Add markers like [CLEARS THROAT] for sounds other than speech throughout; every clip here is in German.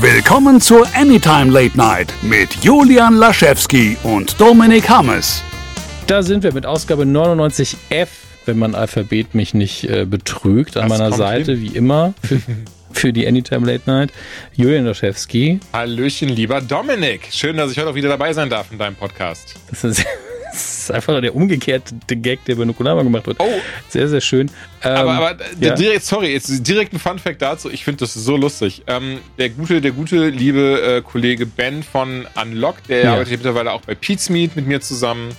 Willkommen zur Anytime Late Night mit Julian Laschewski und Dominik Hammes. Da sind wir mit Ausgabe 99F, wenn mein Alphabet mich nicht äh, betrügt, an Das meiner Seite, hin. wie immer, für, [LAUGHS] für die Anytime Late Night. Julian Laschewski. Hallöchen, lieber Dominik. Schön, dass ich heute auch wieder dabei sein darf in deinem Podcast. Das ist, das ist einfach der umgekehrte Gag, der bei Nukulama gemacht wird. Oh. Sehr, sehr schön. Ähm, Aber, aber ja. direkt, sorry, jetzt direkt ein Fun-Fact dazu. Ich finde das so lustig. Ähm, der gute, der gute, liebe äh, Kollege Ben von Unlock, der Ja. arbeitet mittlerweile auch bei Meat mit mir zusammen.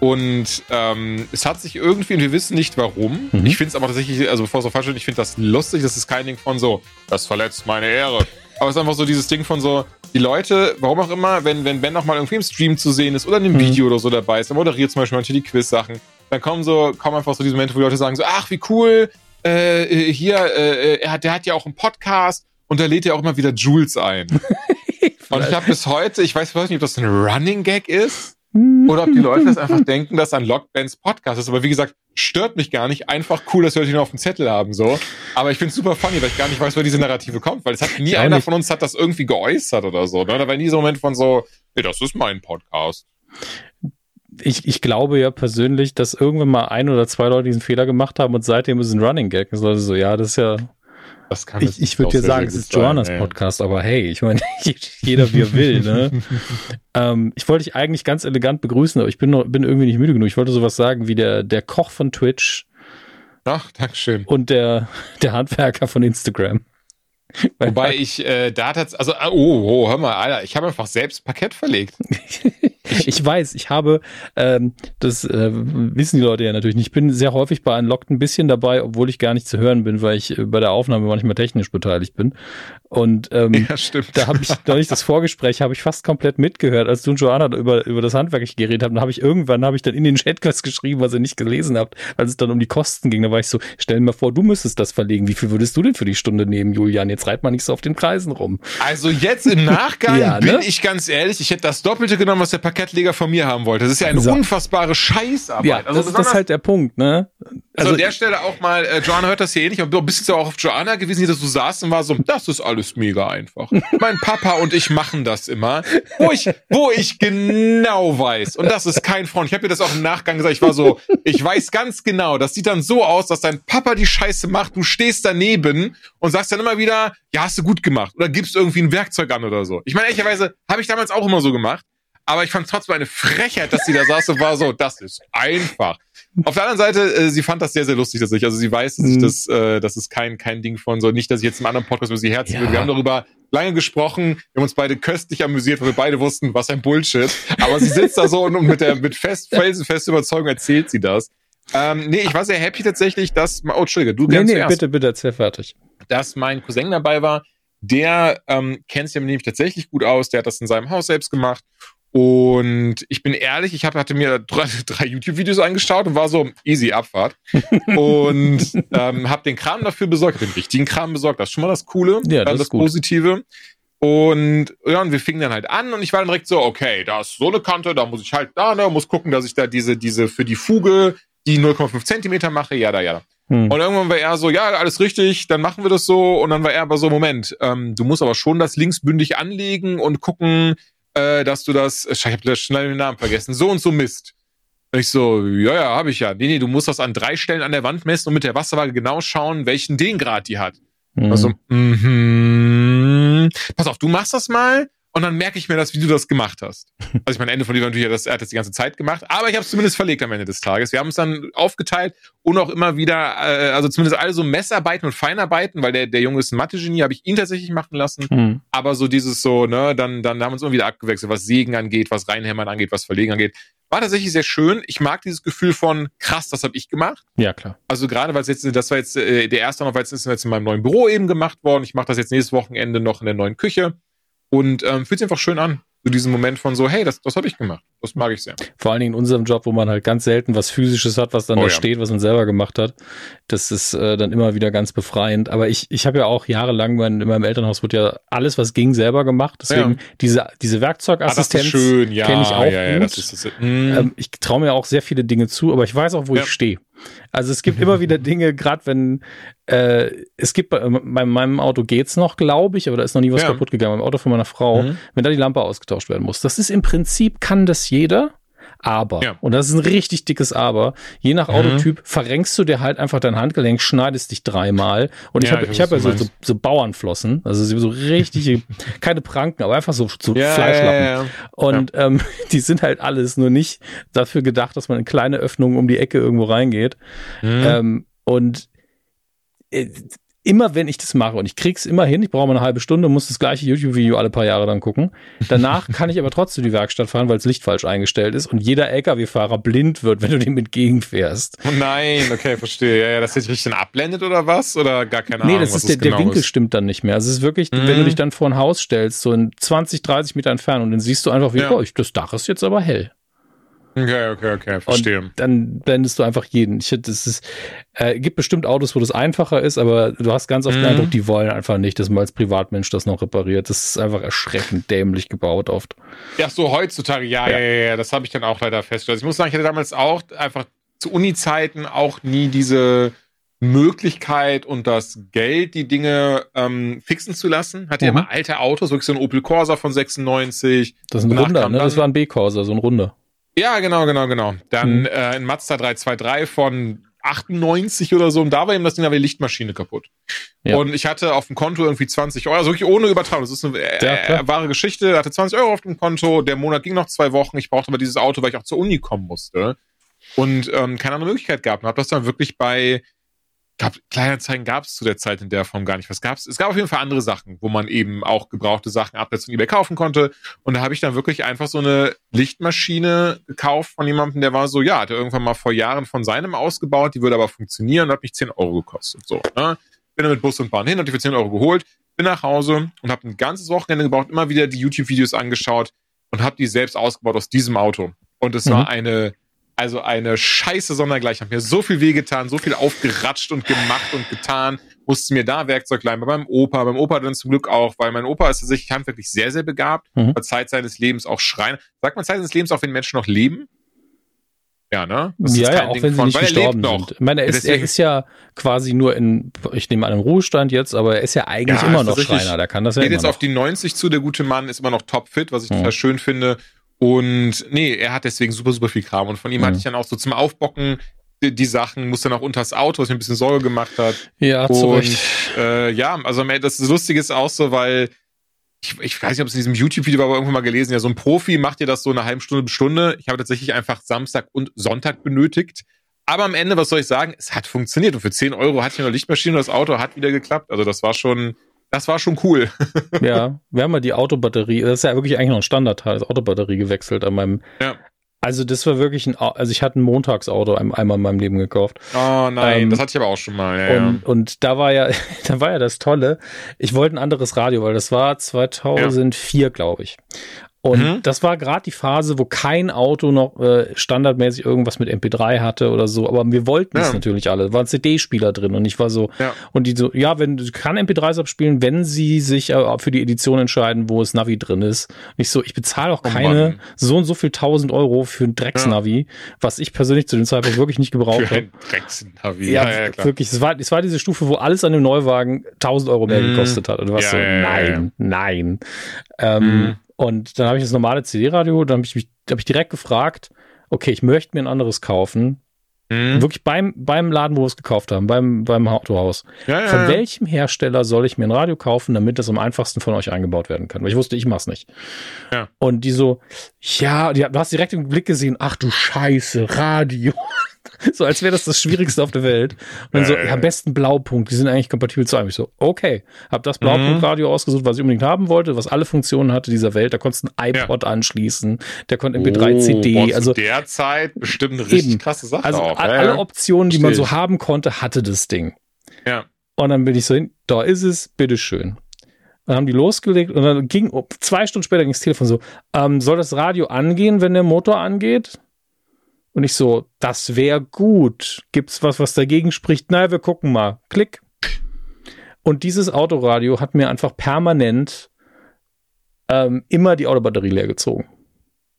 Und ähm, es hat sich irgendwie, und wir wissen nicht warum. Mhm. Ich finde es aber tatsächlich, also bevor es so falsch wird, ich finde das lustig. Das ist kein Ding von so, das verletzt meine Ehre. Aber es ist einfach so dieses Ding von so, die Leute, warum auch immer, wenn, wenn Ben noch mal irgendwie im Stream zu sehen ist oder in einem Mhm. Video oder so dabei ist, dann moderiert zum Beispiel manche die Quiz-Sachen, dann kommen so, kommen einfach so diese Momente, wo die Leute sagen so, ach, wie cool, äh, äh, hier, äh, er hat, der hat ja auch einen Podcast und da lädt er auch immer wieder Jules ein. [LAUGHS] und ich habe bis heute, ich weiß nicht, ob das ein Running Gag ist oder ob die Leute das einfach [LAUGHS] denken, dass ein Lockbands Podcast ist. Aber wie gesagt, stört mich gar nicht. Einfach cool, dass wir den auf dem Zettel haben, so. Aber ich finde super funny, weil ich gar nicht weiß, woher diese Narrative kommt, weil es hat nie einer nicht. von uns hat das irgendwie geäußert oder so. Ne? Da war nie so ein Moment von so, nee, das ist mein Podcast. ich, ich glaube ja persönlich, dass irgendwann mal ein oder zwei Leute diesen Fehler gemacht haben und seitdem ist es ein Running Gag. Also so, ja, das ist ja Das kann Ich, ich würde dir sagen, es ist Joannas sein. Podcast, aber hey, ich meine, [LAUGHS] jeder wie er will, ne? [LAUGHS] ähm, ich wollte dich eigentlich ganz elegant begrüßen, aber ich bin noch, bin irgendwie nicht müde genug. Ich wollte sowas sagen wie der, der Koch von Twitch Ach, Dankeschön. und der, [LAUGHS] der Handwerker von Instagram. Wobei ich äh, da tats also ah, oh, oh, hör mal, Alter, ich habe einfach selbst Parkett verlegt. [LAUGHS] ich weiß, ich habe, ähm, das äh, wissen die Leute ja natürlich nicht, ich bin sehr häufig bei Unlocked ein bisschen dabei, obwohl ich gar nicht zu hören bin, weil ich äh, bei der Aufnahme manchmal technisch beteiligt bin. Und ähm, Ja, stimmt. Da habe ich neulich das Vorgespräch habe ich fast komplett mitgehört, als du und Joanna über, über das Handwerk geredet haben. Da habe ich irgendwann habe ich dann in den Chat was geschrieben, was ihr nicht gelesen habt, als es dann um die Kosten ging. Da war ich so, stell mal vor, du müsstest das verlegen. Wie viel würdest du denn für die Stunde nehmen, Julian? Jetzt reit mal nicht so auf den Preisen rum. Also jetzt im Nachgang [LAUGHS] Ja, bin ne? ich ganz ehrlich, ich hätte das Doppelte genommen, was der Parkettleger von mir haben wollte. Das ist ja eine So. unfassbare Scheißarbeit. Ja, also das ist das besonders- halt der Punkt, ne? Also an der Stelle auch mal, äh, Joanna hört das hier eh nicht, aber du bist ja auch auf Joanna gewesen, die da so saß und war so, das ist alles mega einfach. [LAUGHS] mein Papa und ich machen das immer, wo ich, wo ich genau weiß, und das ist kein Freund, ich habe dir das auch im Nachgang gesagt, ich war so, ich weiß ganz genau, das sieht dann so aus, dass dein Papa die Scheiße macht, du stehst daneben und sagst dann immer wieder, ja, hast du gut gemacht, oder gibst irgendwie ein Werkzeug an oder so. Ich meine, ehrlicherweise habe ich damals auch immer so gemacht, aber ich fand es trotzdem eine Frechheit, dass sie da saß und war so, das ist einfach. Auf der anderen Seite, äh, sie fand das sehr, sehr lustig tatsächlich. Also sie weiß, dass ich Mhm. das, äh, das ist kein, kein Ding von so, nicht, dass ich jetzt im anderen Podcast über sie herziehen Ja. will. Wir haben darüber lange gesprochen, wir haben uns beide köstlich amüsiert, weil wir beide wussten, was ein Bullshit. Aber sie sitzt da so und, mit der mit fest, felsenfester Überzeugung erzählt sie das. Ähm, nee, ich war sehr happy tatsächlich, dass, oh, Entschuldige, du Nee, nee, zuerst bitte, bitte, erzähl fertig. dass mein Cousin dabei war. Der ähm, kennt sich nämlich tatsächlich gut aus. Der hat das in seinem Haus selbst gemacht. Und ich bin ehrlich, ich hab, hatte mir drei, [LAUGHS] drei YouTube-Videos angeschaut und war so easy Abfahrt. und [LAUGHS] ähm, habe den Kram dafür besorgt, den richtigen Kram besorgt. Das ist schon mal das Coole, Ja, das das. Positive. Und ja, und wir fingen dann halt an und ich war dann direkt so, okay, da ist so eine Kante, da muss ich halt da, ne, muss gucken, dass ich da diese, diese für die Fuge die 0,5 Zentimeter mache, ja, da, ja. Hm. Und irgendwann war er so, ja, alles richtig, dann machen wir das so. Und dann war er aber so, Moment, ähm, du musst aber schon das linksbündig anlegen und gucken, äh, dass du das, ich habe das schnell den Namen vergessen, so und so misst. Und ich so, ja, ja, habe ich ja. Nee, nee, du musst das an drei Stellen an der Wand messen und mit der Wasserwaage genau schauen, welchen Dehngrad die hat. Hm. Also, mhm. Pass auf, du machst das mal und dann merke ich mir das, wie du das gemacht hast. Also ich meine, Ende von dir war natürlich, das, er hat das die ganze Zeit gemacht, aber ich habe es zumindest verlegt am Ende des Tages. Wir haben es dann aufgeteilt und auch immer wieder, äh, also zumindest alle so Messarbeiten und Feinarbeiten, weil der, der Junge ist ein Mathe-Genie, habe ich ihn tatsächlich machen lassen. Hm. Aber so dieses so, ne, dann, dann haben wir uns immer wieder abgewechselt, was Sägen angeht, was Reinhämmern angeht, was Verlegen angeht. War tatsächlich sehr schön. Ich mag dieses Gefühl von, krass, das habe ich gemacht. Ja, klar. Also gerade, weil es jetzt, das war jetzt äh, der erste noch, weil es ist jetzt in meinem neuen Büro eben gemacht worden. Ich mache das jetzt nächstes Wochenende noch in der neuen Küche und ähm, fühlt sich einfach schön an. So diesen Moment von so, hey, das, das habe ich gemacht. Das mag ich sehr. Vor allen Dingen in unserem Job, wo man halt ganz selten was Physisches hat, was dann Oh da ja. steht, was man selber gemacht hat. Das ist äh, dann immer wieder ganz befreiend. Aber ich, ich habe ja auch jahrelang, mein, in meinem Elternhaus wurde ja alles, was ging, selber gemacht. Deswegen Ja. diese, diese Ah, Werkzeugassistenz ja. kenne ich auch gut. das das mm, Ähm, ich traue mir auch sehr viele Dinge zu, aber ich weiß auch, wo ich stehe. Also es gibt immer wieder Dinge, gerade wenn äh, es gibt bei, bei meinem Auto geht's noch, glaube ich, aber da ist noch nie was kaputt gegangen. Beim Auto von meiner Frau, Mhm. wenn da die Lampe ausgetauscht werden muss. Das ist im Prinzip kann das jeder. Aber, Ja. und das ist ein richtig dickes Aber, je nach Mhm. Autotyp verrenkst du dir halt einfach dein Handgelenk, schneidest dich dreimal. Und ich Ja, habe ich ich hab ja so, so, so Bauernflossen, also so richtige, [LAUGHS] keine Pranken, aber einfach so, so ja, Fleischlappen. Und ähm, [LAUGHS] die sind halt alles nur nicht dafür gedacht, dass man in kleine Öffnungen um die Ecke irgendwo reingeht. Mhm. Ähm, und äh, immer wenn ich das mache und ich krieg's immer hin, ich brauche mal eine halbe Stunde, muss das gleiche YouTube-Video alle paar Jahre dann gucken. Danach [LAUGHS] kann ich aber trotzdem die Werkstatt fahren, weil das Licht falsch eingestellt ist und jeder LKW-Fahrer blind wird, wenn du dem entgegenfährst. Oh nein, okay, verstehe. Ja, ja, dass sich richtig ablendet oder was? Oder gar keine nee, Ahnung, das was ist der, es der genau Winkel ist. stimmt dann nicht mehr. Also es ist wirklich, Mhm. wenn du dich dann vor ein Haus stellst, so in 20, 30 Meter Entfernung, dann siehst du einfach, wie, Ja. oh, ich, das Dach ist jetzt aber hell. Okay, okay, okay, verstehe. Und dann blendest du einfach jeden. Ich, das ist, äh, gibt bestimmt Autos, wo das einfacher ist, aber du hast ganz oft den Mhm. Eindruck, die wollen einfach nicht, dass man als Privatmensch das noch repariert. Das ist einfach erschreckend dämlich gebaut oft. Ja, so heutzutage, ja, ja, Ja. ja, ja, das habe ich dann auch leider festgestellt. Also ich muss sagen, ich hatte damals auch einfach zu Uni-Zeiten auch nie diese Möglichkeit und das Geld, die Dinge ähm, fixen zu lassen. Hatte ja Mhm. immer alte Autos, wirklich so ein Opel Corsa von 96. Das ist ein Runder, ne? Das war ein B-Corsa, so ein Runder. Ja, genau, genau, genau. Dann Mhm. äh, ein Mazda 323 von 98 oder so und da war eben das Ding, da war die Lichtmaschine kaputt. Ja. Und ich hatte auf dem Konto irgendwie 20 Euro, also wirklich ohne Übertragung. Das ist eine äh, Ja, äh, wahre Geschichte. Hatte 20 Euro auf dem Konto, der Monat ging noch zwei Wochen. Ich brauchte aber dieses Auto, weil ich auch zur Uni kommen musste und ähm, keine andere Möglichkeit gab. Und habe das dann wirklich bei gab, Kleinanzeigen gab es zu der Zeit in der Form gar nicht. Was gab's? Es gab auf jeden Fall andere Sachen, wo man eben auch gebrauchte Sachen abseits von eBay kaufen konnte. Und da habe ich dann wirklich einfach so eine Lichtmaschine gekauft von jemandem, der war so, ja, hat er irgendwann mal vor Jahren von seinem ausgebaut, die würde aber funktionieren und hat mich 10 Euro gekostet. So, ne? Bin dann mit Bus und Bahn hin, hab die für 10 Euro geholt, bin nach Hause und habe ein ganzes Wochenende gebraucht, immer wieder die YouTube-Videos angeschaut und habe die selbst ausgebaut aus diesem Auto. Und es Mhm. war eine also eine scheiße Sondergleich. Hat mir so viel wehgetan, so viel aufgeratscht und gemacht und getan. Musste mir da Werkzeug leihen, bei meinem Opa. Beim Opa dann zum Glück auch, weil mein Opa ist tatsächlich handwerklich sehr, sehr begabt. Mhm. War Zeit seines Lebens auch Schreiner. Sagt man Zeit seines Lebens auch, wenn Menschen noch leben? Ja, ne? Das ist ja, ja, auch Ding wenn sie von- nicht weil er gestorben sind. Ich meine, er ist, er ist ja quasi nur in, ich nehme an, im Ruhestand jetzt, aber er ist ja eigentlich Ja, immer noch Schreiner. Der kann das ja Geht jetzt noch. auf die 90 zu, der gute Mann ist immer noch topfit, was ich Mhm. total schön finde. Und nee, er hat deswegen super, super viel Kram. Und von ihm Mhm. hatte ich dann auch so zum Aufbocken die, die Sachen, muss dann auch unters Auto, was mir ein bisschen Sorge gemacht hat. ja, zu Und Recht. äh, ja, also das Lustige ist auch so, weil ich, ich weiß nicht, ob es in diesem YouTube-Video war, aber irgendwann mal gelesen, ja, so ein Profi macht dir das so eine halbe Stunde bis Stunde. Ich habe tatsächlich einfach Samstag und Sonntag benötigt. Aber am Ende, was soll ich sagen, es hat funktioniert. Und für 10 Euro hatte ich eine Lichtmaschine und das Auto hat wieder geklappt. Also das war schon, das war schon cool. [LAUGHS] Ja, wir haben mal die Autobatterie, das ist ja wirklich eigentlich noch ein Standardteil, das Autobatterie gewechselt an meinem. Ja. Also das war wirklich ein, also ich hatte ein Montagsauto ein- einmal in meinem Leben gekauft. Oh nein, Ähm, das hatte ich aber auch schon mal. Ja, Und, und da war ja, [LAUGHS] da war ja das Tolle. Ich wollte ein anderes Radio, weil das war 2004, glaube ich. Und Mhm. das war gerade die Phase, wo kein Auto noch äh, standardmäßig irgendwas mit MP3 hatte oder so. Aber wir wollten es Ja. natürlich alle. Da waren CD-Spieler drin und ich war so, Ja. und die so, ja, wenn du kann MP3s abspielen, wenn sie sich äh, für die Edition entscheiden, wo es Navi drin ist. Und ich so, ich bezahle auch Oh keine Mann. so und so viel tausend Euro für ein Drecksnavi, was ich persönlich zu dem Zeitpunkt wirklich nicht gebraucht habe. ein Drecksnavi. Ja, wirklich. Es war, es war diese Stufe, wo alles an dem Neuwagen 1000 Euro mehr Mhm. gekostet hat. Und du warst Ja, so, ja, ja, nein, nein. Ähm, Mhm. Und dann habe ich das normale CD-Radio, dann habe ich mich, habe ich direkt gefragt, okay, ich möchte mir ein anderes kaufen. Mhm. Wirklich beim, beim Laden, wo wir es gekauft haben, beim, beim Autohaus. Ja, ja, Von ja. welchem Hersteller soll ich mir ein Radio kaufen, damit das am einfachsten von euch eingebaut werden kann? Weil ich wusste, ich mach's nicht. Ja. Und die so, ja, die, du hast direkt im Blick gesehen, ach du Scheiße, Radio. [LAUGHS] so als wäre das das Schwierigste auf der Welt. Und dann Ja, so, ja, ja, ja. am besten Blaupunkt, die sind eigentlich kompatibel zu einem. Ich so, okay, hab Mhm. das Blaupunkt-Radio ausgesucht, was ich unbedingt haben wollte, was alle Funktionen hatte dieser Welt. Da konntest du ein iPod anschließen, der konnte MP3, Oh, also zu der Zeit bestimmt eine richtig Eben. krasse Sache also auch. All- ja, alle. Optionen, die man so haben konnte, hatte das Ding. Ja. Und dann bin ich so hin, da ist es, bitteschön. Dann haben die losgelegt und dann ging, zwei Stunden später ging das Telefon so, ähm, soll das Radio angehen, wenn der Motor angeht? Und ich so, das wäre gut. Gibt's was, was dagegen spricht? Naja, wir gucken mal. Klick. Und dieses Autoradio hat mir einfach permanent ähm, immer die Autobatterie leer gezogen.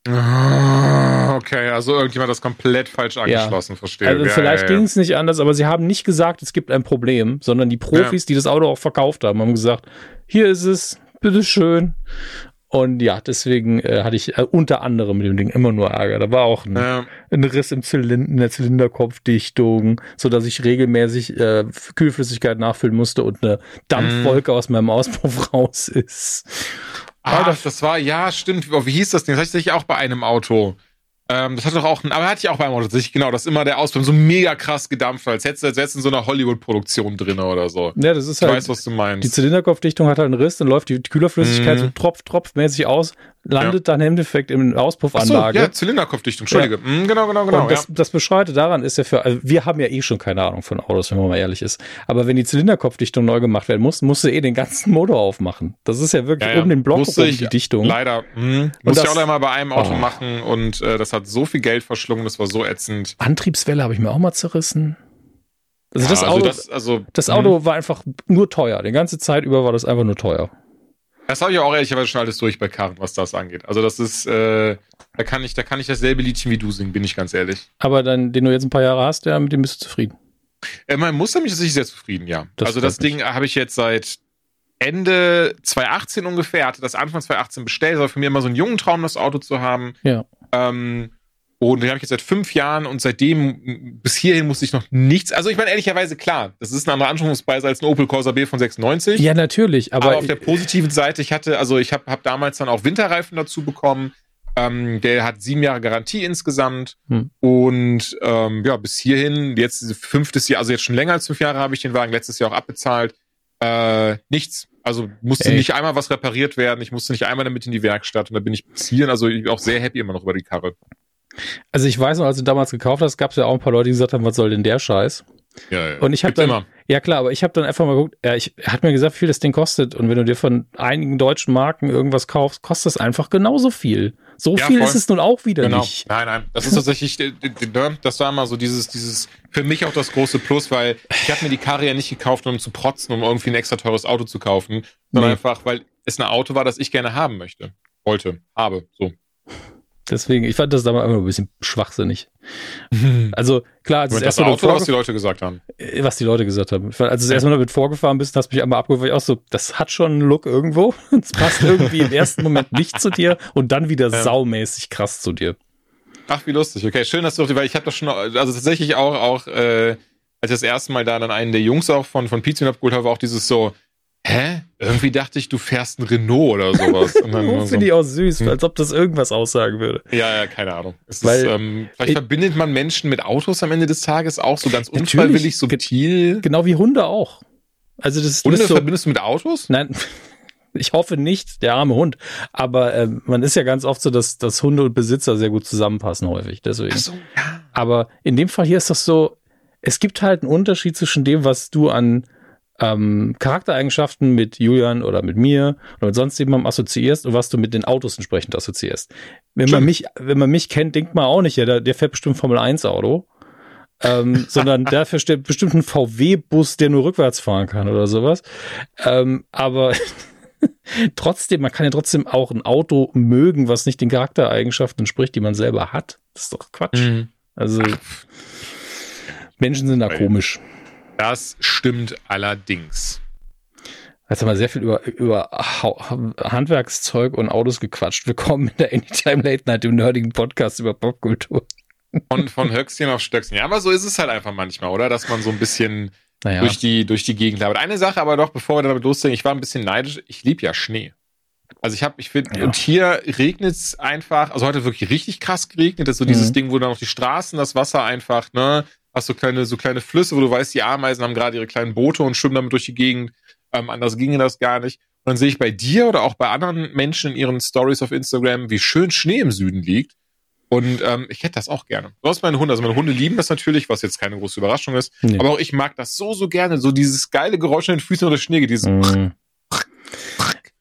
Ah, Okay, also irgendjemand hat das komplett falsch angeschlossen, verstehe. Also Ja, vielleicht ja, ja. ging es nicht anders, aber sie haben nicht gesagt, es gibt ein Problem, sondern die Profis, die das Auto auch verkauft haben, haben gesagt, hier ist es, bitteschön. Und ja, deswegen äh, hatte ich äh, unter anderem mit dem Ding immer nur Ärger. Da war auch ein, Ja. ein Riss im Zylinder, in der Zylinderkopfdichtung, so dass ich regelmäßig äh, Kühlflüssigkeit nachfüllen musste und eine Dampfwolke aus meinem Auspuff [LAUGHS] raus ist. Ah, das- das, war, ja, stimmt. Wie hieß das Ding? Das hatte ich auch bei einem Auto. Ähm, das hat doch auch, aber hatte ich auch bei einem Auto tatsächlich, genau, dass immer der Auspuff so mega krass gedampft als hättest du als wärst in so einer Hollywood-Produktion drin oder so. Ja, das ist Ich halt. weiß, was du die meinst. Zylinderkopfdichtung hat halt einen Riss, dann läuft die Kühlerflüssigkeit Mhm. so tropf, tropfmäßig aus, landet dann im Endeffekt der Ach so, Auspuffanlage. ja, Zylinderkopfdichtung, Entschuldige. Mm, genau, genau, genau. und das, das Bescheuerte daran ist ja für, also wir haben ja eh schon keine Ahnung von Autos, wenn man mal ehrlich ist. Aber wenn die Zylinderkopfdichtung neu gemacht werden muss, musst du eh den ganzen [LAUGHS] Motor aufmachen. Das ist ja wirklich Ja, ja. um den Block rum ich die Dichtung. Leider. Mm, musste ich das- auch einmal bei einem Auto Oh. machen und äh, das hat so viel Geld verschlungen, das war so ätzend. Antriebswelle habe ich mir auch mal zerrissen. Also Ja, das Auto, das, das, also, Auto war einfach nur teuer. Die ganze Zeit über war das einfach nur teuer. Das habe ich auch ehrlicherweise schon alles durch bei Karren, was das angeht. Also das ist, äh, da kann ich, da kann ich dasselbe Liedchen wie du singen, bin ich ganz ehrlich. Aber dann, den du jetzt ein paar Jahre hast, ja, mit dem bist du zufrieden. Äh, man muss damit tatsächlich sehr zufrieden, ja. Das also das mich. Ding habe ich jetzt seit Ende 2018 ungefähr, hatte das Anfang 2018 bestellt. Das war für mich immer so ein jungen Traum, das Auto zu haben. Ja. Ähm, und den habe ich jetzt seit fünf Jahren und seitdem, bis hierhin musste ich noch nichts. Also ich meine, ehrlicherweise, klar, das ist ein anderer Anschaffungspreis als ein Opel Corsa B von 96. Ja, natürlich, Aber, aber, auf der positiven Seite, ich hatte, also ich habe hab damals dann auch Winterreifen dazu bekommen. Ähm, der hat sieben Jahre Garantie insgesamt. Hm. Und ähm, ja, bis hierhin, jetzt fünftes Jahr, also jetzt schon länger als fünf Jahre habe ich den Wagen letztes Jahr auch abbezahlt. Äh, nichts. Also musste Echt? nicht einmal was repariert werden. Ich musste nicht einmal damit in die Werkstatt. Und da bin ich bis hierhin, also ich bin auch sehr happy immer noch über die Karre. Also ich weiß noch, als du damals gekauft hast, gab es ja auch ein paar Leute, die gesagt haben, was soll denn der Scheiß? Ja, ja. Und ich habe dann, immer. ja klar, aber ich habe dann einfach mal geguckt, ja, ich, er hat mir gesagt, wie viel das Ding kostet. Und wenn du dir von einigen deutschen Marken irgendwas kaufst, kostet es einfach genauso viel. So Ja, viel voll. ist es nun auch wieder Genau. nicht. Nein, nein. Das ist tatsächlich, äh, das war immer so dieses, dieses, für mich auch das große Plus, weil ich habe mir die Karre ja nicht gekauft, um zu protzen, um irgendwie ein extra teures Auto zu kaufen, sondern Nee. einfach, weil es ein Auto war, das ich gerne haben möchte. Wollte, habe, so. Deswegen, ich fand das damals einfach ein bisschen schwachsinnig. Also klar, als Moment, es das erstmal Auto, oder was die Leute gesagt haben. äh, was die Leute gesagt haben. Fand, Als du erstmal damit vorgefahren bist, hast du mich einmal abgeholt, ich auch so, das hat schon einen Look irgendwo. [LAUGHS] Es passt irgendwie im ersten Moment nicht zu dir und dann wieder Ja. saumäßig krass zu dir. Ach, wie lustig. Okay, schön, dass du, weil ich habe das schon, also tatsächlich auch, auch, äh, als ich das erste Mal da dann einen der Jungs auch von, von Pizza abgeholt habe, war auch dieses so, hä? Irgendwie dachte ich, du fährst ein Renault oder sowas. [LAUGHS] So, Finde ich auch süß, Hm. als ob das irgendwas aussagen würde. Ja, ja, keine Ahnung. Es Weil- ist, ähm, vielleicht ich- verbindet man Menschen mit Autos am Ende des Tages auch so ganz unfreiwillig subtil. Genau wie Hunde auch. Also das Hunde ist so, verbindest du mit Autos? Nein, [LAUGHS] ich hoffe nicht, der arme Hund. Aber ähm, man ist ja ganz oft so, dass, dass Hunde und Besitzer sehr gut zusammenpassen häufig. Deswegen. so, ja. Aber in dem Fall hier ist das so, es gibt halt einen Unterschied zwischen dem, was du an ähm, Charaktereigenschaften mit Julian oder mit mir oder mit sonst jemandem assoziierst und was du mit den Autos entsprechend assoziierst. Wenn man Stimmt. mich, wenn man mich kennt, denkt man auch nicht, ja, der, der fährt bestimmt Formel 1 Auto. ähm, [LAUGHS] sondern der fährt bestimmt einen VW-Bus, der nur rückwärts fahren kann oder sowas. Ähm, aber [LAUGHS] trotzdem, man kann ja trotzdem auch ein Auto mögen, was nicht den Charaktereigenschaften entspricht, die man selber hat. Das ist doch Quatsch. Mhm. Also Menschen sind da komisch. Das stimmt allerdings. Jetzt haben wir sehr viel über, über Handwerkszeug und Autos gequatscht. Willkommen in der Anytime Late Night, dem nerdigen Podcast über Popkultur. Von, von Höchstchen auf Stöckchen. Ja, aber so ist es halt einfach manchmal, oder? Dass man so ein bisschen Naja, durch, die, durch die Gegend labert. Eine Sache aber doch, bevor wir damit loslegen, ich war ein bisschen neidisch. Ich liebe ja Schnee. Also ich habe, ich finde, Ja. und hier regnet es einfach, also heute wirklich richtig krass geregnet. Das ist so dieses Mhm. Ding, wo dann auf die Straßen das Wasser einfach, ne, hast so kleine, so kleine Flüsse, wo du weißt, die Ameisen haben gerade ihre kleinen Boote und schwimmen damit durch die Gegend. Ähm, anders ginge das gar nicht. Und dann sehe ich bei dir oder auch bei anderen Menschen in ihren Stories auf Instagram, wie schön Schnee im Süden liegt. Und ähm, ich hätte das auch gerne. Du hast meine Hunde, also meine Hunde lieben das natürlich, was jetzt keine große Überraschung ist. Nee. Aber auch ich mag das so, so gerne. So dieses geile Geräusch in den Füßen oder Schnee dieses Mm.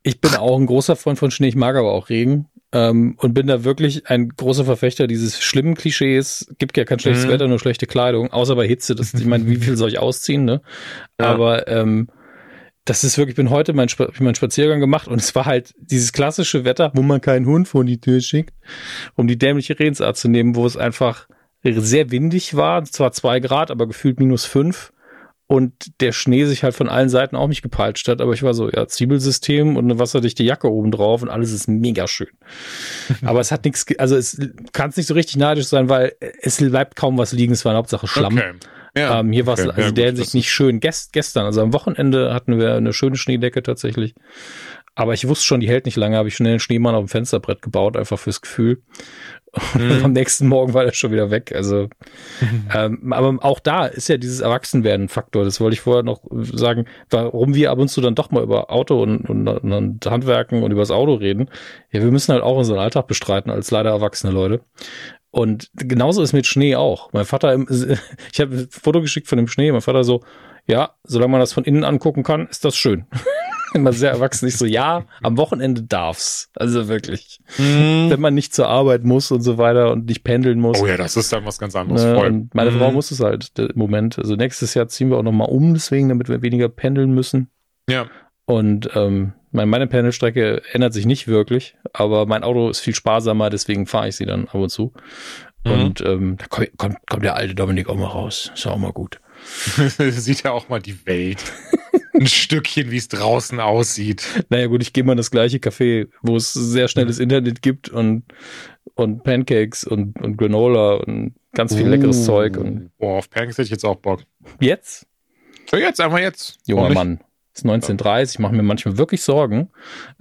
Ich bin auch ein großer Freund von Schnee, ich mag aber auch Regen. Ähm, und bin da wirklich ein großer Verfechter dieses schlimmen Klischees. Gibt ja kein schlechtes Mhm. Wetter, nur schlechte Kleidung, außer bei Hitze. Das, ich meine, wie viel soll ich ausziehen, ne? Ja. Aber ähm, das ist wirklich, ich bin heute mein, meinen Spaziergang gemacht und es war halt dieses klassische Wetter, wo man keinen Hund vor die Tür schickt, um die dämliche Redensart zu nehmen, wo es einfach sehr windig war, zwar zwei Grad, aber gefühlt minus fünf und der Schnee sich halt von allen Seiten auch nicht gepeitscht hat, aber ich war so, ja, Zwiebelsystem und eine wasserdichte Jacke oben drauf und alles ist mega schön. [LAUGHS] aber es hat nichts, also es kann nicht so richtig neidisch sein, weil es bleibt kaum was liegen, es war in Hauptsache Schlamm. Okay. Ja. Ähm, hier war es okay. also Ja, der gut, Hinsicht das nicht schön. Gest, gestern, also am Wochenende hatten wir eine schöne Schneedecke tatsächlich. Aber ich wusste schon, die hält nicht lange, habe ich schnell einen Schneemann auf dem Fensterbrett gebaut, einfach fürs Gefühl. Und Mhm. am nächsten Morgen war der schon wieder weg. Also, [LAUGHS] ähm, aber auch da ist ja dieses Erwachsenwerden-Faktor. Das wollte ich vorher noch sagen, warum wir ab und zu dann doch mal über Auto und, und, und Handwerken und über das Auto reden. Ja, wir müssen halt auch unseren Alltag bestreiten als leider erwachsene Leute. Und genauso ist mit Schnee auch. Mein Vater, im- [LAUGHS] ich habe ein Foto geschickt von dem Schnee, mein Vater so, ja, solange man das von innen angucken kann, ist das schön. [LAUGHS] [LAUGHS] Immer sehr erwachsen. Ich so, ja, am Wochenende darf's. Also wirklich. Mhm. Wenn man nicht zur Arbeit muss und so weiter und nicht pendeln muss. Oh ja, das ist dann was ganz anderes. Ne, Voll. und meine Mhm. Frau muss es halt im Moment. Also nächstes Jahr ziehen wir auch nochmal um, deswegen, damit wir weniger pendeln müssen. Ja. Und ähm, meine, meine Pendelstrecke ändert sich nicht wirklich, aber mein Auto ist viel sparsamer, deswegen fahre ich sie dann ab und zu. Mhm. Und ähm, da kommt, kommt, kommt der alte Dominik auch mal raus. Ist auch mal gut. [LAUGHS] Sieht ja auch mal die Welt. [LAUGHS] Ein Stückchen, wie es draußen aussieht. Naja gut, ich gehe mal in das gleiche Café, wo es sehr schnelles Internet gibt und, und Pancakes und, und Granola und ganz viel leckeres Uh. Zeug. Und Boah, auf Pancakes hätte ich jetzt auch Bock. jetzt, So, jetzt, einfach jetzt. junger? Mann, ist 1930, ich mache mir manchmal wirklich Sorgen.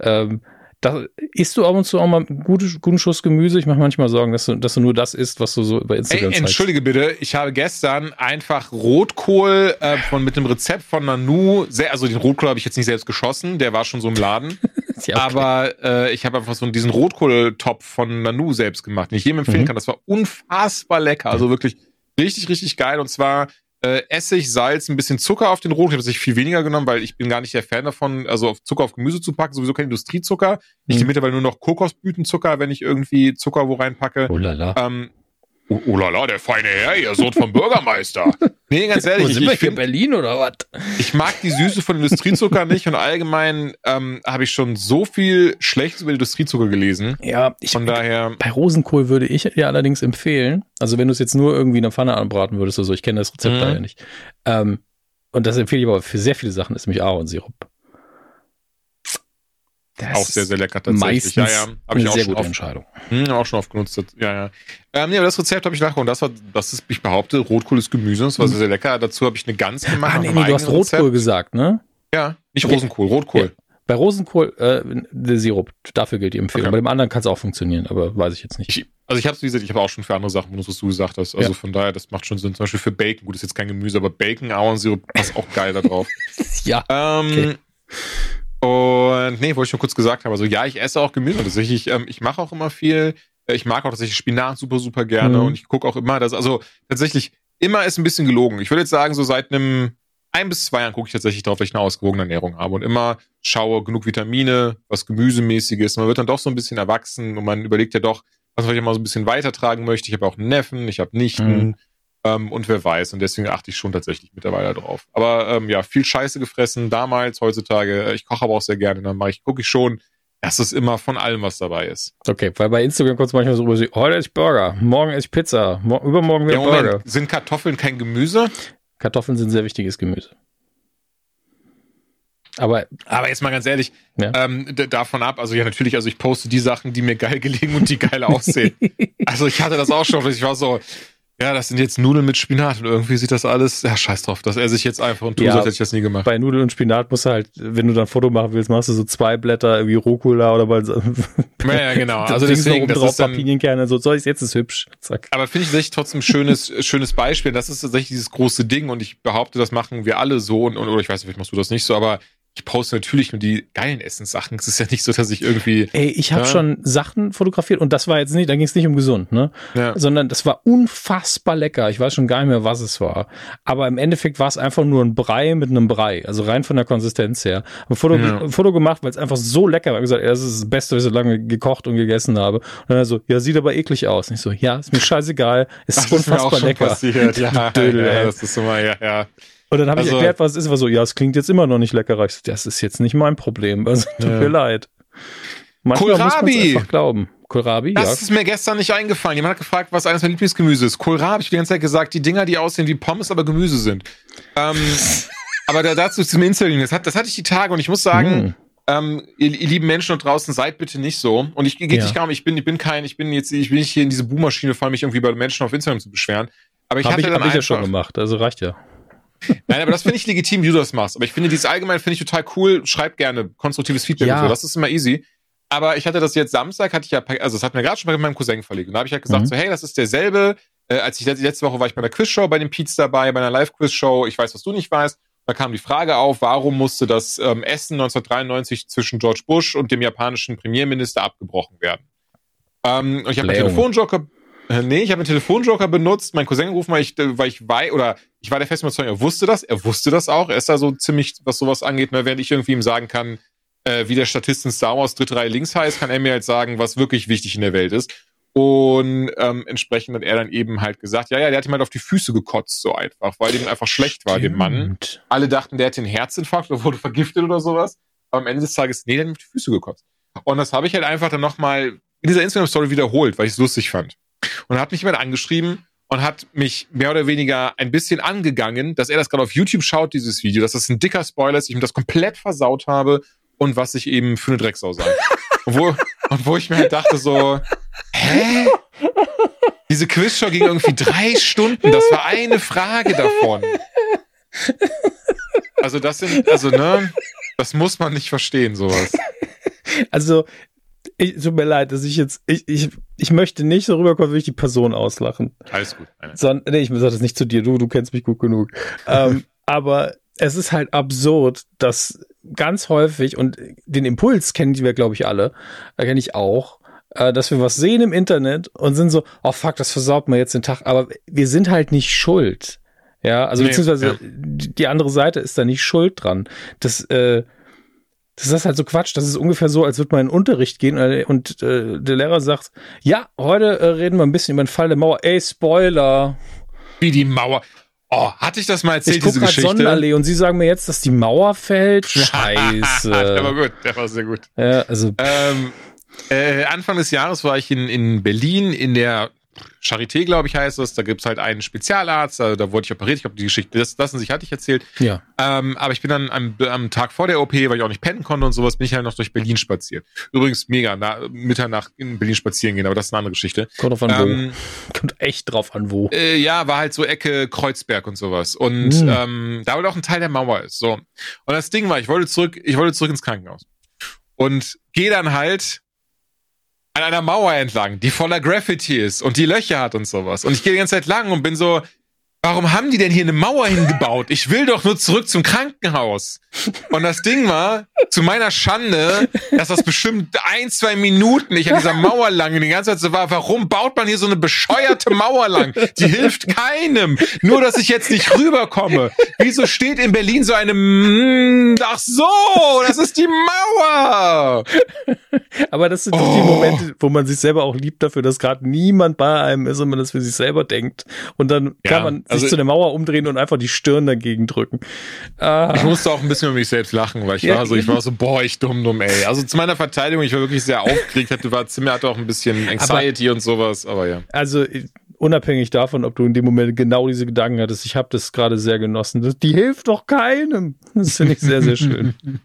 Ähm, da isst du ab und zu auch mal gute, guten Schuss Gemüse. Ich mache manchmal Sorgen, dass du, dass du nur das isst, was du so über Ey, Instagram zeigst. entschuldige bitte, ich habe gestern einfach Rotkohl äh, von mit dem Rezept von Nanu, sehr, also den Rotkohl habe ich jetzt nicht selbst geschossen, der war schon so im Laden, [LAUGHS] Ja, okay. aber äh, ich habe einfach so diesen Rotkohltopf von Nanu selbst gemacht, den ich jedem empfehlen Mhm. kann. Das war unfassbar lecker, also wirklich richtig, richtig geil. Und zwar äh, Essig, Salz, ein bisschen Zucker auf den Rotkohl. Ich habe tatsächlich viel weniger genommen, weil ich bin gar nicht der Fan davon, also auf Zucker auf Gemüse zu packen, sowieso kein Industriezucker. Ich Mhm. nehme mittlerweile nur noch Kokosblütenzucker, wenn ich irgendwie Zucker wo reinpacke. Oh lala. Ähm, oh, oh la la, der feine Herr, ihr Sohn vom Bürgermeister. [LAUGHS] Nee, ganz ehrlich, ich, ich, find, Berlin oder was? ich mag die Süße von Industriezucker nicht und allgemein ähm, habe ich schon so viel Schlechtes über Industriezucker gelesen. Ja, ich, Von daher, bei Rosenkohl würde ich dir allerdings empfehlen, also wenn du es jetzt nur irgendwie in der Pfanne anbraten würdest oder so, ich kenne das Rezept Mhm. da ja nicht. Ähm, und das empfehle ich aber für sehr viele Sachen, ist nämlich Ahornsirup. Das auch sehr, sehr lecker tatsächlich. ja, ja. Eine ich auch sehr schon, gute oft, Entscheidung. hm, auch schon oft genutzt. Ja, ja. Ähm, ja, aber das Rezept habe ich nachgeholt. Das war, das ist, ich behaupte, Rotkohl ist Gemüse. Das war sehr, sehr lecker. Dazu habe ich eine Gans gemacht. Ah, nee, nee, du hast Rotkohl Rezept. gesagt, ne? Ja, nicht Okay. Rosenkohl, Rotkohl. Ja. Bei Rosenkohl, äh, der Sirup, dafür gilt die Empfehlung. Okay. Bei dem anderen kann es auch funktionieren, aber weiß ich jetzt nicht. Ich, also ich habe wie gesagt, ich habe auch schon für andere Sachen benutzt, was du gesagt hast. Also Ja. von daher, das macht schon Sinn. Zum Beispiel für Bacon. Gut, ist jetzt kein Gemüse, aber Bacon, Ahornsirup passt auch geil da drauf. [LAUGHS] ja. ähm, Und nee, wollte ich nur kurz gesagt haben. Also ja, ich esse auch Gemüse. Tatsächlich, ähm, ich mache auch immer viel. Äh, Ich mag auch tatsächlich Spinat super, super gerne. Mhm. Und ich gucke auch immer, dass, also tatsächlich, immer ist ein bisschen gelogen. Ich würde jetzt sagen, so seit einem ein bis zwei Jahren gucke ich tatsächlich darauf, dass ich eine ausgewogene Ernährung habe und immer schaue, genug Vitamine, was Gemüsemäßiges. Man wird dann doch so ein bisschen erwachsen und man überlegt ja doch, was man vielleicht mal so ein bisschen weitertragen möchte. Ich habe auch einen Neffen, ich habe Nichten Mhm. Ähm, und wer weiß. Und deswegen achte ich schon tatsächlich mittlerweile drauf. Aber ähm, ja, viel Scheiße gefressen damals, heutzutage. Ich koche aber auch sehr gerne. Dann mache ich, gucke ich schon, dass es immer von allem was dabei ist. Okay, weil bei Instagram es manchmal so rüber, so, heute esse ich Burger, morgen esse ich Pizza, mo übermorgen wieder Ja, Moment, Burger. sind Kartoffeln kein Gemüse? Kartoffeln sind sehr wichtiges Gemüse. Aber Aber jetzt mal ganz ehrlich, Ja. ähm, davon ab, also ja natürlich, also ich poste die Sachen, die mir geil [LAUGHS] gelegen und die geil aussehen. [LAUGHS] also ich hatte das auch schon, ich war so, ja, das sind jetzt Nudeln mit Spinat und irgendwie sieht das alles, ja, scheiß drauf, das esse ich jetzt einfach und tu Ja. so, hätte ich das nie gemacht. bei Nudeln und Spinat musst du halt, wenn du dann ein Foto machen willst, machst du so zwei Blätter irgendwie Rucola oder so. [LAUGHS] Ja, ja, genau. [LAUGHS] Also deswegen, das drauf, ist dann, Pinienkerne, so, so ist jetzt ist hübsch. Zack. aber finde ich tatsächlich trotzdem ein schönes, [LAUGHS] schönes Beispiel. Das ist tatsächlich dieses große Ding und ich behaupte, das machen wir alle so und, und oder ich weiß nicht, vielleicht machst du das nicht so, aber ich poste natürlich nur die geilen Essenssachen. Es ist ja nicht so, dass ich irgendwie. Ey, ich habe Ja. schon Sachen fotografiert und das war jetzt nicht, da ging es nicht um gesund, ne? Ja. Sondern das war unfassbar lecker. Ich weiß schon gar nicht mehr, was es war. Aber im Endeffekt war es einfach nur ein Brei mit einem Brei. Also rein von der Konsistenz her. Ein Foto, Ja. Foto gemacht, weil es einfach so lecker war. Ich gesagt, ey, das ist das Beste, was ich so lange gekocht und gegessen habe. Und dann so, ja, sieht aber eklig aus. Und ich so, ja, ist mir scheißegal. Es ist Das ist mir auch unfassbar schon lecker. passiert. [LAUGHS] Ja, Dödel, ja, das ist immer, ja, ja. Und dann habe ich Also- erklärt, was es ist. War so, ja, es klingt jetzt immer noch nicht lecker. Ich so, das ist jetzt nicht mein Problem. Also, tut Ja. mir leid. Manchmal muss man Kohlrabi! einfach glauben. Kohlrabi, ja. Das ist mir gestern nicht eingefallen. Jemand hat gefragt, was eines meiner Lieblingsgemüse ist. Kohlrabi, hab ich die ganze Zeit gesagt, die Dinger, die aussehen wie Pommes, aber Gemüse sind. Ähm, [LAUGHS] aber da, dazu zum Insulin, das, hat, das hatte ich die Tage und ich muss sagen, Hm. ähm, ihr, ihr lieben Menschen dort draußen, seid bitte nicht so. Und ich geht Ja. nicht gar nicht, ich bin, ich bin kein, ich bin jetzt, ich bin nicht hier in diese Boommaschine, vor allem mich irgendwie bei Menschen auf Instagram zu beschweren. Aber ich Habe hatte ich, dann hab ich ja schon gemacht, also reicht ja. Nein, aber das finde ich legitim, wie du das machst. Aber ich finde dies allgemein finde ich total cool. Schreib gerne konstruktives Feedback Ja. und so. Das ist immer easy. Aber ich hatte das jetzt Samstag, hatte ich ja, also das hat mir gerade schon mit meinem Cousin verlegt. Und da habe ich halt gesagt, Mhm. so, hey, das ist derselbe. Äh, als ich letzte, Woche war ich bei einer Quizshow bei den Peets dabei, bei einer Live-Quiz-Show. Ich weiß, was du nicht weißt. Da kam die Frage auf, warum musste das ähm, Essen 1993 zwischen George Bush und dem japanischen Premierminister abgebrochen werden? Ähm, und ich habe einen. Telefonjoker, nee, ich habe einen Telefonjoker benutzt, meinen Cousin gerufen, weil ich, äh, weil ich weiß, oder ich war der festen Überzeugung, er wusste das, er wusste das auch, er ist da so ziemlich, was sowas angeht, ne, während ich irgendwie ihm sagen kann, äh, wie der Statist in Star Wars dritte Reihe links heißt, kann er mir halt sagen, was wirklich wichtig in der Welt ist. Und ähm, entsprechend hat er dann eben halt gesagt, ja, ja, der hat ihm halt auf die Füße gekotzt, so einfach, weil ihm einfach schlecht war, dem Mann. Stimmt. Alle dachten, der hätte einen Herzinfarkt oder wurde vergiftet oder sowas. Aber am Ende des Tages, nee, der hat ihm auf die Füße gekotzt. Und das habe ich halt einfach dann nochmal in dieser Instagram-Story wiederholt, weil ich es lustig fand. Und hat mich jemand angeschrieben und hat mich mehr oder weniger ein bisschen angegangen, dass er das gerade auf YouTube schaut, dieses Video, dass das ein dicker Spoiler ist, ich ihm das komplett versaut habe und was ich eben für eine Drecksau sei. und, wo, und wo ich mir halt dachte so, hä? Diese Quizshow ging irgendwie drei Stunden, das war eine Frage davon. Also das sind, also ne, das muss man nicht verstehen, sowas. Also, ich, tut mir leid, dass ich jetzt, ich, ich, ich möchte nicht so rüberkommen, will ich die Person auslachen. Alles gut. Sondern, nee, ich sage das nicht zu dir, du, du kennst mich gut genug. ähm, [LAUGHS] aber es ist halt absurd, dass ganz häufig, und den Impuls kennen wir, glaube ich, alle, äh, kenne ich auch, äh, dass wir was sehen im Internet und sind so, oh fuck, das versaut mir jetzt den Tag, aber wir sind halt nicht schuld. Ja, also Nee, beziehungsweise ja. die die andere Seite ist da nicht schuld dran. Das, äh, das ist halt so Quatsch. Das ist ungefähr so, als würde man in den Unterricht gehen äh, und äh, der Lehrer sagt, ja, heute äh, reden wir ein bisschen über den Fall der Mauer. Ey, Spoiler. Wie die Mauer. Oh, hatte ich das mal erzählt, Ich gucke diese Geschichte? Sonnenallee und Sie sagen mir jetzt, dass die Mauer fällt? [LAUGHS] Scheiße. [LAUGHS] der war gut, der war sehr gut. ja, also, Ähm, äh, Anfang des Jahres war ich in, in Berlin in der Charité, glaube ich, heißt es. Da gibt's halt einen Spezialarzt, also da wurde ich operiert. Ich glaube, die Geschichte, das lassen sich hatte ich erzählt. ja. Ähm, aber ich bin dann am, am Tag vor der OP, weil ich auch nicht pennen konnte und sowas, bin ich halt noch durch Berlin spaziert. Übrigens mega, na, Mitternacht in Berlin spazieren gehen, aber das ist eine andere Geschichte. Kommt drauf an, Ähm, wo. Kommt echt drauf an, wo. äh, ja, war halt so Ecke Kreuzberg und sowas. Und Hm. ähm, da wohl auch ein Teil der Mauer ist. So. Und das Ding war, ich wollte zurück, ich wollte zurück ins Krankenhaus. Und gehe dann halt an einer Mauer entlang, die voller Graffiti ist und die Löcher hat und sowas. Und ich gehe die ganze Zeit lang und bin so, warum haben die denn hier eine Mauer hingebaut? Ich will doch nur zurück zum Krankenhaus. Und das Ding war, zu meiner Schande, dass das bestimmt ein, zwei Minuten ich an dieser Mauer lang und die ganze Zeit so war, warum baut man hier so eine bescheuerte Mauer lang? Die hilft keinem. Nur, dass ich jetzt nicht rüberkomme. Wieso steht in Berlin so eine, mm, ach so, das ist die Mauer. Aber das sind doch die Oh. Momente, wo man sich selber auch liebt dafür, dass gerade niemand bei einem ist und man das für sich selber denkt. Und dann Ja, kann man sich also- zu der Mauer umdrehen und einfach die Stirn dagegen drücken. Ah, Ich musste auch ein bisschen über mich selbst lachen, weil ich Ja, war so, ich war so, boah, ich dumm, dumm, ey. Also zu meiner Verteidigung, ich war wirklich sehr aufgeregt, hatte, war Zimmer hatte auch ein bisschen Anxiety und sowas, aber ja. also unabhängig davon, ob du in dem Moment genau diese Gedanken hattest, ich habe das gerade sehr genossen. Das, die hilft doch keinem. Das finde ich sehr, sehr schön. [LAUGHS]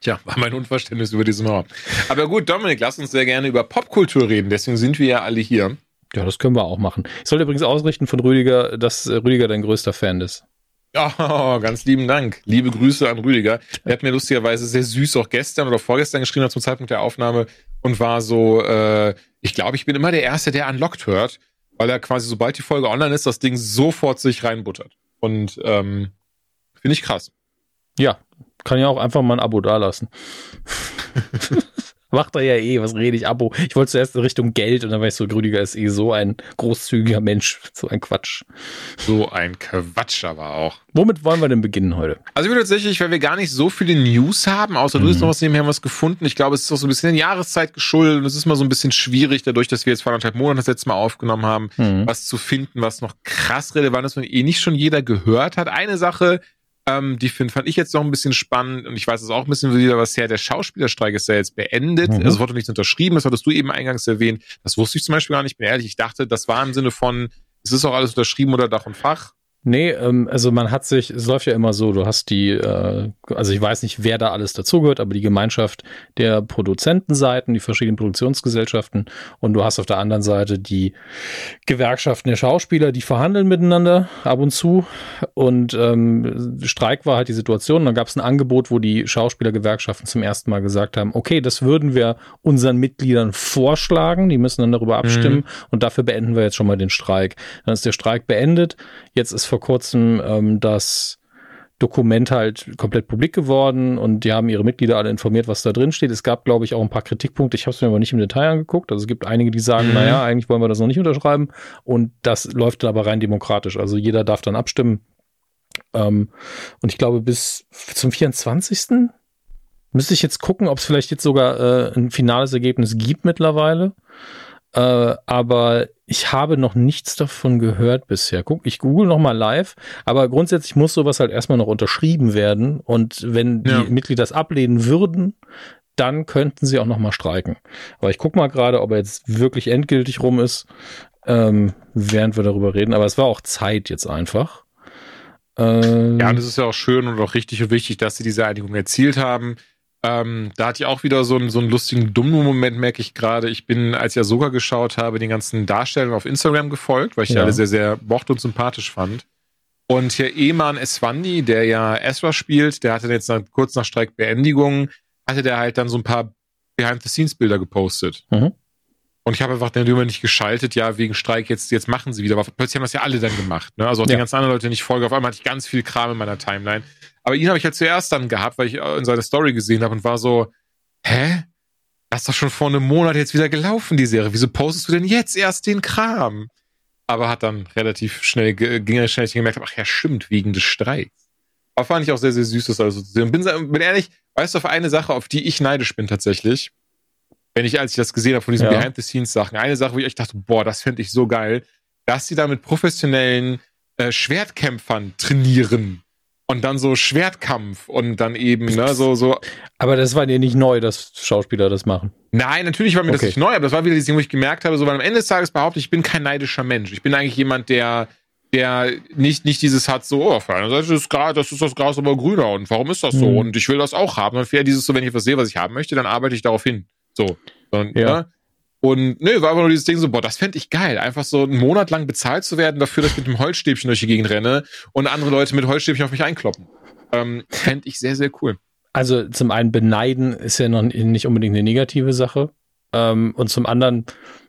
Tja, war mein Unverständnis über diese Mauer. Aber gut, Dominik, lass uns sehr gerne über Popkultur reden, deswegen sind wir ja alle hier. Ja, das können wir auch machen. Ich sollte übrigens ausrichten von Rüdiger, dass äh, Rüdiger dein größter Fan ist. Oh, [LAUGHS] ganz lieben Dank. Liebe Grüße an Rüdiger. Er hat mir lustigerweise sehr süß auch gestern oder vorgestern geschrieben zum Zeitpunkt der Aufnahme und war so, äh, ich glaube, ich bin immer der Erste, der Unlocked hört, weil er quasi, sobald die Folge online ist, das Ding sofort sich reinbuttert. Und ähm, finde ich krass. Ja, kann ja auch einfach mal ein Abo dalassen. [LAUGHS] Macht er ja eh, was rede ich, Abo. Ich wollte zuerst in Richtung Geld und dann war ich so, Grüdiger ist eh so ein großzügiger Mensch. So ein Quatsch. So ein Quatsch aber auch. Womit wollen wir denn beginnen heute? Also ich würde tatsächlich, weil wir gar nicht so viele News haben, außer du hast noch was nebenher was gefunden. Ich glaube, es ist auch so ein bisschen in Jahreszeit geschuldet und es ist mal so ein bisschen schwierig, dadurch, dass wir jetzt vor anderthalb Monaten das letzte Mal aufgenommen haben, Mhm. was zu finden, was noch krass relevant ist und eh nicht schon jeder gehört hat. Eine Sache, ähm, die find, fand ich jetzt noch ein bisschen spannend und ich weiß es auch ein bisschen wieder was her. Der Schauspielerstreik ist ja jetzt beendet. Mhm. Also es wurde nichts unterschrieben, das hattest du eben eingangs erwähnt. Das wusste ich zum Beispiel gar nicht. Ich bin ehrlich, ich dachte, das war im Sinne von, es ist auch alles unterschrieben oder Dach und Fach. Nee, ähm, also man hat sich, es läuft ja immer so, du hast die, äh, also ich weiß nicht, wer da alles dazugehört, aber die Gemeinschaft der Produzentenseiten, die verschiedenen Produktionsgesellschaften und du hast auf der anderen Seite die Gewerkschaften der Schauspieler, die verhandeln miteinander ab und zu und ähm, Streik war halt die Situation, dann gab es ein Angebot, wo die Schauspielergewerkschaften zum ersten Mal gesagt haben, okay, das würden wir unseren Mitgliedern vorschlagen, die müssen dann darüber abstimmen und dafür beenden wir jetzt schon mal den Streik. Dann ist der Streik beendet, jetzt ist vor kurzem ähm, das Dokument halt komplett publik geworden und die haben ihre Mitglieder alle informiert, was da drin steht. Es gab, glaube ich, auch ein paar Kritikpunkte. Ich habe es mir aber nicht im Detail angeguckt. Also es gibt einige, die sagen, Mhm. naja, eigentlich wollen wir das noch nicht unterschreiben. Und das läuft dann aber rein demokratisch. Also jeder darf dann abstimmen. Ähm, und ich glaube, bis zum 24. müsste ich jetzt gucken, ob es vielleicht jetzt sogar äh, ein finales Ergebnis gibt mittlerweile. Äh, aber ich habe noch nichts davon gehört bisher. Guck, ich google noch mal live, aber grundsätzlich muss sowas halt erstmal noch unterschrieben werden und wenn die Ja. Mitglieder das ablehnen würden, dann könnten sie auch noch mal streiken. Aber ich guck mal gerade, ob er jetzt wirklich endgültig rum ist, ähm, während wir darüber reden. Aber es war auch Zeit jetzt einfach. Ähm, Ja, und es ist ja auch schön und auch richtig und wichtig, dass sie diese Einigung erzielt haben. Ähm, da hatte ich auch wieder so einen, so einen lustigen, dummen Moment, merke ich gerade. Ich bin, als ich Ahsoka geschaut habe, den ganzen Darstellern auf Instagram gefolgt, weil ich die Ja. alle sehr, sehr mochte und sympathisch fand. Und hier Eman Eswandi, der ja Ezra spielt, der hatte jetzt nach, kurz nach Streikbeendigung, hatte der halt dann so ein paar Behind-the-Scenes-Bilder gepostet. Mhm. Und ich habe einfach dann immer nicht geschaltet, ja, wegen Streik, jetzt, jetzt machen sie wieder. Aber plötzlich haben das ja alle dann gemacht. Ne? Also auch Ja. die ganzen anderen Leute, denen ich folge. Auf einmal hatte ich ganz viel Kram in meiner Timeline. Aber ihn habe ich halt zuerst dann gehabt, weil ich äh, in seiner Story gesehen habe und war so, hä? Das ist doch schon vor einem Monat jetzt wieder gelaufen, die Serie. Wieso postest du denn jetzt erst den Kram? Aber hat dann relativ schnell, ging er schnell, gemerkt ach ja, stimmt, wegen des Streiks. Aber fand ich auch sehr, sehr süß, das also zu sehen. Bin, bin ehrlich, weißt du, auf eine Sache, auf die ich neidisch bin tatsächlich, wenn ich, als ich das gesehen habe von diesen Ja. Behind-the-Scenes-Sachen, eine Sache, wo ich echt dachte, boah, das fände ich so geil, dass sie da mit professionellen äh, Schwertkämpfern trainieren und dann so Schwertkampf und dann eben, ne, so, so. Aber das war dir nicht neu, dass Schauspieler das machen. Nein, natürlich war mir das Okay. nicht neu, aber das war wieder dieses Ding, wo ich gemerkt habe, so, weil am Ende des Tages behaupte ich, ich bin kein neidischer Mensch. Ich bin eigentlich jemand, der, der nicht, nicht dieses hat, so, oh, auf der einen Seite ist Gras, das ist das Gras aber grüner und warum ist das so? Mhm. Und ich will das auch haben. Und eher dieses so, wenn ich etwas sehe, was ich haben möchte, dann arbeite ich darauf hin. So. Und, Ja. ne? Und nö, war einfach nur dieses Ding so, boah, das fände ich geil. Einfach so einen Monat lang bezahlt zu werden dafür, dass ich mit dem Holzstäbchen durch die Gegend renne und andere Leute mit Holzstäbchen auf mich einkloppen. Ähm, fände ich sehr, sehr cool. Also zum einen beneiden ist ja noch nicht unbedingt eine negative Sache. Ähm, und zum anderen,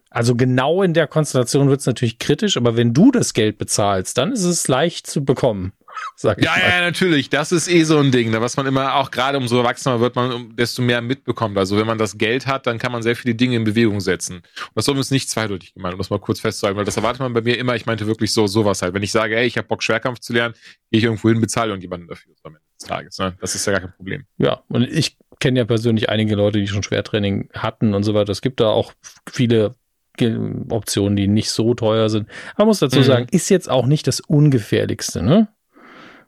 also genau in der Konstellation wird es natürlich kritisch, aber wenn du das Geld bezahlst, dann ist es leicht zu bekommen. [LAUGHS] Sag ich Ja, mal. ja, natürlich. Das ist eh so ein Ding, ne, was man immer auch gerade umso erwachsener wird man, um- desto mehr mitbekommt. Also wenn man das Geld hat, dann kann man sehr viele Dinge in Bewegung setzen. Und das ist nicht zweideutig gemeint, um das mal kurz festzuhalten, weil das erwartet man bei mir immer. Ich meinte wirklich so sowas halt. Wenn ich sage, ey, ich habe Bock Schwerkampf zu lernen, gehe ich irgendwo hin, bezahle irgendjemanden dafür am Ende des Tages. Ne? Das ist ja gar kein Problem. Ja, und ich kenne ja persönlich einige Leute, die schon Schwertraining hatten und so weiter. Es gibt da auch viele Optionen, die nicht so teuer sind. Man muss dazu Mhm. sagen, ist jetzt auch nicht das ungefährlichste, ne?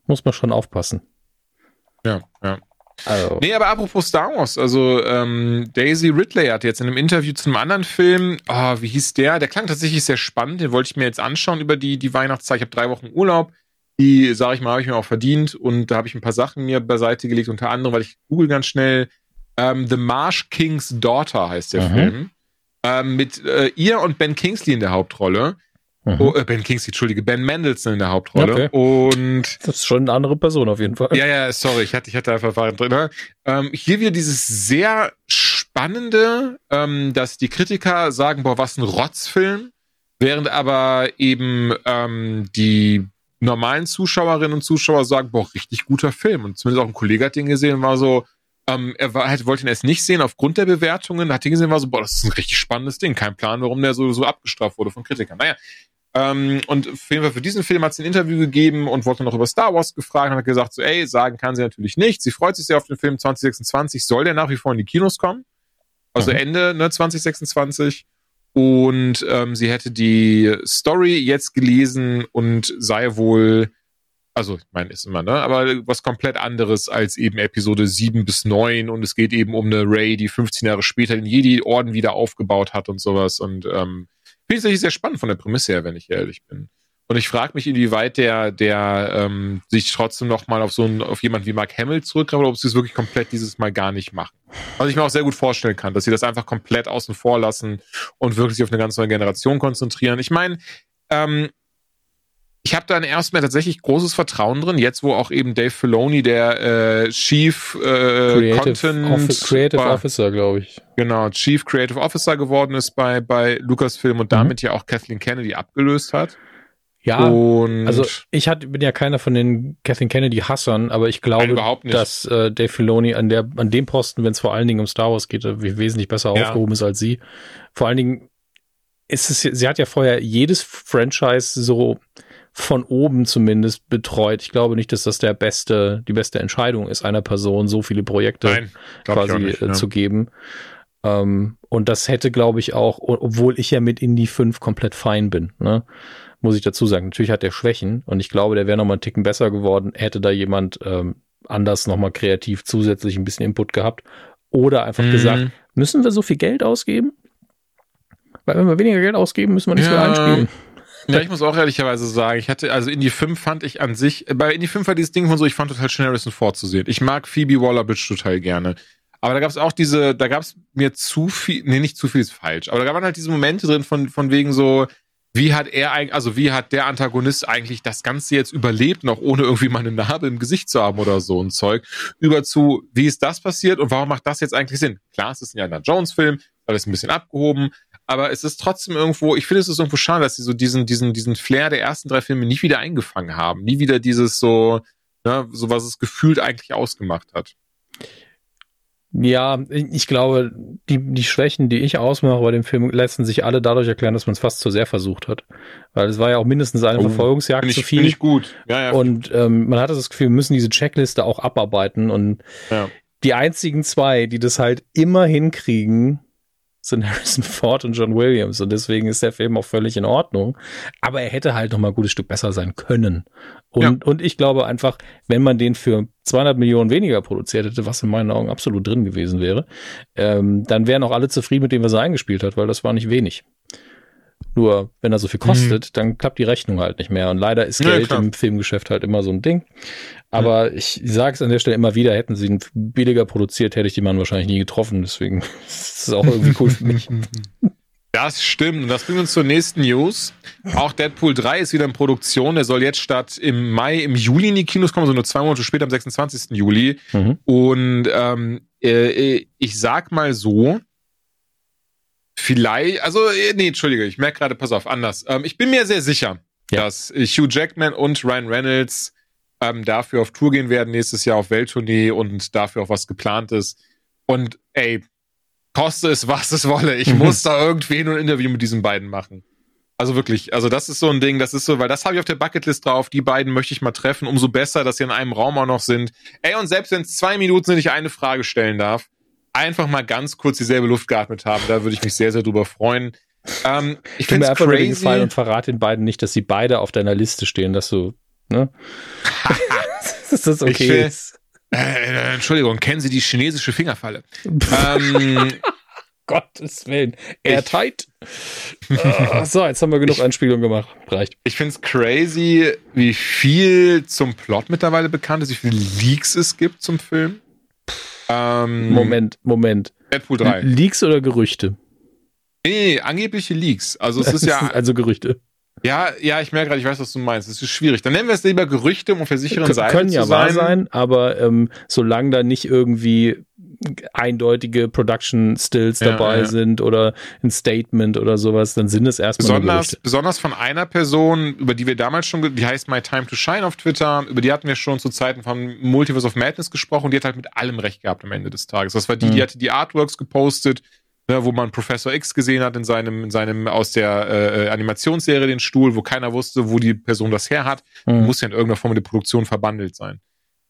Muss man schon aufpassen. Ja, ja. Also, Nee, aber apropos Star Wars, also ähm, Daisy Ridley hat jetzt in einem Interview zu einem anderen Film, oh, wie hieß der? Der klang tatsächlich sehr spannend, den wollte ich mir jetzt anschauen über die, die Weihnachtszeit. Ich habe drei Wochen Urlaub, die, sage ich mal, habe ich mir auch verdient und da habe ich ein paar Sachen mir beiseite gelegt, unter anderem, weil ich google ganz schnell, ähm, The Marsh King's Daughter heißt der Mhm. Film, ähm, mit äh, ihr und Ben Kingsley in der Hauptrolle. Mhm. Oh, äh, Ben Kingsley, Entschuldige, Ben Mendelssohn in der Hauptrolle. Okay. Und das ist schon eine andere Person auf jeden Fall. ja, ja, sorry, ich hatte, ich hatte einfach Waren drin. ne? Ähm, hier wieder dieses sehr spannende, ähm, dass die Kritiker sagen, boah, was ein Rotzfilm, während aber eben ähm, die normalen Zuschauerinnen und Zuschauer sagen, boah, richtig guter Film. Und zumindest auch ein Kollege hat den gesehen war so, ähm, er war, halt, wollte ihn erst nicht sehen aufgrund der Bewertungen, hat ihn gesehen, war so, boah, das ist ein richtig spannendes Ding. Kein Plan, warum der so, so abgestraft wurde von Kritikern. Naja, ähm, und auf jeden Fall für diesen Film hat sie ein Interview gegeben und wurde noch über Star Wars gefragt und hat gesagt, so, ey, sagen kann sie natürlich nicht. Sie freut sich sehr auf den Film 2026. Soll der nach wie vor in die Kinos kommen? Also mhm. Ende ne, 2026. Und ähm, sie hätte die Story jetzt gelesen und sei wohl, also ich meine, ist immer, ne? Aber was komplett anderes als eben Episode 7 bis 9 und es geht eben um eine Ray, die 15 Jahre später den Jedi-Orden wieder aufgebaut hat und sowas. Und ähm, finde ich sehr spannend von der Prämisse her, wenn ich ehrlich bin. Und ich frage mich, inwieweit der, der ähm, sich trotzdem noch mal auf so einen, auf jemanden wie Mark Hamill zurückgreift oder ob sie es wirklich komplett dieses Mal gar nicht machen. Was ich mir auch sehr gut vorstellen kann, dass sie das einfach komplett außen vor lassen und wirklich sich auf eine ganz neue Generation konzentrieren. Ich meine, ähm, ich habe da erstmal tatsächlich großes Vertrauen drin, jetzt wo auch eben Dave Filoni, der äh, Chief äh, Creative Content Office, Creative war, Officer, glaube ich. Genau, Chief Creative Officer geworden ist bei, bei Lucasfilm und mhm. damit ja auch Kathleen Kennedy abgelöst hat. Ja, und also ich hat, bin ja keiner von den Kathleen Kennedy-Hassern, aber ich glaube, dass äh, Dave Filoni an, der, an dem Posten, wenn es vor allen Dingen um Star Wars geht, wesentlich besser ja. aufgehoben ist als sie. Vor allen Dingen ist es, sie hat ja vorher jedes Franchise so von oben zumindest betreut. Ich glaube nicht, dass das der beste, die beste Entscheidung ist, einer Person so viele Projekte Nein, quasi nicht, äh, ja. zu geben. Ähm, und das hätte, glaube ich, auch, obwohl ich ja mit Indie 5 komplett fein bin, ne, muss ich dazu sagen. Natürlich hat er Schwächen und ich glaube, der wäre noch mal einen Ticken besser geworden, hätte da jemand ähm, anders noch mal kreativ zusätzlich ein bisschen Input gehabt oder einfach mhm. gesagt, müssen wir so viel Geld ausgeben? Weil wenn wir weniger Geld ausgeben, müssen wir nicht ja. so einspielen. Ja, ich muss auch ehrlicherweise sagen, ich hatte, also Indie 5 fand ich an sich, bei Indie 5 war dieses Ding von so, ich fand total schön Harrison Ford zu sehen. Ich mag Phoebe Waller-Bridge total gerne. Aber da gab es auch diese, da gab es mir zu viel, nee, nicht zu viel ist falsch, aber da waren halt diese Momente drin von, von wegen so, wie hat er eigentlich, also wie hat der Antagonist eigentlich das Ganze jetzt überlebt, noch ohne irgendwie mal eine Narbe im Gesicht zu haben oder so ein Zeug, über zu, wie ist das passiert und warum macht das jetzt eigentlich Sinn? Klar, es ist ein Indiana Jones Film, alles ein bisschen abgehoben, aber es ist trotzdem irgendwo, ich finde es ist irgendwo schade, dass sie so diesen, diesen, diesen Flair der ersten drei Filme nie wieder eingefangen haben. Nie wieder dieses so, ne, so was es gefühlt eigentlich ausgemacht hat. Ja, ich glaube, die, die Schwächen, die ich ausmache bei dem Film, lassen sich alle dadurch erklären, dass man es fast zu sehr versucht hat. Weil es war ja auch mindestens eine oh, Verfolgungsjagd ich, zu viel. Finde ich gut. Ja, ja. Und ähm, man hatte das Gefühl, wir müssen diese Checkliste auch abarbeiten. Und ja. die einzigen zwei, die das halt immer hinkriegen, sind Harrison Ford und John Williams und deswegen ist der Film auch völlig in Ordnung. Aber er hätte halt noch mal ein gutes Stück besser sein können. Und, ja. und ich glaube einfach, wenn man den für 200 Millionen weniger produziert hätte, was in meinen Augen absolut drin gewesen wäre, ähm, dann wären auch alle zufrieden mit dem, was er eingespielt hat, weil das war nicht wenig. Nur, wenn er so viel kostet, mhm. dann klappt die Rechnung halt nicht mehr. Und leider ist Geld ja, im Filmgeschäft halt immer so ein Ding. Aber mhm. ich sage es an der Stelle immer wieder, hätten sie ihn billiger produziert, hätte ich die Mann wahrscheinlich nie getroffen. Deswegen [LAUGHS] ist es auch irgendwie cool für mich. [LAUGHS] Das stimmt. Und das bringt uns zur nächsten News. Auch Deadpool 3 ist wieder in Produktion. Der soll jetzt statt im Mai, im Juli in die Kinos kommen, so nur zwei Monate später, am 26. Juli. Mhm. Und ähm, äh, ich sag mal so, Vielleicht, also, äh, nee, entschuldige, ich merke gerade, pass auf, anders. Ähm, ich bin mir sehr sicher, ja. dass Hugh Jackman und Ryan Reynolds ähm, dafür auf Tour gehen werden, nächstes Jahr auf Welttournee und dafür auch was geplant ist. Und ey, koste es, was es wolle. Ich mhm. [LAUGHS] muss da irgendwie ein Interview mit diesen beiden machen. Also wirklich, also das ist so ein Ding, das ist so, weil das habe ich auf der Bucketlist drauf, die beiden möchte ich mal treffen, umso besser, dass sie in einem Raum auch noch sind. Ey, und selbst wenn es zwei Minuten sind, ich eine Frage stellen darf, einfach mal ganz kurz dieselbe Luft geatmet haben. Da würde ich mich sehr, sehr drüber freuen. Ähm, ich finde mir einfach crazy. gefallen und verrate den beiden nicht, dass sie beide auf deiner Liste stehen, dass du, ne? [LAUGHS] dass das okay ist. Äh, Entschuldigung, kennen Sie die chinesische Fingerfalle? ähm, [LAUGHS] Gottes Willen. Airtight. uh, so, jetzt haben wir genug Anspielung gemacht. Reicht. Ich finde es crazy, wie viel zum Plot mittlerweile bekannt ist, wie viele Leaks es gibt zum Film. Ähm, Moment, Moment. Deadpool 3. Leaks oder Gerüchte? Nee, nee, angebliche Leaks. Also es ist ja. [LAUGHS] also Gerüchte. Ja, ja, ich merke gerade, ich weiß, was du meinst. Es ist schwierig. Dann nennen wir es lieber Gerüchte, um auf der sicheren Seite können ja zu sein. wahr sein, aber ähm, solange da nicht irgendwie eindeutige Production Stills Ja, dabei ja. sind oder ein Statement oder sowas, dann sind es erstmal Besonders, besonders von einer Person, über die wir damals schon, die heißt My Time to Shine auf Twitter, über die hatten wir schon zu Zeiten von Multiverse of Madness gesprochen und die hat halt mit allem recht gehabt am Ende des Tages. Das war die, Mhm. die hatte die Artworks gepostet, ne, wo man Professor X gesehen hat in seinem, in seinem aus der äh, Animationsserie den Stuhl, wo keiner wusste, wo die Person das her hat. Mhm. Muss ja in irgendeiner Form mit der Produktion verbandelt sein.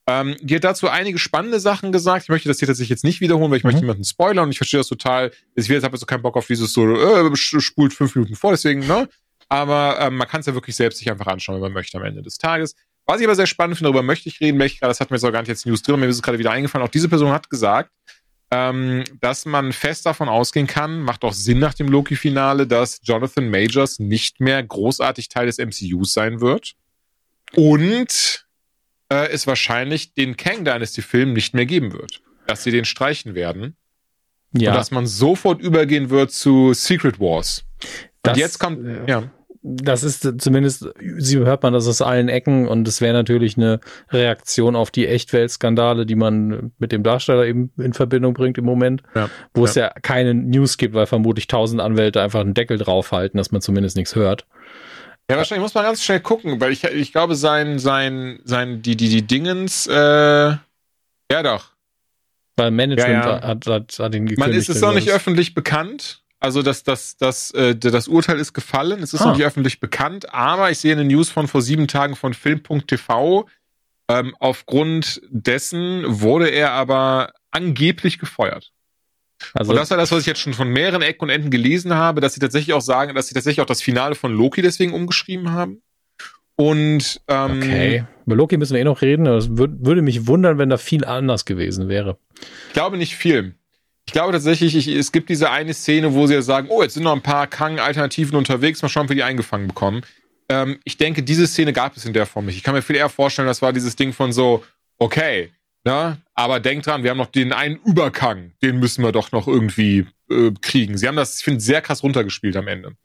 Ähm, die hat dazu einige spannende Sachen gesagt. Ich möchte das hier tatsächlich jetzt nicht wiederholen, weil ich Mhm. möchte niemanden spoilern und ich verstehe das total. Ich habe jetzt so keinen Bock auf dieses so, äh, spult fünf Minuten vor, deswegen, ne? Aber ähm, man kann es ja wirklich selbst sich einfach anschauen, wenn man möchte am Ende des Tages. Was ich aber sehr spannend finde, darüber möchte ich reden, möchte ich gerade, das hat mir jetzt auch gar nicht jetzt News drin, mir ist es gerade wieder eingefallen. Auch diese Person hat gesagt, ähm, dass man fest davon ausgehen kann, macht auch Sinn nach dem Loki-Finale, dass Jonathan Majors nicht mehr großartig Teil des MCUs sein wird. Und äh, es wahrscheinlich den Kang Dynasty-Film nicht mehr geben wird. Dass sie den streichen werden. Ja, Und dass man sofort übergehen wird zu Secret Wars. das, Und jetzt kommt, äh, ja. das ist zumindest, sie hört man das aus allen Ecken und es wäre natürlich eine Reaktion auf die Echtwelt-Skandale, die man mit dem Darsteller eben in Verbindung bringt im Moment, Ja. wo es ja keine News gibt, weil vermutlich tausend Anwälte einfach einen Deckel draufhalten, dass man zumindest nichts hört. Ja, wahrscheinlich muss man ganz schnell gucken, weil ich, ich glaube, sein, sein, sein, die, die, die Dingens, äh, ja doch. Weil Management Ja, ja. Hat, hat, hat ihn gekündigt. Man ist es noch nicht öffentlich bekannt. Also das, das, das, äh, das Urteil ist gefallen. Es ist Ah. noch nicht öffentlich bekannt, aber ich sehe eine News von vor sieben Tagen von Film.tv. Ähm, aufgrund dessen wurde er aber angeblich gefeuert. Also, Und das war das, was ich jetzt schon von mehreren Ecken und Enden gelesen habe, dass sie tatsächlich auch sagen, dass sie tatsächlich auch das Finale von Loki deswegen umgeschrieben haben. Und ähm, okay. Über Loki müssen wir eh noch reden, es würd, würde mich wundern, wenn da viel anders gewesen wäre. ich glaube nicht viel. Ich glaube tatsächlich, ich, es gibt diese eine Szene, wo sie ja sagen, oh, jetzt sind noch ein paar Kang-Alternativen unterwegs, mal schauen, ob wir die eingefangen bekommen. Ähm, ich denke, diese Szene gab es in der Form nicht. Ich kann mir viel eher vorstellen, das war dieses Ding von so, okay, ne, aber denkt dran, wir haben noch den einen Überkang, den müssen wir doch noch irgendwie äh, kriegen. Sie haben das, ich finde, sehr krass runtergespielt am Ende.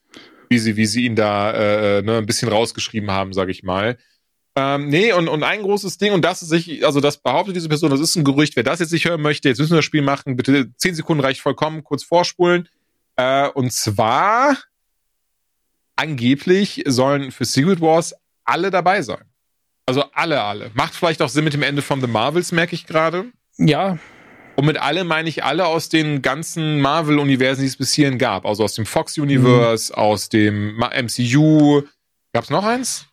Wie sie, wie sie ihn da äh, ne, ein bisschen rausgeschrieben haben, sage ich mal. Ähm, nee, und, und ein großes Ding, und das ist sich, also das behauptet diese Person, das ist ein Gerücht, wer das jetzt nicht hören möchte, jetzt müssen wir das Spiel machen, bitte zehn Sekunden reicht vollkommen, kurz vorspulen. Äh, und zwar, angeblich sollen für Secret Wars alle dabei sein. Also alle, alle. Macht vielleicht auch Sinn mit dem Ende von The Marvels, merke ich gerade. Ja, Und mit alle meine ich alle aus den ganzen Marvel-Universen, die es bis hierhin gab. Also aus dem Fox-Universe, aus dem MCU. Gab es noch eins?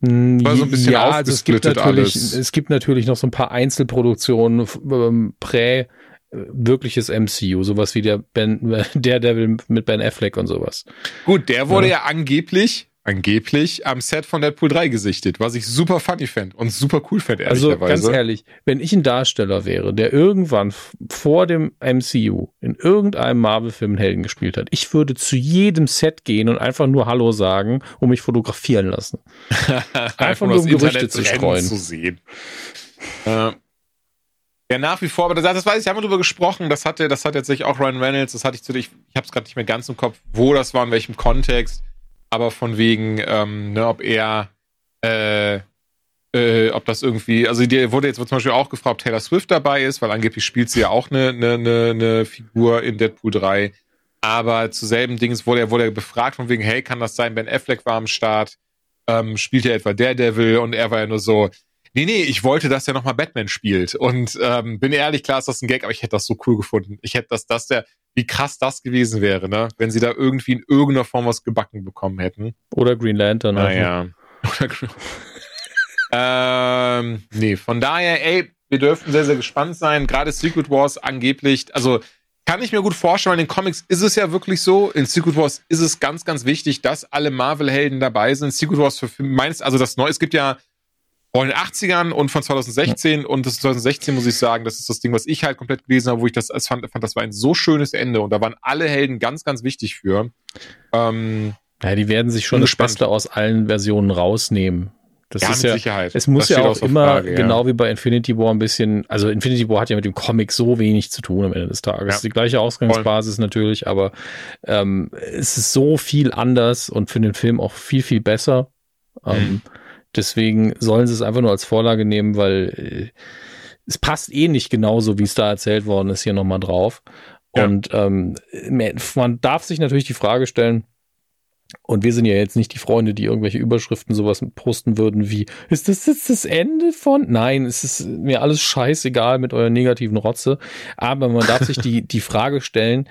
War so ein bisschen ja, also es gibt natürlich, alles. es gibt natürlich noch so ein paar Einzelproduktionen, ähm, prä äh, wirkliches MCU, sowas wie der Ben, [LAUGHS] der Devil mit Ben Affleck und sowas. Gut, der wurde Ja. ja, angeblich, angeblich am Set von Deadpool 3 gesichtet, was ich super funny fände und super cool fände, Also ganz ehrlich, wenn ich ein Darsteller wäre, der irgendwann vor dem MCU in irgendeinem Marvel-Film einen Helden gespielt hat, ich würde zu jedem Set gehen und einfach nur Hallo sagen und mich fotografieren lassen. [LAUGHS] einfach nur, um Gerüchte zu streuen. Zu sehen. Äh, ja, nach wie vor, aber das, das weiß ich, haben wir drüber gesprochen, das hatte, das hat jetzt sich auch Ryan Reynolds, das hatte ich zu dir, ich, ich habe es gerade nicht mehr ganz im Kopf, wo das war, in welchem Kontext, aber von wegen, ähm, ne, ob er, äh, äh, ob das irgendwie, also dir wurde jetzt zum Beispiel auch gefragt, ob Taylor Swift dabei ist, weil angeblich spielt sie ja auch eine, eine, eine, eine Figur in Deadpool 3. Aber zu selben Dings wurde er, wurde er befragt von wegen, hey, kann das sein, Ben Affleck war am Start, ähm, spielt er etwa Daredevil und er war ja nur so, nee, nee, ich wollte, dass er nochmal Batman spielt. Und ähm, bin ehrlich, klar ist das ein Gag, aber ich hätte das so cool gefunden. Ich hätte das, das der, wie krass das gewesen wäre, ne? Wenn sie da irgendwie in irgendeiner Form was gebacken bekommen hätten. Oder Green Lantern. einfach. Naja. [LAUGHS] ähm, nee, von daher, ey, wir dürften sehr, sehr gespannt sein. Gerade Secret Wars angeblich, also kann ich mir gut vorstellen, in den Comics ist es ja wirklich so. In Secret Wars ist es ganz, ganz wichtig, dass alle Marvel-Helden dabei sind. Secret Wars für für meines, also das neue, es gibt ja von den 80ern und von 2016 und das 2016 muss ich sagen, das ist das Ding, was ich halt komplett gelesen habe, wo ich das als fand, fand, das war ein so schönes Ende und da waren alle Helden ganz, ganz wichtig für. Ähm, Ja, die werden sich schon das. Beste aus allen Versionen rausnehmen. Das ja, ist mit ja, Sicherheit. es muss Das ja auch immer, Frage, ja. genau wie bei Infinity War, ein bisschen, also Infinity War hat ja mit dem Comic so wenig zu tun am Ende des Tages. Ja. Die gleiche Ausgangsbasis natürlich, aber ähm, es ist so viel anders und für den Film auch viel, viel besser. Ähm, Mhm. Deswegen sollen sie es einfach nur als Vorlage nehmen, weil es passt eh nicht genauso, wie es da erzählt worden ist, hier nochmal drauf. Ja. Und ähm, man darf sich natürlich die Frage stellen, und wir sind ja jetzt nicht die Freunde, die irgendwelche Überschriften sowas posten würden wie, ist das jetzt das Ende von? Nein, es ist mir alles scheißegal mit eurer negativen Rotze. Aber man darf sich die, die Frage stellen,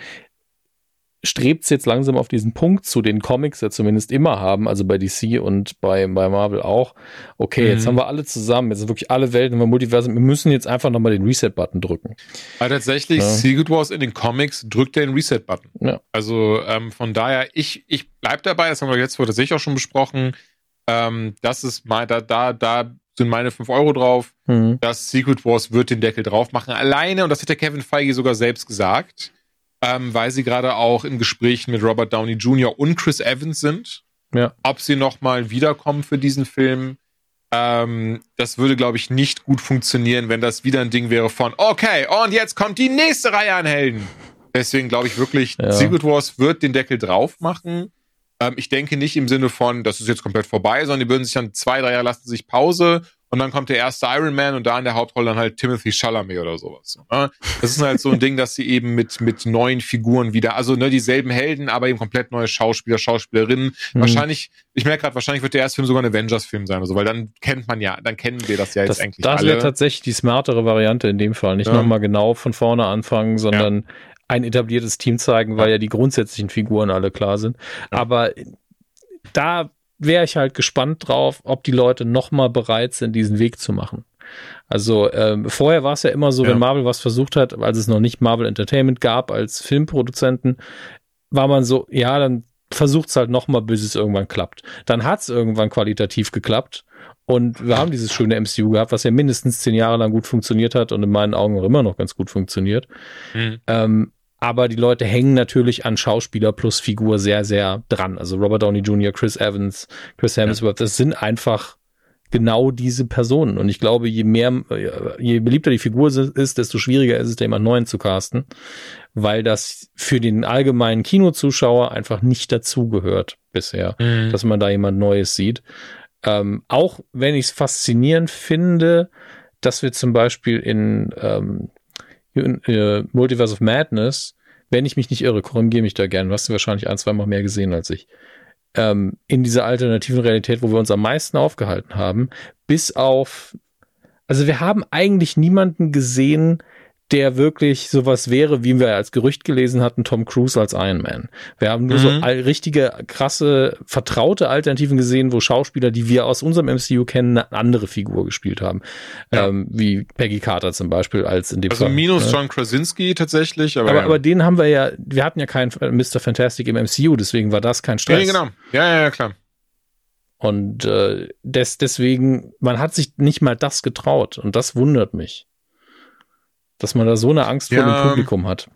strebt es jetzt langsam auf diesen Punkt zu, den Comics ja zumindest immer haben, also bei DC und bei, bei Marvel auch. Okay, mhm. jetzt haben wir alle zusammen, jetzt sind wirklich alle Welten im Multiversum. Wir müssen jetzt einfach nochmal den Reset-Button drücken. Aber tatsächlich, ja. Secret Wars in den Comics drückt den Reset-Button. Ja. Also ähm, von daher, ich, ich bleib dabei, das haben wir jetzt tatsächlich auch schon besprochen. Ähm, das ist mal, da, da, da sind meine 5 Euro drauf. Mhm. Das Secret Wars wird den Deckel drauf machen. Alleine, und das hat der Kevin Feige sogar selbst gesagt, ähm, weil sie gerade auch in Gesprächen mit Robert Downey Jr. und Chris Evans sind. Ja. Ob sie nochmal wiederkommen für diesen Film. Ähm, das würde, glaube ich, nicht gut funktionieren, wenn das wieder ein Ding wäre von, okay, und jetzt kommt die nächste Reihe an Helden. Deswegen glaube ich wirklich, ja. Secret Wars wird den Deckel drauf machen. Ähm, ich denke nicht im Sinne von, das ist jetzt komplett vorbei, sondern die würden sich dann zwei, drei Jahre lassen sich Pause und dann kommt der erste Iron Man und da in der Hauptrolle dann halt Timothy Chalamet oder sowas. Ne? Das ist halt so ein Ding, dass sie eben mit, mit neuen Figuren wieder, also ne, dieselben Helden, aber eben komplett neue Schauspieler, Schauspielerinnen. Mhm. Wahrscheinlich, ich merke gerade, wahrscheinlich wird der erste Film sogar ein Avengers-Film sein, also, weil dann kennt man ja, dann kennen wir das ja jetzt eigentlich das alle. Das wäre tatsächlich die smartere Variante in dem Fall. Nicht ja. nochmal genau von vorne anfangen, sondern ja. ein etabliertes Team zeigen, weil ja die grundsätzlichen Figuren alle klar sind. Aber da wäre ich halt gespannt drauf, ob die Leute nochmal bereit sind, diesen Weg zu machen. Also ähm, vorher war es ja immer so, ja. wenn Marvel was versucht hat, als es noch nicht Marvel Entertainment gab als Filmproduzenten, war man so, ja, dann versucht es halt nochmal, bis es irgendwann klappt. Dann hat es irgendwann qualitativ geklappt und wir haben dieses schöne MCU gehabt, was ja mindestens zehn Jahre lang gut funktioniert hat und in meinen Augen auch immer noch ganz gut funktioniert. Mhm. Ähm, aber die Leute hängen natürlich an Schauspieler plus Figur sehr, sehr dran. Also Robert Downey Jr., Chris Evans, Chris Hemsworth, ja. das sind einfach genau diese Personen. Und ich glaube, je mehr, je beliebter die Figur ist, desto schwieriger ist es, da jemand neuen zu casten, weil das für den allgemeinen Kinozuschauer einfach nicht dazugehört bisher, mhm. dass man da jemand Neues sieht. Ähm, auch wenn ich es faszinierend finde, dass wir zum Beispiel in ähm, äh, Multiverse of Madness, wenn ich mich nicht irre, korrigiere mich da gern, du hast du wahrscheinlich ein, zwei Mal mehr gesehen als ich, ähm, in dieser alternativen Realität, wo wir uns am meisten aufgehalten haben, bis auf, also wir haben eigentlich niemanden gesehen, der wirklich sowas wäre, wie wir als Gerücht gelesen hatten, Tom Cruise als Iron Man. Wir haben nur mhm. so richtige, krasse, vertraute Alternativen gesehen, wo Schauspieler, die wir aus unserem MCU kennen, eine andere Figur gespielt haben. Ja. Ähm, wie Peggy Carter zum Beispiel als in dem Also Fall, minus ne? John Krasinski tatsächlich. Aber, aber, ja. aber den haben wir ja, wir hatten ja keinen Mr. Fantastic im MCU, deswegen war das kein Stress. Ja, genau. Ja, ja, ja klar. Und äh, des, deswegen, man hat sich nicht mal das getraut und das wundert mich dass man da so eine Angst ja, vor dem Publikum hat.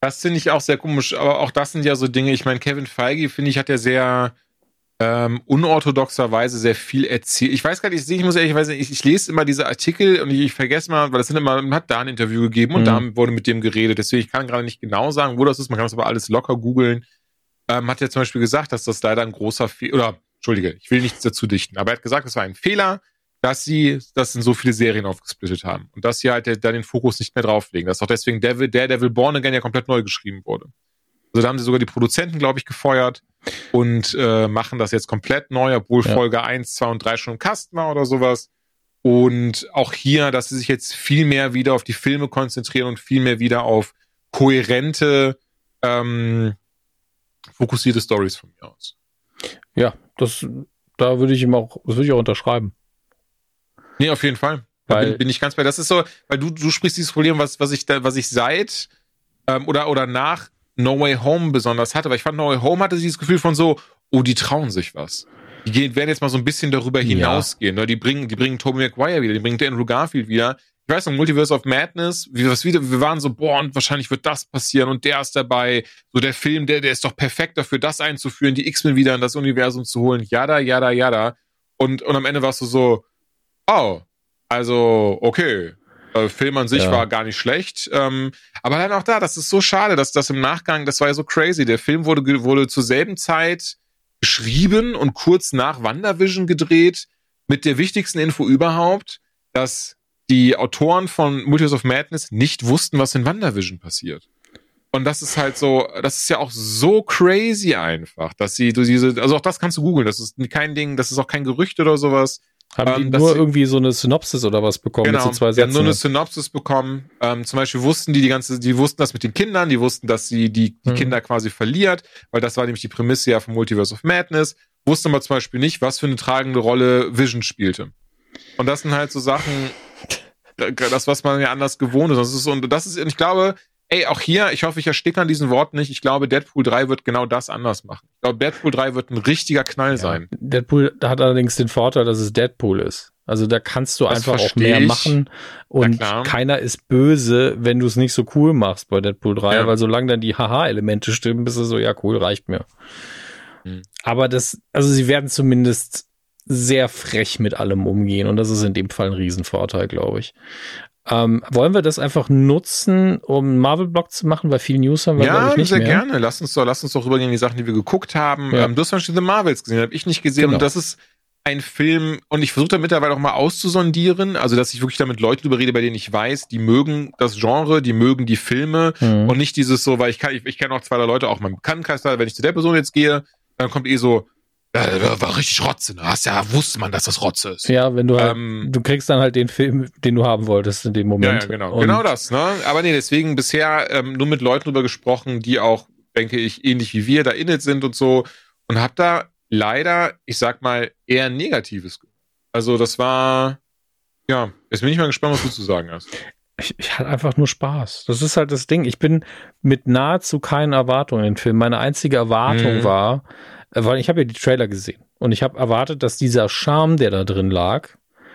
Das finde ich auch sehr komisch, aber auch das sind ja so Dinge, ich meine, Kevin Feige, finde ich, hat ja sehr ähm, unorthodoxerweise sehr viel erzählt. Ich weiß gar nicht, ich muss ehrlich sagen, ich, ich lese immer diese Artikel und ich, ich vergesse mal, weil das sind immer, man hat da ein Interview gegeben und mhm. da wurde mit dem geredet, deswegen ich kann gerade nicht genau sagen, wo das ist, man kann das aber alles locker googeln. Ähm, hat ja zum Beispiel gesagt, dass das leider ein großer Fehler, oder Entschuldige, ich will nichts dazu dichten, aber er hat gesagt, das war ein Fehler, dass sie das in so viele Serien aufgesplittet haben und dass sie halt da den Fokus nicht mehr drauflegen. Dass auch deswegen Devil, der Devil Born Again ja komplett neu geschrieben wurde. Also da haben sie sogar die Produzenten, glaube ich, gefeuert und äh, machen das jetzt komplett neu, obwohl ja. Folge 1, 2 und 3 schon im Kasten war oder sowas. Und auch hier, dass sie sich jetzt viel mehr wieder auf die Filme konzentrieren und viel mehr wieder auf kohärente, ähm, fokussierte Stories von mir aus. Ja, das, da würde ich ihm auch, das würde ich auch unterschreiben. Nee, auf jeden Fall. Da bin, bin, ich ganz bei. Das ist so, weil du, du sprichst dieses Problem, was, was ich da, was ich seit ähm, oder, oder nach No Way Home besonders hatte. Weil ich fand, No Way Home hatte dieses Gefühl von so, oh, die trauen sich was. Die gehen, werden jetzt mal so ein bisschen darüber hinausgehen. Ja. Ne? Die bringen, die bringen Tobey Maguire wieder, die bringen Andrew Garfield wieder. Ich weiß noch, Multiverse of Madness, wie was wieder, wir waren so, boah, und wahrscheinlich wird das passieren und der ist dabei. So der Film, der, der ist doch perfekt dafür, das einzuführen, die X-Men wieder in das Universum zu holen. Yada, yada, yada. Und, und am Ende warst du so, Oh, also okay. Äh, Film an sich ja. war gar nicht schlecht. Ähm, aber dann auch da, das ist so schade, dass das im Nachgang, das war ja so crazy. Der Film wurde, wurde zur selben Zeit geschrieben und kurz nach WandaVision gedreht mit der wichtigsten Info überhaupt, dass die Autoren von Multiverse of Madness nicht wussten, was in WandaVision passiert. Und das ist halt so, das ist ja auch so crazy einfach, dass sie, du diese, also auch das kannst du googeln, das ist kein Ding, das ist auch kein Gerücht oder sowas. Haben ähm, die nur irgendwie so eine Synopsis oder was bekommen? Genau, so zwei Sätzen? Die haben nur eine Synopsis bekommen. Ähm, zum Beispiel wussten die die ganze, die wussten das mit den Kindern, die wussten, dass sie die, die mhm. Kinder quasi verliert, weil das war nämlich die Prämisse ja vom Multiverse of Madness. Wussten aber zum Beispiel nicht, was für eine tragende Rolle Vision spielte. Und das sind halt so Sachen, das, was man ja anders gewohnt ist. Das ist, und das ist, ich glaube, ey, auch hier, ich hoffe, ich ersticke an diesen Worten nicht. Ich glaube, Deadpool 3 wird genau das anders machen. Ich glaube, Deadpool 3 wird ein richtiger Knall ja. sein. Deadpool hat allerdings den Vorteil, dass es Deadpool ist. Also da kannst du das einfach auch mehr ich. machen und keiner ist böse, wenn du es nicht so cool machst bei Deadpool 3, ja. weil solange dann die Haha-Elemente stimmen, bist du so, ja cool, reicht mir. Mhm. Aber das, also sie werden zumindest sehr frech mit allem umgehen und das ist in dem Fall ein Riesenvorteil, glaube ich. Ähm, wollen wir das einfach nutzen, um Marvel-Blog zu machen? Weil viel News haben wir, ja, ich, nicht sehr mehr. gerne. Lass uns doch, lass uns doch rübergehen, die Sachen, die wir geguckt haben. Ja. Ähm, du hast zum Beispiel The Marvels gesehen, habe ich nicht gesehen. Genau. Und das ist ein Film, und ich versuche da mittlerweile auch mal auszusondieren, also dass ich wirklich damit Leute drüber rede, bei denen ich weiß, die mögen das Genre, die mögen die Filme mhm. und nicht dieses so, weil ich kann, ich, ich kenne auch zwei Leute auch meinem Bekanntenkreis, wenn ich zu der Person jetzt gehe, dann kommt eh so, ja, war richtig Rotze, ne? Hast ja, wusste man, dass das Rotze ist. Ja, wenn du halt, ähm, du kriegst dann halt den Film, den du haben wolltest in dem Moment. Ja, ja genau. Und genau das, ne? Aber nee, deswegen bisher ähm, nur mit Leuten drüber gesprochen, die auch, denke ich, ähnlich wie wir da innet sind und so. Und hab da leider, ich sag mal, eher Negatives. Also das war, ja, jetzt bin ich mal gespannt, was du zu sagen hast. Ich, ich hatte einfach nur Spaß. Das ist halt das Ding. Ich bin mit nahezu keinen Erwartungen in den Film. Meine einzige Erwartung mhm. war, weil ich habe ja die Trailer gesehen und ich habe erwartet, dass dieser Charme, der da drin lag,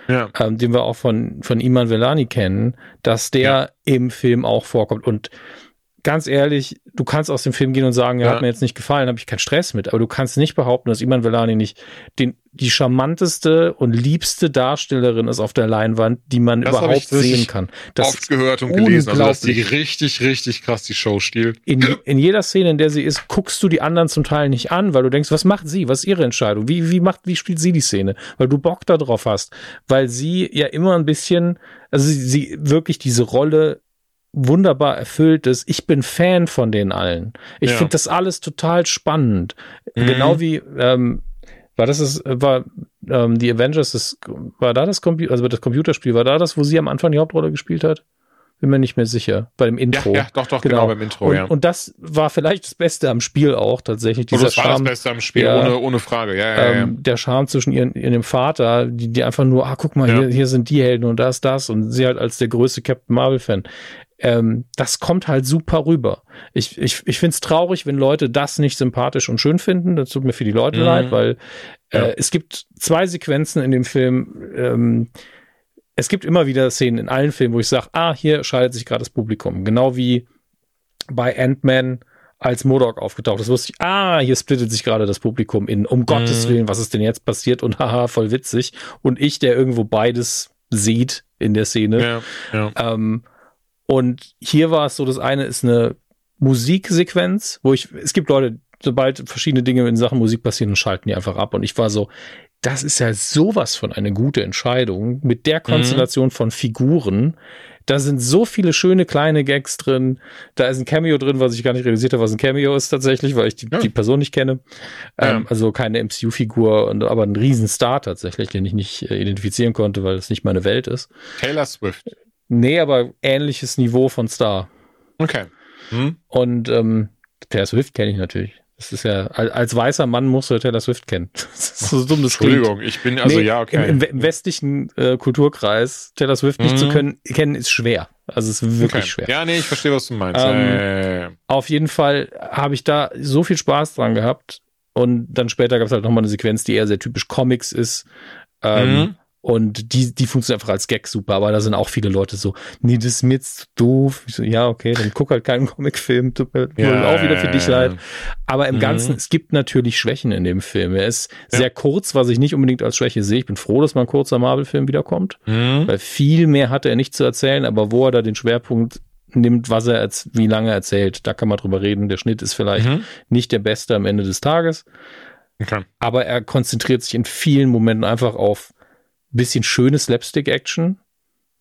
ja. ähm, den wir auch von, von Iman Velani kennen, dass der ja. im Film auch vorkommt. Und ganz ehrlich, du kannst aus dem Film gehen und sagen, er ja. hat mir jetzt nicht gefallen, habe ich keinen Stress mit. Aber du kannst nicht behaupten, dass Iman Velani nicht den, die charmanteste und liebste Darstellerin ist auf der Leinwand, die man das überhaupt sehen kann. Das oft gehört und gelesen, also dass die richtig, richtig krass die Show stiehlt. In, in jeder Szene, in der sie ist, guckst du die anderen zum Teil nicht an, weil du denkst, was macht sie? Was ist ihre Entscheidung? Wie, wie macht, wie spielt sie die Szene? Weil du Bock darauf hast. Weil sie ja immer ein bisschen, also sie, sie wirklich diese Rolle wunderbar erfüllt ist. Ich bin Fan von den allen. Ich ja. finde das alles total spannend. Mhm. Genau wie ähm, war das ist, war ähm, die Avengers das, war da das Computer also das Computerspiel war da das wo sie am Anfang die Hauptrolle gespielt hat bin mir nicht mehr sicher bei dem Intro ja, ja doch doch genau, genau beim Intro und, ja und das war vielleicht das Beste am Spiel auch tatsächlich dieser das war Charme, das Beste am Spiel ja, ohne ohne Frage ja, ja, ähm, ja, der Charme zwischen ihren ihrem Vater die die einfach nur ah guck mal hier, hier sind die Helden und das das und sie halt als der größte Captain Marvel Fan ähm, das kommt halt super rüber. Ich, ich, ich finde es traurig, wenn Leute das nicht sympathisch und schön finden. Das tut mir für die Leute mhm. leid, weil äh, ja. es gibt zwei Sequenzen in dem Film. Ähm, es gibt immer wieder Szenen in allen Filmen, wo ich sage, ah, hier schaltet sich gerade das Publikum. Genau wie bei Ant-Man als Modok aufgetaucht ist, wusste ich, ah, hier splittet sich gerade das Publikum in, um mhm. Gottes Willen, was ist denn jetzt passiert und [LAUGHS] haha, voll witzig. Und ich, der irgendwo beides sieht in der Szene. Ja, ja. Ähm, und hier war es so, das eine ist eine Musiksequenz, wo ich, es gibt Leute, sobald verschiedene Dinge in Sachen Musik passieren, schalten die einfach ab. Und ich war so, das ist ja sowas von eine gute Entscheidung mit der mhm. Konstellation mhm. von Figuren. Da sind so viele schöne kleine Gags drin. Da ist ein Cameo drin, was ich gar nicht realisiert habe, was ein Cameo ist tatsächlich, weil ich die, ja. die Person nicht kenne. Ja. Ähm, also keine MCU-Figur, aber ein Riesenstar tatsächlich, den ich nicht äh, identifizieren konnte, weil es nicht meine Welt ist. Taylor Swift. Nee, aber ähnliches Niveau von Star. Okay. Hm. Und ähm, Taylor Swift kenne ich natürlich. Das ist ja, als weißer Mann musst du Taylor Swift kennen. [LAUGHS] Das ist so dumm, das Entschuldigung, klingt. ich bin, also nee, ja, okay. Im, im westlichen äh, Kulturkreis Taylor Swift mhm. nicht zu mhm. können, kennen, ist schwer. Also es ist wirklich okay. schwer. Ja, nee, ich verstehe, was du meinst. Ähm, äh. Auf jeden Fall habe ich da so viel Spaß dran gehabt. Und dann später gab es halt nochmal eine Sequenz, die eher sehr typisch Comics ist. Ähm, mhm. Und die, die funktioniert einfach als Gag super, aber da sind auch viele Leute so, nee, das ist mir jetzt doof. So, ja, okay, dann guck halt keinen [LAUGHS] Comicfilm, tut mir ja, auch wieder für dich leid. Aber im mhm. Ganzen, es gibt natürlich Schwächen in dem Film. Er ist ja. sehr kurz, was ich nicht unbedingt als Schwäche sehe. Ich bin froh, dass mal ein kurzer Marvel-Film wiederkommt, mhm. weil viel mehr hatte er nicht zu erzählen, aber wo er da den Schwerpunkt nimmt, was er, wie lange er erzählt, da kann man drüber reden. Der Schnitt ist vielleicht mhm. nicht der beste am Ende des Tages. Okay. Aber er konzentriert sich in vielen Momenten einfach auf bisschen schöne Slapstick-Action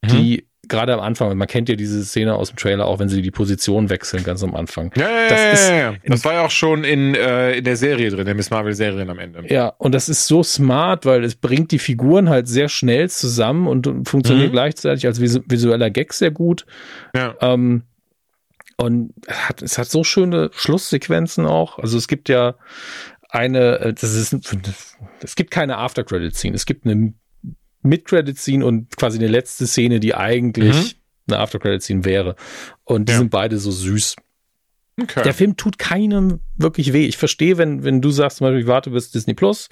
die gerade am Anfang, man kennt ja diese Szene aus dem Trailer auch, wenn sie die Position wechseln, ganz am Anfang. Ja, ja, Das ja, ist ja, ja. Das war ja auch schon in, äh, in der Serie drin, der Miss Marvel-Serie am Ende. Ja, und das ist so smart, weil es bringt die Figuren halt sehr schnell zusammen und funktioniert Mhm. gleichzeitig als visu visueller Gag sehr gut. Ja. Ähm, und es hat, es hat so schöne Schlusssequenzen auch. Also es gibt ja eine, äh, das ist, es gibt keine After-Credit-Scene. Es gibt eine Mid-Credit-Scene und quasi eine letzte Szene, die eigentlich eine After-Credit-Scene wäre. Und die Mhm. Ja. sind beide so süß. Okay. Der Film tut keinem wirklich weh. Ich verstehe, wenn, wenn du sagst, zum Beispiel, ich warte bis Disney Plus,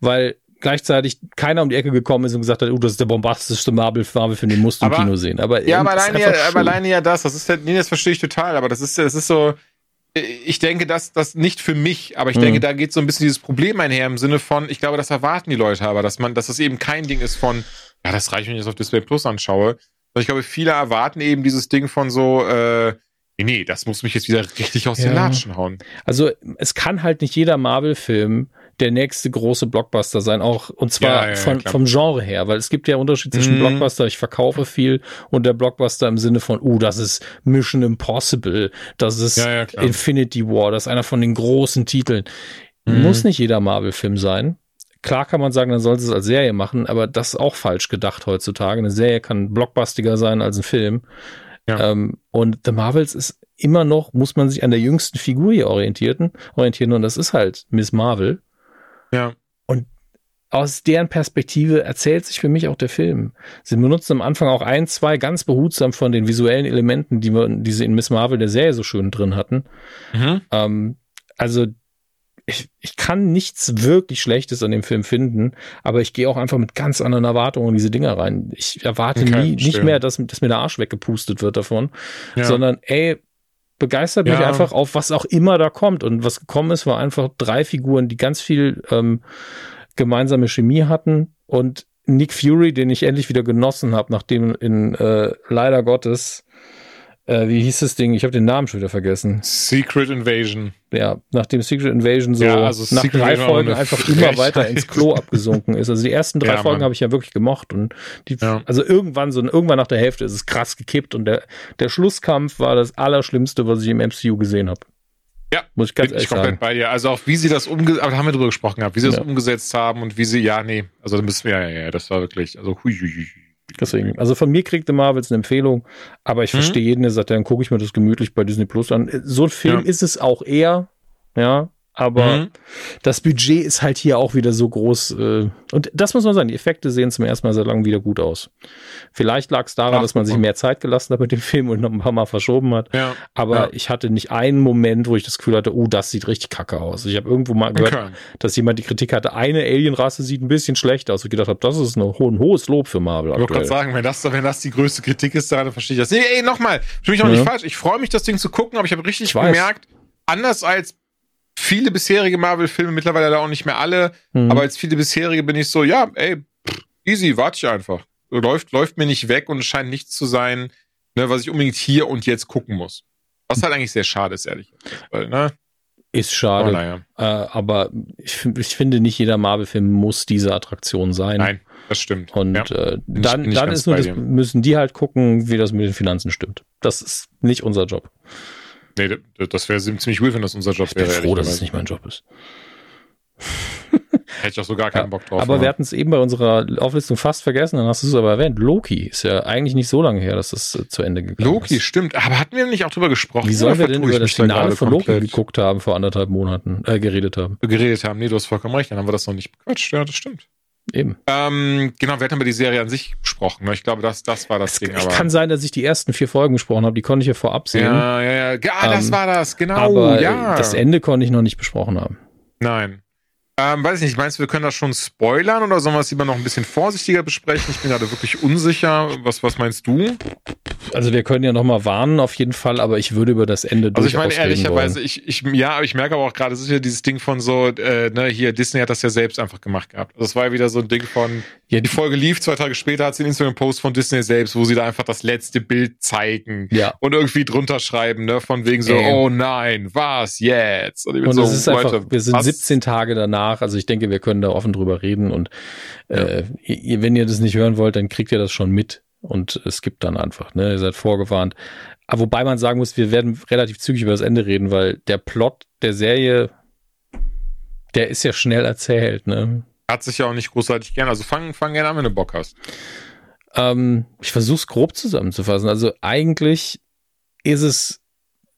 weil gleichzeitig keiner um die Ecke gekommen ist und gesagt hat, oh, das ist der bombastischste Marvel, Marvel-Film, den musst du im Kino sehen. Aber Ja, aber alleine, ja, aber alleine ja das, das ist nee, das verstehe ich total, aber das ist, das ist so, ich denke, dass das nicht für mich, aber ich Mhm. denke, da geht so ein bisschen dieses Problem einher im Sinne von, ich glaube, das erwarten die Leute aber, dass man, dass das eben kein Ding ist von, ja, das reicht, wenn ich das auf Display Plus anschaue. Und ich glaube, viele erwarten eben dieses Ding von so, äh, nee, das muss mich jetzt wieder richtig aus den Ja. Latschen hauen. Also es kann halt nicht jeder Marvel-Film der nächste große Blockbuster sein, auch und zwar Ja, ja, von, vom Genre her, weil es gibt ja Unterschied zwischen Mhm. Blockbuster, ich verkaufe viel, und der Blockbuster im Sinne von, uh, das ist Mission Impossible, das ist. Infinity War, das ist einer von den großen Titeln. Mhm. Muss nicht jeder Marvel-Film sein. Klar kann man sagen, dann sollte es als Serie machen, aber das ist auch falsch gedacht heutzutage. Eine Serie kann blockbustiger sein als ein Film. Ja. Ähm, und The Marvels ist immer noch, muss man sich an der jüngsten Figur hier orientieren, orientieren und das ist halt Miss Marvel. Ja. Aus deren Perspektive erzählt sich für mich auch der Film. Sie benutzen am Anfang auch ein, zwei ganz behutsam von den visuellen Elementen, die, wir, die sie in Miss Marvel der Serie so schön drin hatten. Mhm. Ähm, also ich, ich kann nichts wirklich Schlechtes an dem Film finden, aber ich gehe auch einfach mit ganz anderen Erwartungen in diese Dinger rein. Ich erwarte Okay, nie, nicht mehr, dass, dass mir der Arsch weggepustet wird davon, Ja. sondern ey, begeistert mich Ja. einfach auf was auch immer da kommt. Und was gekommen ist, war einfach drei Figuren, die ganz viel ähm, gemeinsame Chemie hatten und Nick Fury, den ich endlich wieder genossen habe, nachdem in äh, leider Gottes, äh, wie hieß das Ding? Ich habe den Namen schon wieder vergessen. Secret Invasion. Ja, nachdem Secret Invasion so Ja, also nach Secret drei Invasion Folgen einfach immer Frechheit. weiter ins Klo abgesunken ist. Also die ersten drei Ja, Folgen habe ich ja wirklich gemocht und die, Ja. also irgendwann so irgendwann nach der Hälfte ist es krass gekippt und der der Schlusskampf war das Allerschlimmste, was ich im MCU gesehen habe. Ja, Muss ich ganz Bin ich komplett sagen. bei dir. Also auch wie sie das umgesetzt, aber da haben wir drüber gesprochen gehabt, wie sie das umgesetzt haben und wie sie, ja, nee, also da müssen wir, ja, ja, ja, das war wirklich, also hui, hui, hui. Deswegen, also von mir kriegt The Marvels eine Empfehlung, aber ich Mhm. verstehe jeden, der sagt, dann gucke ich mir das gemütlich bei Disney Plus an. So ein Film Ja. ist es auch eher, ja, aber Mhm. das Budget ist halt hier auch wieder so groß. Äh, und das muss man sagen, die Effekte sehen zum ersten Mal seit langem wieder gut aus. Vielleicht lag es daran, Ach, dass man sich mal. mehr Zeit gelassen hat mit dem [LAUGHS] Film und noch ein paar Mal verschoben hat. Ja, Aber Ja. ich hatte nicht einen Moment, wo ich das Gefühl hatte, oh, das sieht richtig kacke aus. Ich habe irgendwo mal gehört, okay. dass jemand die Kritik hatte, eine Alienrasse sieht ein bisschen schlecht aus. Und ich gedacht habe, das ist ein, ho ein hohes Lob für Marvel Ich wollte gerade sagen, wenn das, wenn das die größte Kritik ist, dann verstehe ich das. Nee, ey, nochmal, für mich auch Ja. nicht falsch. Ich freue mich, das Ding zu gucken, aber ich habe richtig Ich gemerkt, anders als viele bisherige Marvel-Filme, mittlerweile da auch nicht mehr alle, Mhm. aber als viele bisherige bin ich so, ja, ey, pff, easy, warte ich einfach. Läuft, läuft mir nicht weg und es scheint nichts zu sein, ne, was ich unbedingt hier und jetzt gucken muss. Was halt eigentlich sehr schade ist, ehrlich gesagt. Weil, ne? ist schade. naja. Äh, aber ich, ich finde, nicht jeder Marvel-Film muss diese Attraktion sein. Nein, das stimmt. Und ja. äh, dann, ich dann ist nur das, müssen die halt gucken, wie das mit den Finanzen stimmt. Das ist nicht unser Job. Nee, das wäre ziemlich weird, wenn das unser Job Ich bin wäre. froh, dass es nicht mein Job ist. [LAUGHS] Hätte ich auch so gar keinen Ja, Bock drauf. aber wir hatten es eben bei unserer Auflistung fast vergessen, dann hast du es aber erwähnt. Loki ist ja eigentlich nicht so lange her, dass das äh, zu Ende gegangen Loki, ist. stimmt. Aber hatten wir nicht auch drüber gesprochen? Wie sollen wir Oder denn über das da Finale von Loki komplett? geguckt haben vor anderthalb Monaten, äh, geredet haben? geredet haben? Nee, du hast vollkommen recht. Dann haben wir das noch nicht bequatscht. Ja, das stimmt. Eben. Ähm, genau, wir hatten über die Serie an sich gesprochen. ne? Ich glaube, das, das war das Es Ding. es kann sein, dass ich die ersten vier Folgen gesprochen habe, die konnte ich ja vorab sehen. ja, ja, ja. Ja, das Ähm, war das. Genau. aber ja. äh, das Ende konnte ich noch nicht besprochen haben. Nein. Ähm, weiß ich nicht, meinst du, wir können das schon spoilern oder sollen wir es lieber noch ein bisschen vorsichtiger besprechen? Ich bin gerade wirklich unsicher. Was, was meinst du? Also wir können ja noch mal warnen auf jeden Fall, aber ich würde über das Ende Also ich meine ehrlicherweise, ich, ich, ja, aber ich merke aber auch gerade, es ist ja dieses Ding von so, äh, ne, hier, Disney hat das ja selbst einfach gemacht gehabt. Also es war ja wieder so ein Ding von, Ja, die Folge lief, zwei Tage später hat sie einen Instagram-Post von Disney selbst, wo sie da einfach das letzte Bild zeigen ja. und irgendwie drunter schreiben, ne, von wegen so, Ähm. oh nein, was jetzt? Und, ich bin Und so, es ist einfach, Leute, wir sind was? 17 Tage danach, also ich denke, wir können da offen drüber reden und äh, ihr, wenn ihr das nicht hören wollt, dann kriegt ihr das schon mit. Und es gibt dann einfach, ne, ihr seid vorgewarnt. Aber wobei man sagen muss, wir werden relativ zügig über das Ende reden, weil der Plot der Serie, der ist ja schnell erzählt, ne? Hat sich ja auch nicht großartig gern. Also fang, fang gerne an, wenn du Bock hast. Ähm, ich versuche es grob zusammenzufassen. Also eigentlich ist es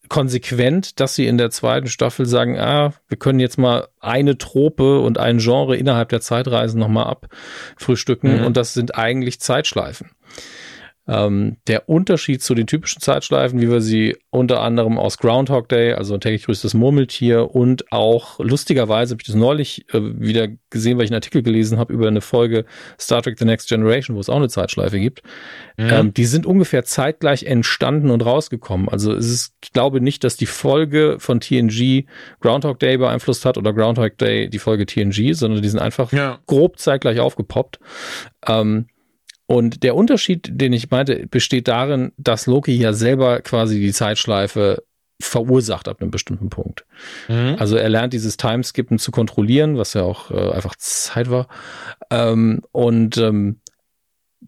konsequent, dass sie in der zweiten Staffel sagen, ah, wir können jetzt mal eine Trope und ein Genre innerhalb der Zeitreisen nochmal abfrühstücken mhm. und das sind eigentlich Zeitschleifen. Ähm, der Unterschied zu den typischen Zeitschleifen, wie wir sie unter anderem aus Groundhog Day, also täglich grüßt das Murmeltier und auch lustigerweise habe ich das neulich äh, wieder gesehen, weil ich einen Artikel gelesen habe über eine Folge Star Trek The Next Generation, wo es auch eine Zeitschleife gibt. Mhm. Ähm, die sind ungefähr zeitgleich entstanden und rausgekommen. Also es ist, ich glaube nicht, dass die Folge von TNG Groundhog Day beeinflusst hat oder Groundhog Day die Folge TNG, sondern die sind einfach ja. grob zeitgleich aufgepoppt. Ähm, und der Unterschied, den ich meinte, besteht darin, dass Loki ja selber quasi die Zeitschleife verursacht ab einem bestimmten Punkt. Mhm. Also er lernt dieses Timeskippen zu kontrollieren, was ja auch äh, einfach Zeit war. Ähm, und ähm,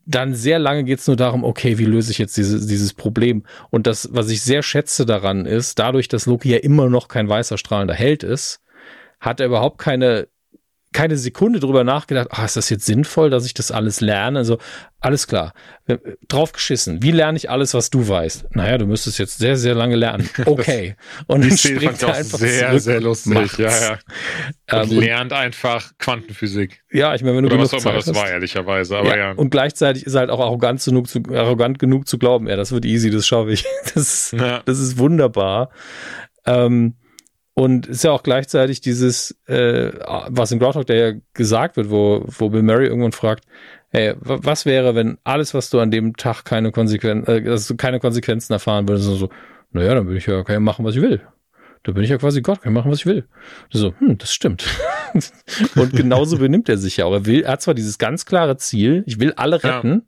dann sehr lange geht es nur darum, okay, wie löse ich jetzt diese, dieses Problem? Und das, was ich sehr schätze daran ist, dadurch, dass Loki ja immer noch kein weißer strahlender Held ist, hat er überhaupt keine keine Sekunde drüber nachgedacht, ah, ist das jetzt sinnvoll, dass ich das alles lerne? Also alles klar, drauf geschissen. Wie lerne ich alles, was du weißt? Naja, du müsstest jetzt sehr, sehr lange lernen. [LAUGHS] Okay. Und dann springt er einfach sehr, zurück sehr lustig. Macht's. Ja, ja. Und ähm, lernt einfach Quantenphysik. Ja, ich meine, wenn du Oder was auch immer das war, ehrlicherweise. Aber ja, ja. Und gleichzeitig ist er halt auch arrogant genug, zu, arrogant genug zu glauben, ja, das wird easy, das schaffe ich. [LAUGHS] Das, ja. das ist wunderbar. Ähm, und ist ja auch gleichzeitig dieses, äh, was in Groundhog Day ja gesagt wird, wo, wo Bill Murray irgendwann fragt, hey, was wäre, wenn alles, was du an dem Tag keine Konsequenzen, äh, du keine Konsequenzen erfahren würdest, so, naja, dann würde ich ja kann machen, was ich will. Da bin ich ja quasi Gott, kann ich machen, was ich will. So, hm, das stimmt. [LAUGHS] und genauso benimmt er sich ja auch. Er will, er hat zwar dieses ganz klare Ziel, ich will alle retten, ja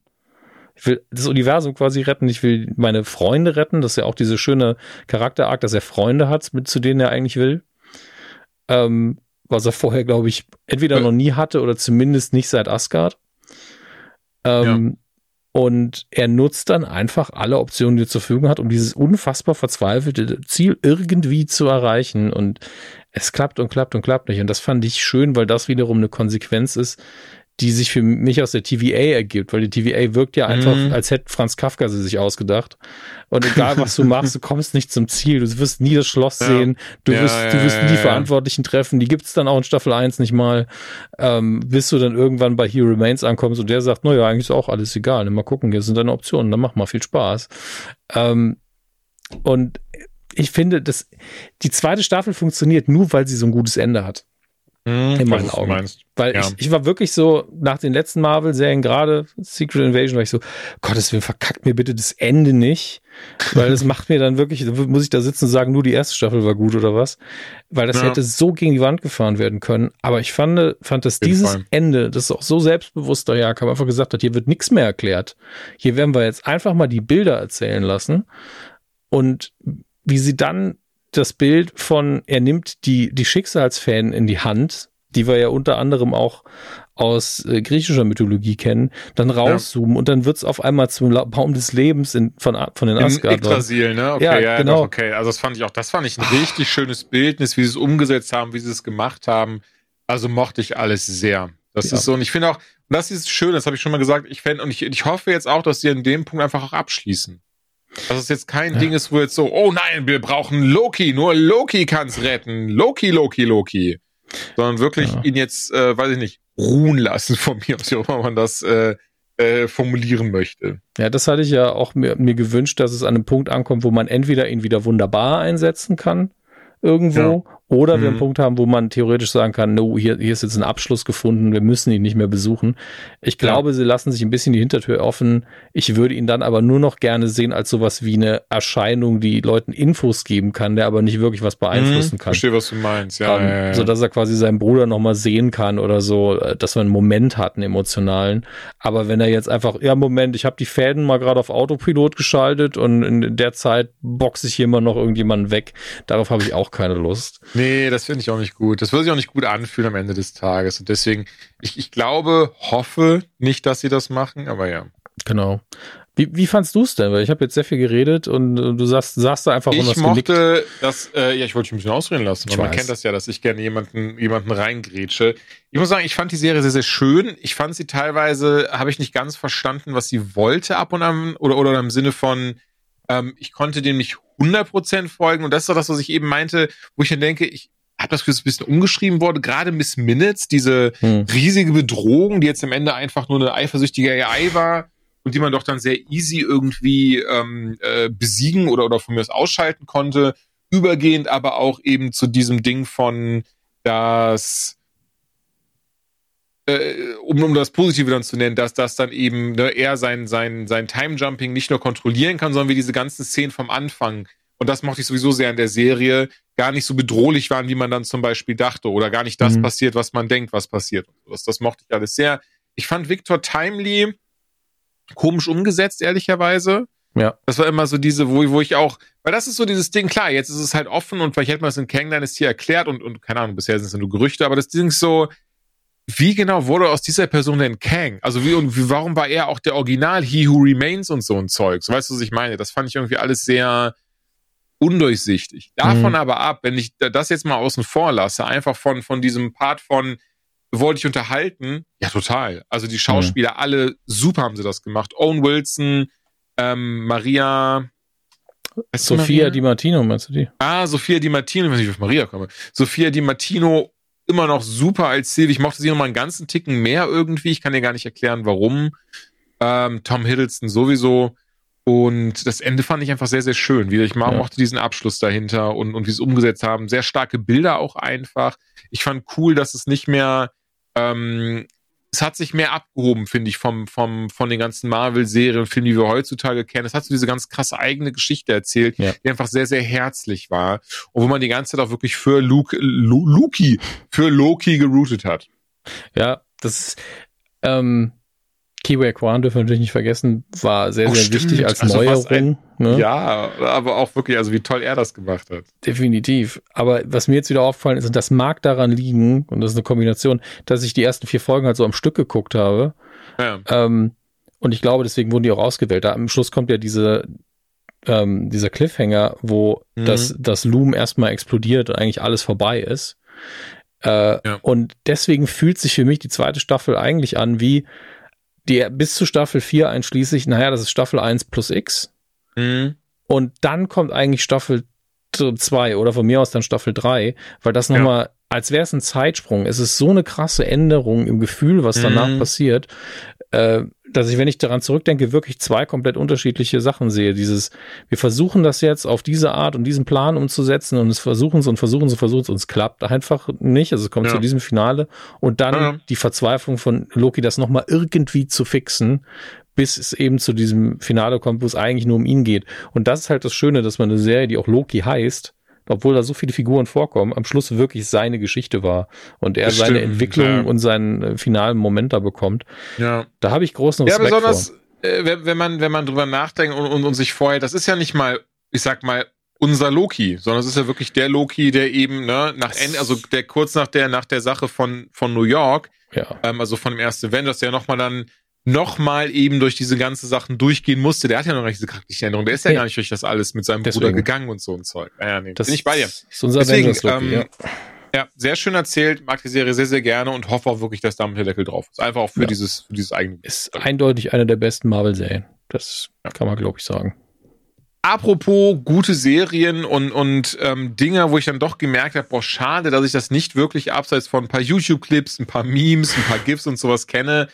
ich will das Universum quasi retten, ich will meine Freunde retten. Das ist ja auch diese schöne Charakterarg, dass er Freunde hat, mit zu denen er eigentlich will. Ähm, was er vorher, glaube ich, entweder noch nie hatte oder zumindest nicht seit Asgard. Ähm, ja. Und er nutzt dann einfach alle Optionen, die er zur Verfügung hat, um dieses unfassbar verzweifelte Ziel irgendwie zu erreichen. Und es klappt und klappt und klappt nicht. Und das fand ich schön, weil das wiederum eine Konsequenz ist, die sich für mich aus der TVA ergibt, weil die TVA wirkt ja einfach, mhm. als hätte Franz Kafka sie sich ausgedacht. Und egal was du machst, du kommst nicht zum Ziel. Du wirst nie das Schloss ja. sehen. Du ja, wirst, ja, du wirst nie die Verantwortlichen treffen. Die gibt's dann auch in Staffel 1 nicht mal. Ähm, bis du dann irgendwann bei He Remains ankommst und der sagt, naja, eigentlich ist auch alles egal. Mal gucken, hier sind deine Optionen, dann mach mal viel Spaß. Ähm, und ich finde, dass die zweite Staffel funktioniert nur, weil sie so ein gutes Ende hat. Hm, in meinen Augen. Meinst. Weil ja. ich, ich war wirklich so, nach den letzten Marvel-Serien, gerade Secret Invasion, war ich so, Gottes Willen, verkackt mir bitte das Ende nicht. Weil das [LAUGHS] macht mir dann wirklich, muss ich da sitzen und sagen, nur die erste Staffel war gut oder was. Weil das ja. hätte so gegen die Wand gefahren werden können. Aber ich fand, fand dass dieses Fall. Ende, das auch so selbstbewusst daherkam, einfach gesagt hat, hier wird nichts mehr erklärt. Hier werden wir jetzt einfach mal die Bilder erzählen lassen. Und wie sie dann das Bild von, er nimmt die, die Schicksalsfäden in die Hand, die wir ja unter anderem auch aus äh, griechischer Mythologie kennen, dann rauszoomen ja. und dann wird's auf einmal zum Baum des Lebens in, von, von den Asgard. Yggdrasil, ne? Okay, ja, ja genau. Doch, okay, also das fand ich auch, das fand ich ein richtig schönes Bildnis, wie sie es umgesetzt haben, wie sie es gemacht haben. Also mochte ich alles sehr. Das ja. ist so, und ich finde auch, das ist schön, das habe ich schon mal gesagt, ich fände, und ich, ich hoffe jetzt auch, dass sie an dem Punkt einfach auch abschließen. Dass es jetzt kein ja. Ding ist, wo jetzt so, oh nein, wir brauchen Loki, nur Loki kann's retten. Loki, Loki, Loki. Sondern wirklich ja. ihn jetzt, äh, weiß ich nicht, ruhen lassen [LAUGHS] von mir aus, wie auch immer man das äh, äh, formulieren möchte. Ja, das hatte ich ja auch mir, mir gewünscht, dass es an einem Punkt ankommt, wo man entweder ihn wieder wunderbar einsetzen kann, irgendwo, ja. Oder mhm. wir einen mhm. Punkt haben, wo man theoretisch sagen kann, no, hier, hier ist jetzt ein Abschluss gefunden, wir müssen ihn nicht mehr besuchen. Ich glaube, ja. sie lassen sich ein bisschen die Hintertür offen. Ich würde ihn dann aber nur noch gerne sehen als sowas wie eine Erscheinung, die Leuten Infos geben kann, der aber nicht wirklich was beeinflussen mhm. kann. Verstehe, was du meinst, ja. Ähm, ja, ja. So dass er quasi seinen Bruder nochmal sehen kann oder so, äh, dass wir einen Moment hatten, emotionalen. Aber wenn er jetzt einfach, ja, Moment, ich habe die Fäden mal gerade auf Autopilot geschaltet und in der Zeit boxe ich hier immer noch irgendjemanden weg, darauf habe ich auch keine Lust. Nee. Nee, das finde ich auch nicht gut. Das würde sich auch nicht gut anfühlen am Ende des Tages. Und deswegen, ich, ich glaube, hoffe nicht, dass sie das machen, aber ja. Genau. Wie, wie fandst du es denn? Weil ich habe jetzt sehr viel geredet und, und du sagst, sagst da einfach Ich das mochte das, äh, ja, ich wollte dich ein bisschen ausreden lassen, Ich aber man kennt das ja, dass ich gerne jemanden, jemanden reingrätsche. Ich muss sagen, ich fand die Serie sehr, sehr schön. Ich fand sie teilweise, habe ich nicht ganz verstanden, was sie wollte ab und an, oder, oder im Sinne von, ähm, ich konnte dem nicht 100% folgen. Und das ist doch das, was ich eben meinte, wo ich dann denke, ich habe das Gefühl, ein bisschen umgeschrieben wurde, gerade Miss Minutes, diese Hm. riesige Bedrohung, die jetzt am Ende einfach nur eine eifersüchtige AI war und die man doch dann sehr easy irgendwie ähm, äh, besiegen oder, oder von mir aus ausschalten konnte, übergehend aber auch eben zu diesem Ding von, dass äh, um, um das Positive dann zu nennen, dass das dann eben ne, er sein, sein, sein Time-Jumping nicht nur kontrollieren kann, sondern wie diese ganzen Szenen vom Anfang, und das mochte ich sowieso sehr in der Serie, gar nicht so bedrohlich waren, wie man dann zum Beispiel dachte, oder gar nicht das Mhm. passiert, was man denkt, was passiert. Das, das mochte ich alles sehr. Ich fand Victor Timely komisch umgesetzt, ehrlicherweise. Ja. Das war immer so diese, wo, wo ich auch, weil das ist so dieses Ding, klar, jetzt ist es halt offen und vielleicht hätte man es in Kang Dynasty erklärt und, und keine Ahnung, bisher sind es nur Gerüchte, aber das Ding ist so, wie genau wurde aus dieser Person denn Kang? Also wie und wie, warum war er auch der Original He Who Remains und so ein Zeug? So weißt du, was ich meine? Das fand ich irgendwie alles sehr undurchsichtig. Davon Mhm. aber ab, wenn ich das jetzt mal außen vor lasse, einfach von, von diesem Part von wollte ich unterhalten, ja total. Also die Schauspieler, alle super haben sie das gemacht. Owen Wilson, ähm, Maria, Sophia Maria? Di Martino, meinst du die? Ah, Sophia Di Martino, ich weiß nicht, wie ich auf Maria komme. Sophia Di Martino immer noch super als Sylvie. Ich mochte sie noch mal einen ganzen Ticken mehr irgendwie. Ich kann dir gar nicht erklären, warum. Ähm, Tom Hiddleston sowieso. Und das Ende fand ich einfach sehr, sehr schön. Ich mag, Ja. mochte diesen Abschluss dahinter und, und wie sie es umgesetzt haben. Sehr starke Bilder auch einfach. Ich fand cool, dass es nicht mehr, ähm, es hat sich mehr abgehoben, finde ich, vom, vom, von den ganzen Marvel-Serien, Filmen, die wir heutzutage kennen. Es hat so diese ganz krasse eigene Geschichte erzählt, Ja. die einfach sehr, sehr herzlich war. Und wo man die ganze Zeit auch wirklich für Luke, Lu, Luki, für Loki geroutet hat. Ja, das ist, ähm, Kiwi Kwan dürfen wir natürlich nicht vergessen, war sehr, Oh, sehr stimmt. wichtig als Also Neuerung. ne? Ja, aber auch wirklich, also wie toll er das gemacht hat. Definitiv. Aber was mir jetzt wieder aufgefallen ist, und das mag daran liegen, und das ist eine Kombination, dass ich die ersten vier Folgen halt so am Stück geguckt habe. Ja. Ähm, und ich glaube, deswegen wurden die auch ausgewählt. Da am Schluss kommt ja diese, ähm, dieser Cliffhanger, wo Mhm. das, das Loom erstmal explodiert und eigentlich alles vorbei ist. Äh, Ja. Und deswegen fühlt sich für mich die zweite Staffel eigentlich an wie die bis zu Staffel 4 einschließlich, naja, das ist Staffel 1 plus X. Mhm. Und dann kommt eigentlich Staffel 2 oder von mir aus dann Staffel 3, weil das Ja. Als wäre es ein Zeitsprung. Es ist so eine krasse Änderung im Gefühl, was danach Mhm. passiert, äh, dass ich, wenn ich daran zurückdenke, wirklich zwei komplett unterschiedliche Sachen sehe. Dieses, wir versuchen das jetzt auf diese Art und diesen Plan umzusetzen und es versuchen es und versuchen es und versuchen es und es klappt einfach nicht. Also es kommt Ja. zu diesem Finale und dann Ja. die Verzweiflung von Loki, das nochmal irgendwie zu fixen, bis es eben zu diesem Finale kommt, wo es eigentlich nur um ihn geht. Und das ist halt das Schöne, dass man eine Serie, die auch Loki heißt, obwohl da so viele Figuren vorkommen, am Schluss wirklich seine Geschichte war und er Das seine stimmt, Entwicklung ja. und seinen äh, finalen Moment da bekommt. Ja. Da habe ich großen Ja, Respekt besonders, vor. äh, wenn, wenn man, wenn man drüber nachdenkt und, und, und sich vorher, das ist ja nicht mal, ich sag mal, unser Loki, sondern es ist ja wirklich der Loki, der eben, ne, nach Ende, also der kurz nach der, nach der Sache von, von New York, Ja. ähm, also von dem ersten Avengers, der nochmal dann nochmal eben durch diese ganze Sachen durchgehen musste. Der hat ja noch nicht diese charakterliche Änderung. Der ist ja Nee. gar nicht durch das alles mit seinem Deswegen. Bruder gegangen und so ein Zeug. Ja, ja, nee, Das bin ich bei dir. ist unser Deswegen, ähm, ja. Ja, sehr schön erzählt, mag die Serie sehr, sehr gerne und hoffe auch wirklich, dass damit der Deckel drauf ist. Einfach auch für Ja. dieses, für dieses eigene. Ist eindeutig eine der besten Marvel-Serien. Das kann man, glaube ich, sagen. Apropos gute Serien und, und ähm, Dinge, wo ich dann doch gemerkt habe, boah, schade, dass ich das nicht wirklich abseits von ein paar YouTube-Clips, ein paar Memes, ein paar GIFs und sowas kenne.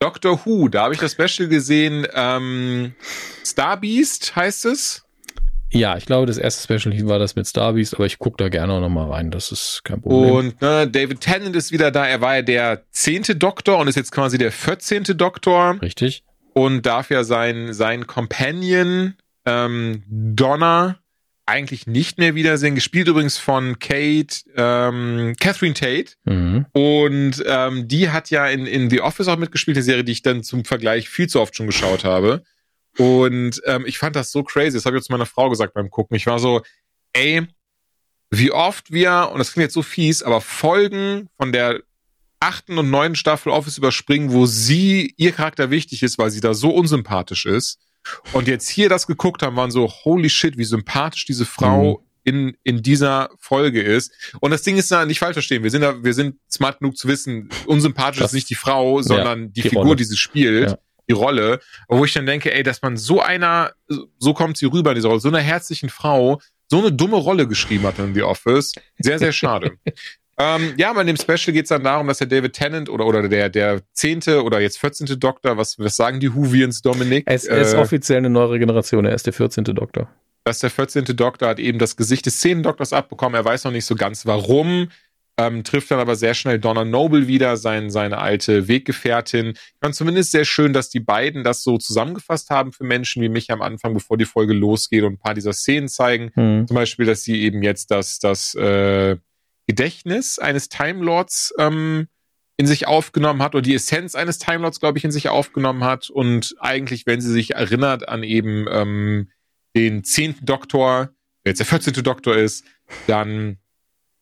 Doctor Who, da habe ich das Special gesehen, ähm, Star Beast heißt es. Ja, ich glaube, das erste Special war das mit Starbeast, aber ich gucke da gerne auch noch mal rein. Das ist kein Problem. Und ne, David Tennant ist wieder da. Er war ja der zehnte Doktor und ist jetzt quasi der vierzehnte Doktor. Richtig? und darf ja sein, sein Companion ähm, Donna eigentlich nicht mehr wiedersehen. Gespielt übrigens von Kate, ähm, Catherine Tate. Mhm. Und ähm, die hat ja in, in The Office auch mitgespielt, eine Serie, die ich dann zum Vergleich viel zu oft schon geschaut habe. Und ähm, ich fand das so crazy. Das habe ich jetzt meiner Frau gesagt beim Gucken. Ich war so, ey, wie oft wir, und das klingt jetzt so fies, aber Folgen von der achten und neunten Staffel Office überspringen, wo sie, ihr Charakter wichtig ist, weil sie da so unsympathisch ist Und jetzt hier das geguckt haben, waren so, holy shit, wie sympathisch diese Frau mhm. in, in dieser Folge ist. Und das Ding ist da nicht falsch verstehen. Wir sind da, wir sind smart genug zu wissen, unsympathisch das, ist nicht die Frau, sondern ja, die, die, Figur, Rolle. die sie spielt. Ja. Die Rolle, wo ich dann denke, ey, dass man so einer, so kommt sie rüber in dieser Rolle, so einer herzlichen Frau, so eine dumme Rolle geschrieben hat in The Office. Sehr, sehr schade. [LAUGHS] Ähm, ja, aber in dem Special geht es dann darum, dass der David Tennant oder, oder der, der zehnte oder jetzt 14. Doktor, was, was sagen die Whovians, Dominik? Es äh, ist offiziell eine neue Generation, er ist der 14. Doktor. Dass der 14. Doktor hat eben das Gesicht des 10. Doktors abbekommen, er weiß noch nicht so ganz warum. Ähm, trifft dann aber sehr schnell Donna Noble wieder, sein, seine alte Weggefährtin. Ich fand zumindest sehr schön, dass die beiden das so zusammengefasst haben für Menschen wie mich am Anfang, bevor die Folge losgeht und ein paar dieser Szenen zeigen. Hm. Zum Beispiel, dass sie eben jetzt das, das äh, Gedächtnis eines Time Lords ähm, in sich aufgenommen hat oder die Essenz eines Time Lords, glaube ich, in sich aufgenommen hat und eigentlich, wenn sie sich erinnert an eben ähm, den zehnten Doktor, der jetzt der 14. Doktor ist, dann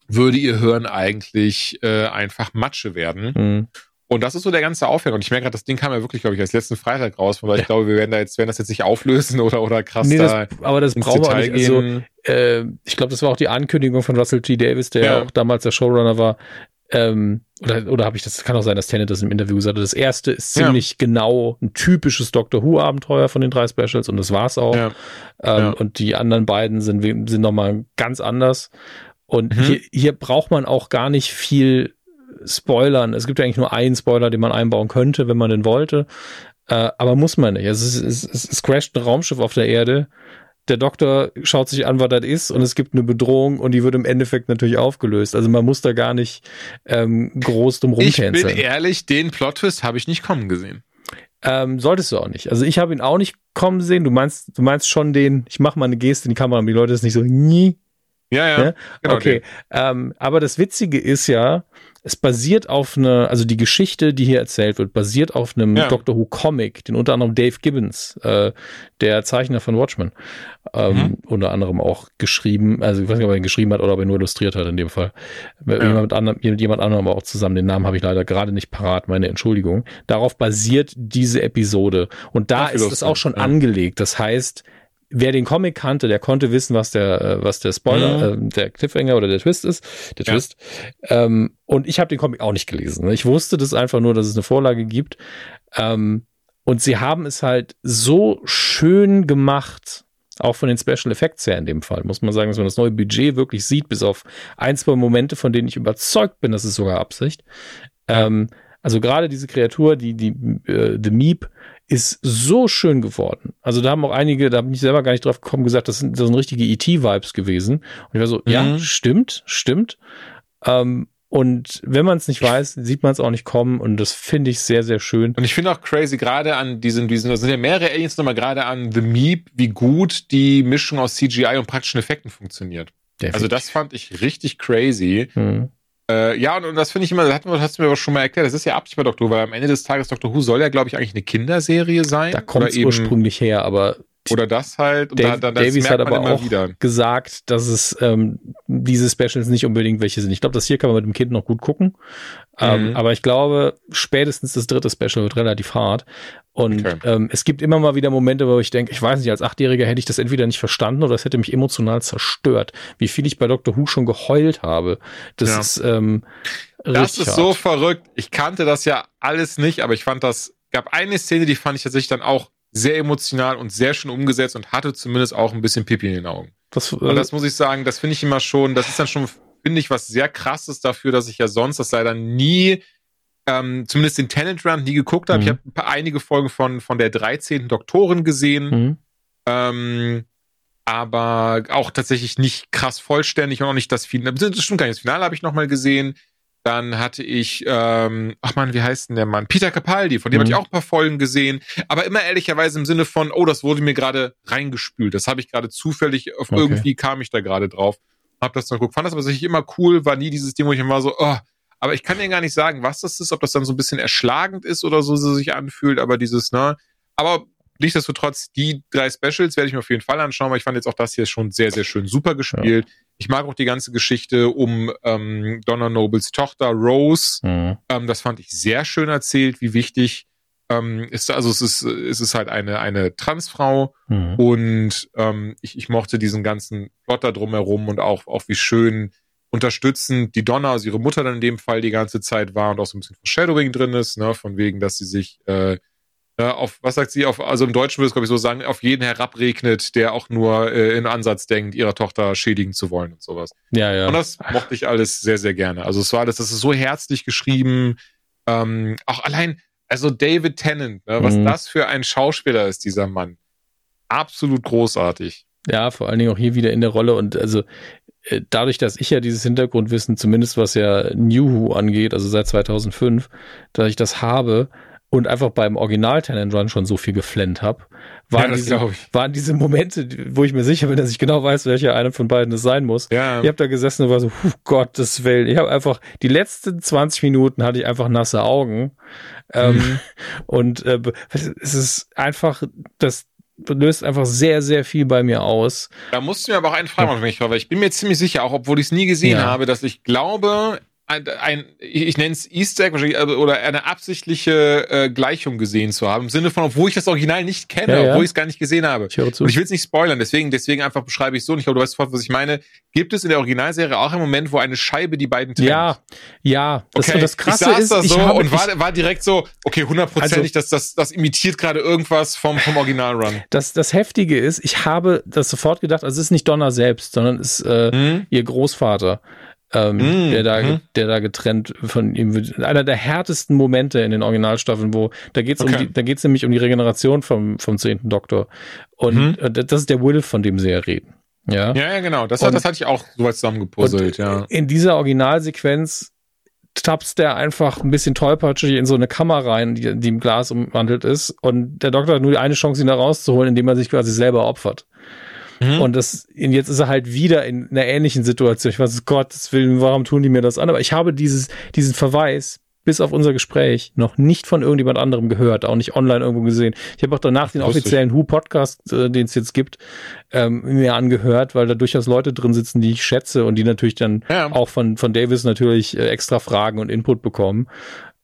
würde ihr Hirn eigentlich äh, einfach Matsche werden. Mhm. Und das ist so der ganze Aufwand. Und ich merke gerade, das Ding kam ja wirklich, glaube ich, erst letzten Freitag raus, weil ja. ich glaube, wir werden da jetzt, werden das jetzt nicht auflösen [LAUGHS] oder, oder krass nee, da das, aber das brauchen wir nicht. Also, äh, ich glaube, das war auch die Ankündigung von Russell T. Davis, der ja. auch damals der Showrunner war. Ähm, oder, oder habe ich das, kann auch sein, dass Tennant das im Interview gesagt hat. Das erste ist ziemlich ja. genau ein typisches Doctor Who-Abenteuer von den drei Specials und das war's auch. Ähm, und die anderen beiden sind, sind nochmal ganz anders. Und mhm. hier, hier braucht man auch gar nicht viel spoilern. Es gibt ja eigentlich nur einen Spoiler, den man einbauen könnte, wenn man den wollte. Äh, aber muss man nicht. Also es, es, es, es crasht ein Raumschiff auf der Erde. Der Doktor schaut sich an, was das ist, und es gibt eine Bedrohung und die wird im Endeffekt natürlich aufgelöst. Also man muss da gar nicht ähm, groß drum rumtänzeln. Ich bin ehrlich, den Plot-Twist habe ich nicht kommen gesehen. Ähm, solltest du auch nicht. Also ich habe ihn auch nicht kommen sehen. Du meinst, du meinst schon den, ich mache mal eine Geste in die Kamera, die Leute ist nicht so, nie. Ja, ja. ja? Genau okay. Ähm, aber das Witzige ist ja, es basiert auf eine, also die Geschichte, die hier erzählt wird, basiert auf einem ja. Doctor Who Comic, den unter anderem Dave Gibbons, äh, der Zeichner von Watchmen, ähm, mhm. unter anderem auch geschrieben, also ich weiß nicht, ob er ihn geschrieben hat oder ob er nur illustriert hat in dem Fall. Mit, ja. jemand, anderem, mit jemand anderem aber auch zusammen. Den Namen habe ich leider gerade nicht parat, meine Entschuldigung. Darauf basiert diese Episode. Und da Ach, ist es auch schon ja. angelegt. Das heißt, wer den Comic kannte, der konnte wissen, was der, äh, was der Spoiler, mhm. äh, der Cliffhanger oder der Twist ist, der ja. Twist. Ähm, und ich habe den Comic auch nicht gelesen. Ne? Ich wusste das einfach nur, dass es eine Vorlage gibt. Ähm, und sie haben es halt so schön gemacht, auch von den Special Effects her in dem Fall, muss man sagen, dass man das neue Budget wirklich sieht, bis auf ein, zwei Momente, von denen ich überzeugt bin, das ist sogar Absicht. Ähm, also gerade diese Kreatur, die, die, äh, The Meep, ist so schön geworden. Also da haben auch einige, da habe ich selber gar nicht drauf gekommen, gesagt, das sind, das sind richtige ET-Vibes gewesen. Und ich war so, mhm. ja, stimmt, stimmt. Ähm, und wenn man es nicht weiß, sieht man es auch nicht kommen und das finde ich sehr, sehr schön. Und ich finde auch crazy, gerade an diesen, diesen, da sind ja mehrere Aliens nochmal gerade an The Meep, wie gut die Mischung aus CGI und praktischen Effekten funktioniert. Definitiv. Also das fand ich richtig crazy. Mhm. Äh, ja, und, und das finde ich immer, das hast du mir aber schon mal erklärt, das ist ja absichtlich bei Doctor Who, weil am Ende des Tages Doctor Who soll ja, glaube ich, eigentlich eine Kinderserie sein. Da kommt es ursprünglich her, aber oder das halt. Und Dave, da, da, Davies hat aber auch wieder. gesagt, dass es ähm, diese Specials nicht unbedingt welche sind. Ich glaube, das hier kann man mit dem Kind noch gut gucken. Ähm, mhm. aber ich glaube, spätestens das dritte Special wird relativ hart. Und okay. ähm, es gibt immer mal wieder Momente, wo ich denke, ich weiß nicht, als Achtjähriger hätte ich das entweder nicht verstanden oder es hätte mich emotional zerstört. Wie viel ich bei Dr. Who schon geheult habe. Das ja. ist ähm, Das ist hart. so verrückt. Ich kannte das ja alles nicht, aber ich fand das, gab eine Szene, die fand ich tatsächlich dann auch sehr emotional und sehr schön umgesetzt und hatte zumindest auch ein bisschen Pipi in den Augen. Das, äh, und das muss ich sagen, das finde ich immer schon, das ist dann schon, finde ich, was sehr krasses dafür, dass ich ja sonst das leider nie, ähm, zumindest den Tenant Run nie geguckt habe. Mhm. Ich habe einige Folgen von, von der 13. Doktorin gesehen. Mhm. Ähm, aber auch tatsächlich nicht krass vollständig und auch nicht das Finale. Das stimmt gar nicht. Das Finale habe ich nochmal gesehen. Dann hatte ich, ähm, ach man, wie heißt denn der Mann? Peter Capaldi, von dem mhm. hatte ich auch ein paar Folgen gesehen. Aber immer ehrlicherweise im Sinne von, oh, das wurde mir gerade reingespült. Das habe ich gerade zufällig, auf okay. irgendwie kam ich da gerade drauf. Hab das dann geguckt. Fand das aber sicherlich immer cool, war nie dieses Ding, wo ich immer so, oh, aber ich kann dir gar nicht sagen, was das ist, ob das dann so ein bisschen erschlagend ist oder so, so sich anfühlt, aber dieses, ne, aber nichtsdestotrotz, die drei Specials werde ich mir auf jeden Fall anschauen, weil ich fand jetzt auch das hier schon sehr, sehr schön super gespielt. Ja. Ich mag auch die ganze Geschichte um ähm, Donna Nobles Tochter Rose. Mhm. Ähm, das fand ich sehr schön erzählt, wie wichtig ähm, ist also es ist es ist halt eine eine Transfrau Mhm. und ähm, ich, ich mochte diesen ganzen Plot da drumherum und auch auch wie schön unterstützend die Donna, also ihre Mutter dann in dem Fall die ganze Zeit war und auch so ein bisschen Foreshadowing drin ist, ne, von wegen, dass sie sich äh, äh, auf, was sagt sie, auf, also im Deutschen würde es, glaube ich, so sagen, auf jeden herabregnet, der auch nur äh, in Ansatz denkt, ihrer Tochter schädigen zu wollen und sowas. Ja, ja. Und das mochte ich alles sehr, sehr gerne. Also es war alles, das ist so herzlich geschrieben. Ähm, auch allein, also David Tennant, ne, was Mhm. das für ein Schauspieler ist, dieser Mann. Absolut großartig. Ja, vor allen Dingen auch hier wieder in der Rolle und also dadurch, dass ich ja dieses Hintergrundwissen, zumindest was ja New Who angeht, also seit 2005, dass ich das habe und einfach beim Original Tenant Run schon so viel geflennt habe, waren, das diese, waren diese Momente, wo ich mir sicher bin, dass ich genau weiß, welcher einer von beiden es sein muss. Ja, Ich habe da gesessen und war so, puh, Gottes Willen. Ich habe einfach, die letzten 20 Minuten hatte ich einfach nasse Augen. Ähm, Mhm. Und äh, es ist einfach, das löst einfach sehr, sehr viel bei mir aus. da musst du mir aber auch einen Fragen machen, wenn ich war, weil ich bin mir ziemlich sicher, auch obwohl ich es nie gesehen Ja. habe, dass ich glaube, ein, ein ich, ich nenne es Easter Egg wahrscheinlich, also, oder eine absichtliche äh, Gleichung gesehen zu haben, im Sinne von, obwohl ich das Original nicht kenne, Ja, ja. obwohl ich es gar nicht gesehen habe. Ich höre zu. Und ich will es nicht spoilern, deswegen, deswegen einfach beschreibe ich so. Und ich glaube, du weißt sofort, was ich meine. Gibt es in der Originalserie auch einen Moment, wo eine Scheibe die beiden trennt? ja, ja. Das, Okay, das Krasse ich saß ist, da ich so habe, und ich, war, war direkt so, okay, hundertprozentig, das, das, das imitiert gerade irgendwas vom, vom Original-Run. das, das Heftige ist, ich habe das sofort gedacht, also es ist nicht Donna selbst, sondern es ist äh, Hm? ihr Großvater, ähm, Mm, der, da, mhm. der da getrennt von ihm wird. Einer der härtesten Momente in den Originalstaffeln, wo da geht's um Okay. die, da geht's nämlich um die Regeneration vom, vom zehnten Doktor. Und äh, das ist der Will, von dem sie ja reden. Ja. Ja, ja, genau. Das, Und- hat, das hatte ich auch soweit zusammengepuzzelt, Und ja. In dieser Originalsequenz tapst der einfach ein bisschen tollpatschig in so eine Kammer rein, die, die im Glas umwandelt ist. Und der Doktor hat nur die eine Chance, ihn da rauszuholen, indem er sich quasi selber opfert. Mhm. Und das, und jetzt ist er halt wieder in einer ähnlichen Situation. Ich weiß, Gottes Willen, warum tun die mir das an? Aber ich habe dieses, diesen Verweis bis auf unser Gespräch noch nicht von irgendjemand anderem gehört, auch nicht online irgendwo gesehen. Ich habe auch danach den lustig. offiziellen Who-Podcast, äh, den es jetzt gibt, ähm, mir angehört, weil da durchaus Leute drin sitzen, die ich schätze und die natürlich dann Ja. auch von, von Davis natürlich äh, extra Fragen und Input bekommen.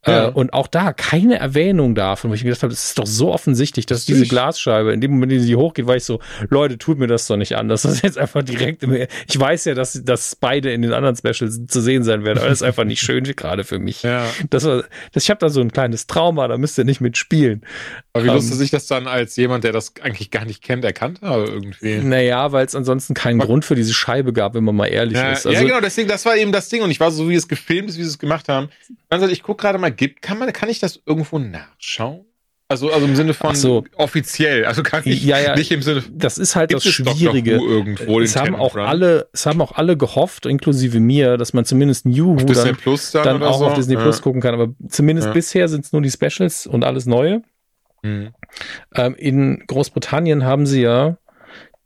Ja. Äh, und auch da keine Erwähnung davon, wo ich mir gedacht habe, es ist doch so offensichtlich, dass diese Natürlich. Glasscheibe, in dem Moment, in dem sie hochgeht, war ich so, Leute, tut mir das doch nicht an. Das ist jetzt einfach direkt im, ich weiß ja, dass, dass beide in den anderen Specials zu sehen sein werden, aber das ist einfach nicht schön gerade für mich. Ja. Das war, das, ich habe da so ein kleines Trauma, da müsst ihr nicht mitspielen. Aber wie Ähm, lustig ich das dann als jemand, der das eigentlich gar nicht kennt, erkannt habe irgendwie. Naja, weil es ansonsten keinen Grund für diese Scheibe gab, wenn man mal ehrlich Ja, ist. ja, Also, genau, deswegen, das war eben das Ding. Und ich war so, wie es gefilmt ist, wie sie es gemacht haben. Also ich gucke gerade mal, gibt, kann man, kann ich das irgendwo nachschauen? Also, also im Sinne von so. offiziell. Also kann ich Ja, ja. nicht im Sinne das ist halt das Schwierige. Irgendwo, es haben auch Run? alle, es haben auch alle gehofft, inklusive mir, dass man zumindest New dann, Plus dann, dann auch so? auf Disney Plus ja. gucken kann. Aber zumindest Ja. bisher sind es nur die Specials und alles Neue. Mhm. Ähm, in Großbritannien haben sie ja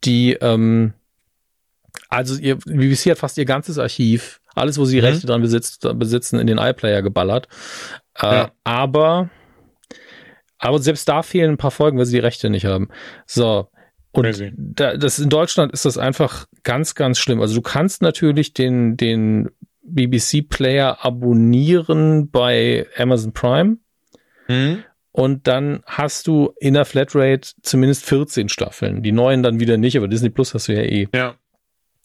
die, ähm, also ihr, BBC hat fast ihr ganzes Archiv, alles, wo sie Mhm. Rechte dran besitzt, besitzen, in den iPlayer geballert. Äh, Ja. Aber, aber selbst da fehlen ein paar Folgen, weil sie die Rechte nicht haben. So. Und da, das in Deutschland ist das einfach ganz, ganz schlimm. Also du kannst natürlich den, den BBC-Player abonnieren bei Amazon Prime. Mhm. Und dann hast du in der Flatrate zumindest 14 Staffeln. Die neuen dann wieder nicht, aber Disney Plus hast du ja eh. Ja.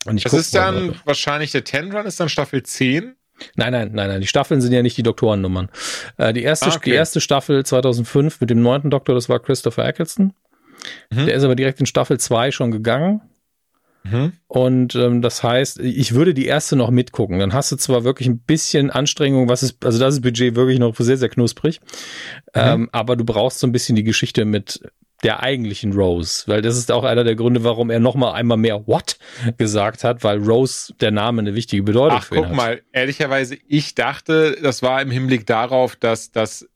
Und ich Das ist mal dann gerade. wahrscheinlich der Ten Run, ist dann Staffel 10. Nein, nein, nein, nein. Die Staffeln sind ja nicht die Doktorennummern. Äh, die, erste, Ah, okay. die erste Staffel 2005 mit dem neunten Doktor, das war Christopher Eccleston. Mhm. Der ist aber direkt in Staffel 2 schon gegangen. Mhm. Und ähm, das heißt, ich würde die erste noch mitgucken. Dann hast du zwar wirklich ein bisschen Anstrengung, was ist, also das ist Budget wirklich noch sehr, sehr knusprig. Ähm, aber du brauchst so ein bisschen die Geschichte mit der eigentlichen Rose, weil das ist auch einer der Gründe, warum er noch mal einmal mehr What gesagt hat, weil Rose der Name eine wichtige Bedeutung Ach, für ihn guck hat. mal, ehrlicherweise, ich dachte, das war im Hinblick darauf, dass, dass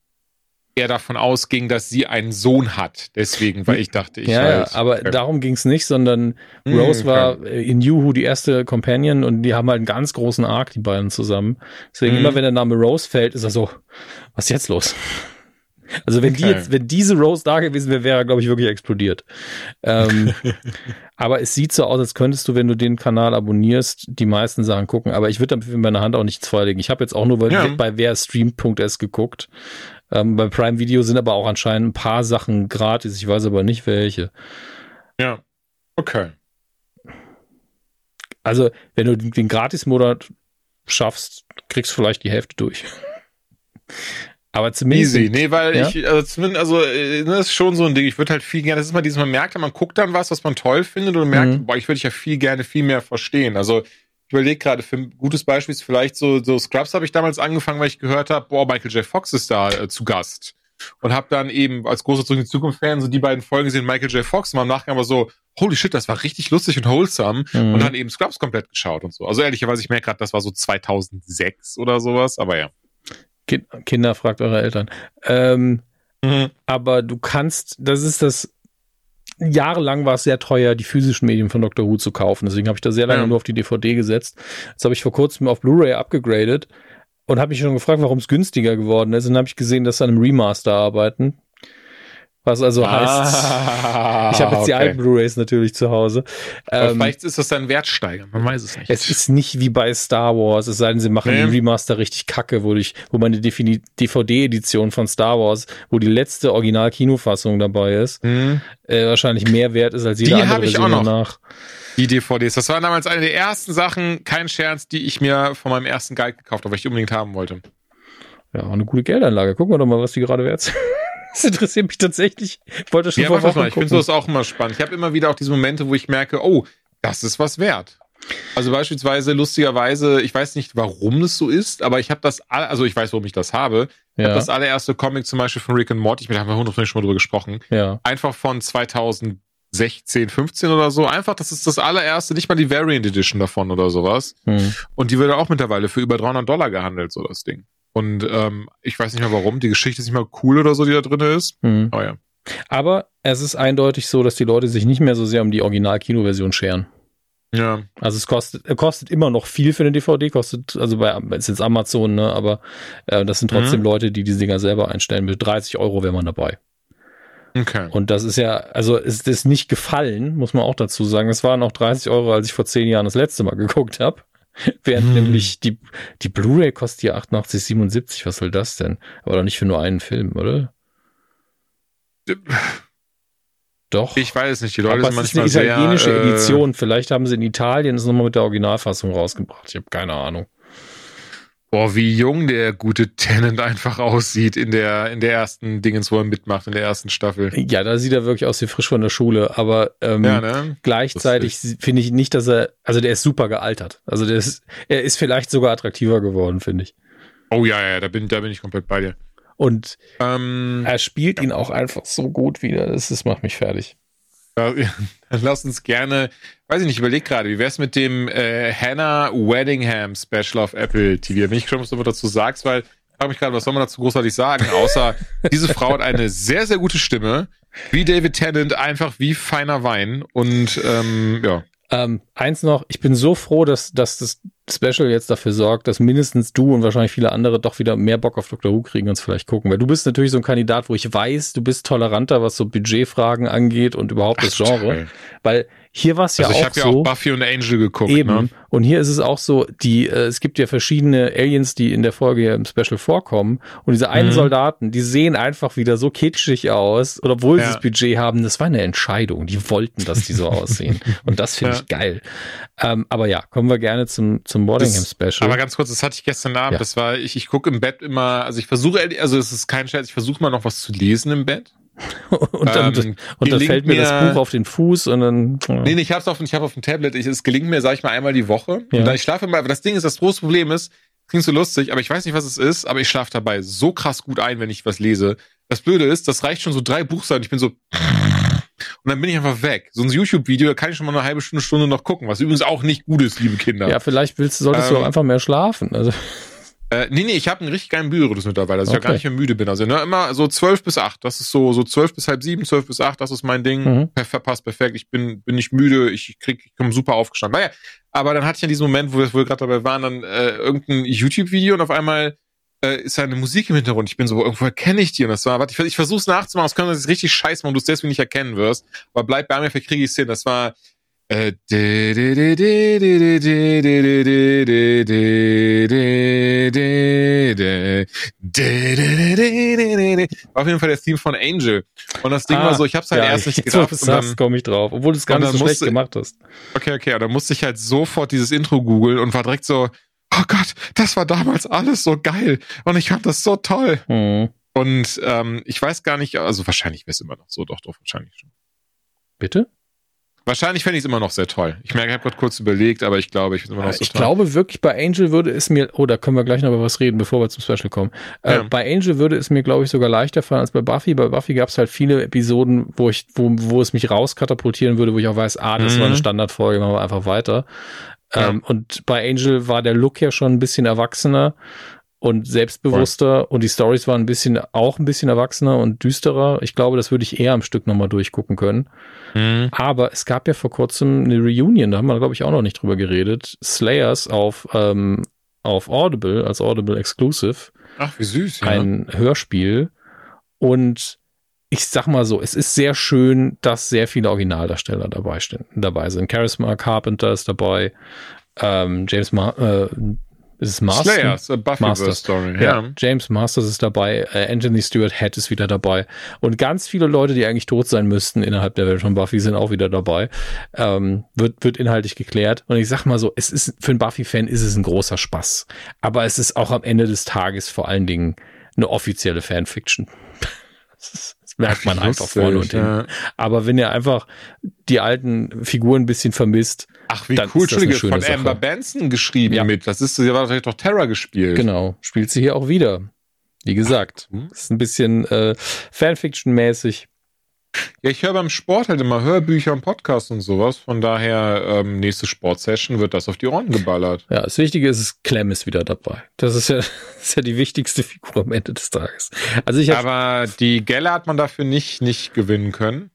er davon ausging, dass sie einen Sohn hat. Deswegen, weil ich dachte, ich ja, halt, ja, aber okay. darum ging es nicht, sondern Hm, Rose okay. war äh, in Who die erste Companion und die haben halt einen ganz großen Arc, die beiden zusammen. Deswegen Mhm. immer, wenn der Name Rose fällt, ist er so, was ist jetzt los? Also wenn die Okay. jetzt, wenn diese Rose da gewesen wäre, wäre er, glaube ich, wirklich explodiert. Ähm, [LAUGHS] aber es sieht so aus, als könntest du, wenn du den Kanal abonnierst, die meisten Sachen gucken. Aber ich würde damit in meiner Hand auch nichts vorlegen. Ich habe jetzt auch nur bei, Ja. bei wer streamt.s geguckt. Ähm, bei Prime Video sind aber auch anscheinend ein paar Sachen gratis. Ich weiß aber nicht welche. Ja. Okay. Also, wenn du den, Gratis-Monat schaffst, kriegst du vielleicht die Hälfte durch. [LAUGHS] Aber zumindest. Easy. Nee, weil Ja? ich, also zumindest, also, äh, das ist schon so ein Ding. Ich würde halt viel gerne, das ist mal dieses, man merkt, man guckt dann was, was man toll findet und merkt, Mhm. boah, ich würde ja viel gerne viel mehr verstehen. Also, ich überlege gerade, für ein gutes Beispiel ist vielleicht so, so Scrubs habe ich damals angefangen, weil ich gehört habe, boah, Michael J. Fox ist da äh, zu Gast. Und habe dann eben als großer Zurück in die Zukunft-Fan so die beiden Folgen gesehen, Michael J. Fox, und am Nachgang aber so, holy shit, das war richtig lustig und wholesome. Mhm. Und dann eben Scrubs komplett geschaut und so. Also ehrlicherweise, ich merke gerade, das war so 2006 oder sowas, aber ja. Kind- Kinder, fragt eure Eltern. Ähm, aber du kannst, das ist das, jahrelang war es sehr teuer, die physischen Medien von Dr. Who zu kaufen. Deswegen habe ich da sehr lange Ja. nur auf die DVD gesetzt. Jetzt habe ich vor kurzem auf Blu-ray abgegradet und habe mich schon gefragt, warum es günstiger geworden ist. Und dann habe ich gesehen, dass sie an einem Remaster arbeiten. Was also heißt, Ah, [LAUGHS] ich habe jetzt die okay. alten Blu-rays natürlich zu Hause. Ähm, vielleicht ist das dann Wertsteiger, man weiß es nicht. es ist nicht wie bei Star Wars, es sei denn, sie machen Nee. den Remaster richtig kacke, wo, ich, wo meine DVD-Edition von Star Wars, wo die letzte Original-Kinofassung dabei ist, Hm. äh, wahrscheinlich mehr wert ist als jede Die andere Version danach. Die DVDs, das war damals eine der ersten Sachen, kein Scherz, die ich mir von meinem ersten Guide gekauft habe, weil ich die unbedingt haben wollte. Ja, eine gute Geldanlage. Gucken wir doch mal, was die gerade wert sind. Das interessiert mich tatsächlich. Ich wollte schon Ja, vor mach das mal. Ich finde sowas auch immer spannend. Ich habe immer wieder auch diese Momente, wo ich merke, oh, das ist was wert. Also beispielsweise, lustigerweise, ich weiß nicht, warum es so ist, aber ich habe das, also ich weiß, warum ich das habe. Ich Ja. habe das allererste Comic zum Beispiel von Rick and Morty, haben wir hundertprozentig schon mal drüber gesprochen, ja. einfach von 2016, 15 oder so. Einfach, das ist das allererste, nicht mal die Variant Edition davon oder sowas. Hm. Und die wird auch mittlerweile für über 300 Dollar gehandelt, so das Ding. Und ähm, ich weiß nicht mehr warum. Die Geschichte ist nicht mal cool oder so, die da drin ist. Hm. Oh ja. Aber es ist eindeutig so, dass die Leute sich nicht mehr so sehr um die Original-Kinoversion scheren. Ja. Also es kostet, äh, kostet immer noch viel für eine DVD, kostet, also bei ist jetzt Amazon, ne, aber äh, das sind trotzdem Mhm. Leute, die diese Dinger selber einstellen. Mit 30 Euro wäre man dabei. Okay. Und das ist ja, also es ist nicht gefallen, muss man auch dazu sagen. Es waren auch 30 Euro, als ich vor zehn Jahren das letzte Mal [LAUGHS] geguckt habe. [LAUGHS] Während Hm. nämlich die, die Blu-ray kostet ja 88,77. Was soll das denn? Aber doch nicht für nur einen Film, oder? Doch. Ich weiß es nicht. Die Leute Aber sind es ist eine manchmal italienische sehr, äh, Edition. Vielleicht haben sie in Italien es nochmal mit der Originalfassung rausgebracht. Ich habe keine Ahnung. Boah, wie jung der gute Tennant [LAUGHS] einfach aussieht in der, in der ersten Dingens, wo er mitmacht, in der ersten Staffel. Ja, da sieht er wirklich aus wie frisch von der Schule. Aber ähm, Ja, ne? gleichzeitig finde ich nicht, dass er, also der ist super gealtert. Also der ist, er ist vielleicht sogar attraktiver geworden, finde ich. Oh ja, ja, da bin, da bin ich komplett bei dir. Und Ähm, er spielt ihn auch einfach so gut wieder. Das, das macht mich fertig. Dann [LAUGHS] lass uns gerne, weiß ich nicht, überleg gerade, wie wär's mit dem äh, Hannah Weddingham Special auf Apple TV? Bin ich gespannt, was du dazu sagst, weil ich frage mich gerade, was soll man dazu großartig sagen, außer [LAUGHS] diese Frau hat eine sehr, sehr gute Stimme, wie David Tennant, einfach wie feiner Wein und ähm, ja. Ähm, eins noch, ich bin so froh, dass, dass das Special jetzt dafür sorgt, dass mindestens du und wahrscheinlich viele andere doch wieder mehr Bock auf Dr. Who kriegen und es vielleicht gucken. Weil du bist natürlich so ein Kandidat, wo ich weiß, du bist toleranter, was so Budgetfragen angeht und überhaupt das Genre. toll. Weil hier war es ja Also ich auch habe ja so. auch Buffy und Angel geguckt, Eben. ne? Und hier ist es auch so, die, äh, es gibt ja verschiedene Aliens, die in der Folge ja im Special vorkommen. Und diese einen Mhm. Soldaten, die sehen einfach wieder so kitschig aus. Und obwohl sie Ja. das Budget haben, das war eine Entscheidung. Die wollten, dass die so [LAUGHS] aussehen. Und das finde Ja. ich geil. Ähm, aber ja, kommen wir gerne zum, zum Waddingham Special. Aber ganz kurz, das hatte ich gestern Abend. Ja. Das war, ich, ich gucke im Bett immer, also ich versuche, also es ist kein Scherz, ich versuche mal noch was zu lesen im Bett. [LAUGHS] und dann, ähm, und dann fällt mir das Buch auf den Fuß und dann. Ja. Nee, nee, ich hab's auf, ich hab auf dem Tablet. Ich, es gelingt mir, sag ich mal, einmal die Woche. Ja. Und da ich schlafe mal, aber das Ding ist, das große Problem ist, klingt so lustig, aber ich weiß nicht, was es ist, aber ich schlafe dabei so krass gut ein, wenn ich was lese. Das Blöde ist, das reicht schon so drei Buchseiten. Ich bin so, und dann bin ich einfach weg. So ein YouTube-Video, da kann ich schon mal eine halbe Stunde, Stunde noch gucken, was übrigens auch nicht gut ist, liebe Kinder. ja, vielleicht willst, solltest du Ähm, auch einfach mehr schlafen. Also, Äh, nee, nee, ich habe einen richtig geilen Bührhythmus mittlerweile, dass ich Okay. ja gar nicht mehr müde bin. Also ne, immer so zwölf bis acht. Das ist so so zwölf bis halb sieben, zwölf bis acht. Das ist mein Ding. Mhm. Perf passt perfekt. Ich bin bin nicht müde. Ich krieg ich komme super aufgestanden. Naja, aber dann hatte ich ja diesen Moment, wo wir, wo wir gerade dabei waren, dann äh, irgendein YouTube-Video und auf einmal äh, ist eine Musik im Hintergrund. Ich bin so, irgendwo kenne ich die und das war, warte, ich, ich versuch's nachzumachen, es könnte das richtig scheiße machen, du es deswegen nicht erkennen wirst. Aber bleib bei mir, vielleicht kriege ich es hin. Das war äh, war auf jeden Fall der Theme von Angel. Und das Ding ah, war so, ich hab's halt ja, erst nicht gedacht. Jetzt, dann komme ich drauf, obwohl du es gar nicht so schlecht gemacht hast. Okay, okay, dann musste ich halt sofort dieses Intro googeln und war direkt so, oh Gott, das war damals alles so geil und ich fand das so toll. Mhm. Und ähm, ich weiß gar nicht, also wahrscheinlich wäre es immer noch so, doch, doch, wahrscheinlich schon. Bitte? Wahrscheinlich fände ich es immer noch sehr toll. Ich merke, ich habe gerade kurz überlegt, aber ich glaube, ich finde immer noch so ich toll. Ich glaube wirklich, bei Angel würde es mir, oh, da können wir gleich noch über was reden, bevor wir zum Special kommen. Äh, ja. bei Angel würde es mir, glaube ich, sogar leichter fallen als bei Buffy. Bei Buffy gab es halt viele Episoden, wo ich, wo, wo es mich rauskatapultieren würde, wo ich auch weiß, ah, das mhm. war eine. Standardfolge, machen wir einfach weiter. Ja. Ähm, und bei Angel war der Look ja schon ein bisschen erwachsener und selbstbewusster Voll. und die Stories waren ein bisschen auch ein bisschen erwachsener und düsterer. Ich glaube, das würde ich eher am Stück nochmal durchgucken können. Mhm. Aber es gab ja vor kurzem eine Reunion, da haben wir, glaube ich, auch noch nicht drüber geredet. Slayers auf, ähm, auf Audible, als Audible Exclusive. Ach, wie süß, ja. Ein Hörspiel. Und ich sag mal so, es ist sehr schön, dass sehr viele Originaldarsteller dabei, stehen, dabei sind. Charisma Carpenter ist dabei, ähm, James Ma äh, ist es Master? Slayers, a Buffy Story, ja. ja. James Masters ist dabei, äh, Anthony Stewart Head ist wieder dabei und ganz viele Leute, die eigentlich tot sein müssten innerhalb der Welt von Buffy, sind auch wieder dabei. Ähm, wird, wird inhaltlich geklärt und ich sag mal so, es ist, für einen Buffy-Fan ist es ein großer Spaß. Aber es ist auch am Ende des Tages vor allen Dingen eine offizielle Fanfiction. [LAUGHS] das merkt man einfach vorne und hinten. Ja. Aber wenn ihr einfach die alten Figuren ein bisschen vermisst, Ach, wie dann cool. Entschuldige, von Sache. Amber Benson geschrieben ja. mit. Das ist, sie war vielleicht doch Terra gespielt. Genau. Spielt sie hier auch wieder. Wie gesagt, Ach, hm. ist ein bisschen äh, Fanfiction-mäßig. Ja, ich höre beim Sport halt immer Hörbücher und Podcasts und sowas. Von daher, ähm, nächste Sportsession wird das auf die Ohren geballert. Ja, das Wichtige ist, Clem ist wieder dabei. Das ist ja, [LAUGHS] das ist ja die wichtigste Figur am Ende des Tages. Also ich Aber die Gelle hat man dafür nicht, nicht gewinnen können.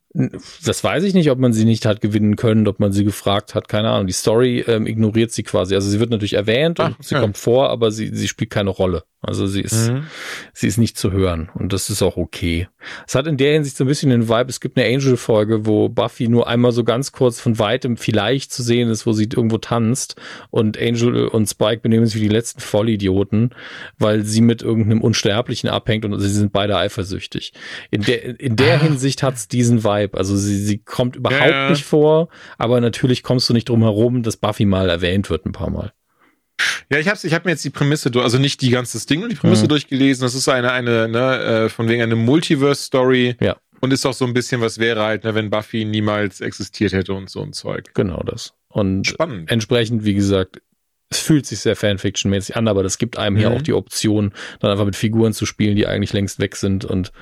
Das weiß ich nicht, ob man sie nicht hat gewinnen können, ob man sie gefragt hat, keine Ahnung. Die Story ähm, ignoriert sie quasi. Also sie wird natürlich erwähnt Ach, und sie kommt vor, aber sie, sie spielt keine Rolle. Also sie ist, mhm. sie ist nicht zu hören und das ist auch okay. Es hat in der Hinsicht so ein bisschen den Vibe, es gibt eine Angel-Folge, wo Buffy nur einmal so ganz kurz von weitem vielleicht zu sehen ist, wo sie irgendwo tanzt und Angel und Spike benehmen sich wie die letzten Vollidioten, weil sie mit irgendeinem Unsterblichen abhängt und sie sind beide eifersüchtig. In der, in der ah. Hinsicht hat's diesen Vibe. Also sie, sie kommt überhaupt ja. nicht vor, aber natürlich kommst du nicht drum herum, dass Buffy mal erwähnt wird ein paar Mal. Ja, ich habe ich hab mir jetzt die Prämisse, also nicht die ganze Ding, die Prämisse mhm. durchgelesen. Das ist eine, eine, ne, äh, von wegen eine Multiverse-Story. Ja. Und ist auch so ein bisschen, was wäre halt, ne, wenn Buffy niemals existiert hätte und so ein Zeug. Genau das. Und Spannend. entsprechend, wie gesagt, es fühlt sich sehr Fanfiction-mäßig an, aber das gibt einem mhm. hier auch die Option, dann einfach mit Figuren zu spielen, die eigentlich längst weg sind und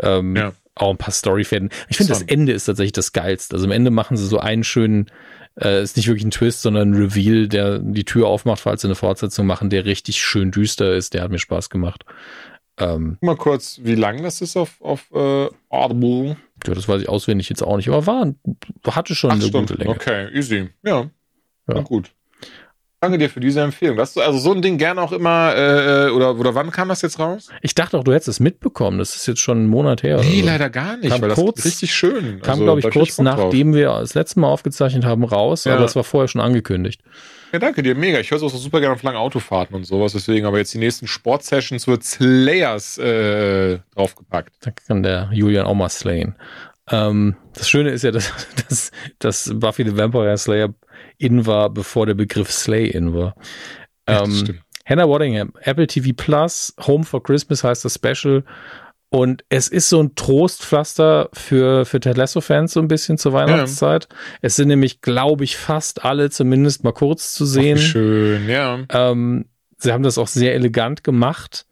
ähm, ja. auch ein paar Storyfäden. Ich finde, das Ende ist tatsächlich das Geilste. Also am Ende machen sie so einen schönen äh, ist nicht wirklich ein Twist, sondern ein Reveal, der die Tür aufmacht, falls sie eine Fortsetzung machen, der richtig schön düster ist. Der hat mir Spaß gemacht. Ähm, Mal kurz, wie lang das ist auf, auf äh, Audible? Ja, das weiß ich auswendig jetzt auch nicht, aber war, hatte schon Ach, eine stimmt. gute Länge. Okay, easy. Ja. ja. Gut. Danke dir für diese Empfehlung. Hast du also so ein Ding gerne auch immer, äh, oder, oder wann kam das jetzt raus? Ich dachte auch, du hättest es mitbekommen. Das ist jetzt schon einen Monat her. Nee, leider gar nicht, kam weil kurz, das richtig schön. Kam, also, glaube ich, kurz nachdem wir das letzte Mal aufgezeichnet haben, raus, ja. aber es war vorher schon angekündigt. Ja, danke dir, mega. Ich höre es auch so super gerne auf langen Autofahrten und sowas, deswegen aber jetzt die nächsten Sportsessions wird Slayers äh, draufgepackt. Da kann der Julian auch mal slayen. Ähm, das Schöne ist ja, dass, [LAUGHS] dass, dass Buffy the Vampire Slayer in war, bevor der Begriff Slay in war. Ähm, Hannah Waddingham, Apple TV Plus, Home for Christmas heißt das Special. Und es ist so ein Trostpflaster für, für Ted Lasso-Fans so ein bisschen zur Weihnachtszeit. Ja. Es sind nämlich, glaube ich, fast alle zumindest mal kurz zu sehen. Ach, schön, ja. Ähm, sie haben das auch sehr elegant gemacht.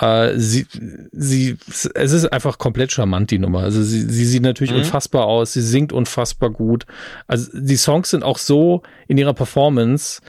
Äh, sie, sie, es ist einfach komplett charmant, die Nummer. Also sie, sie sieht natürlich mhm. unfassbar aus, sie singt unfassbar gut. Also die Songs sind auch so in ihrer Performance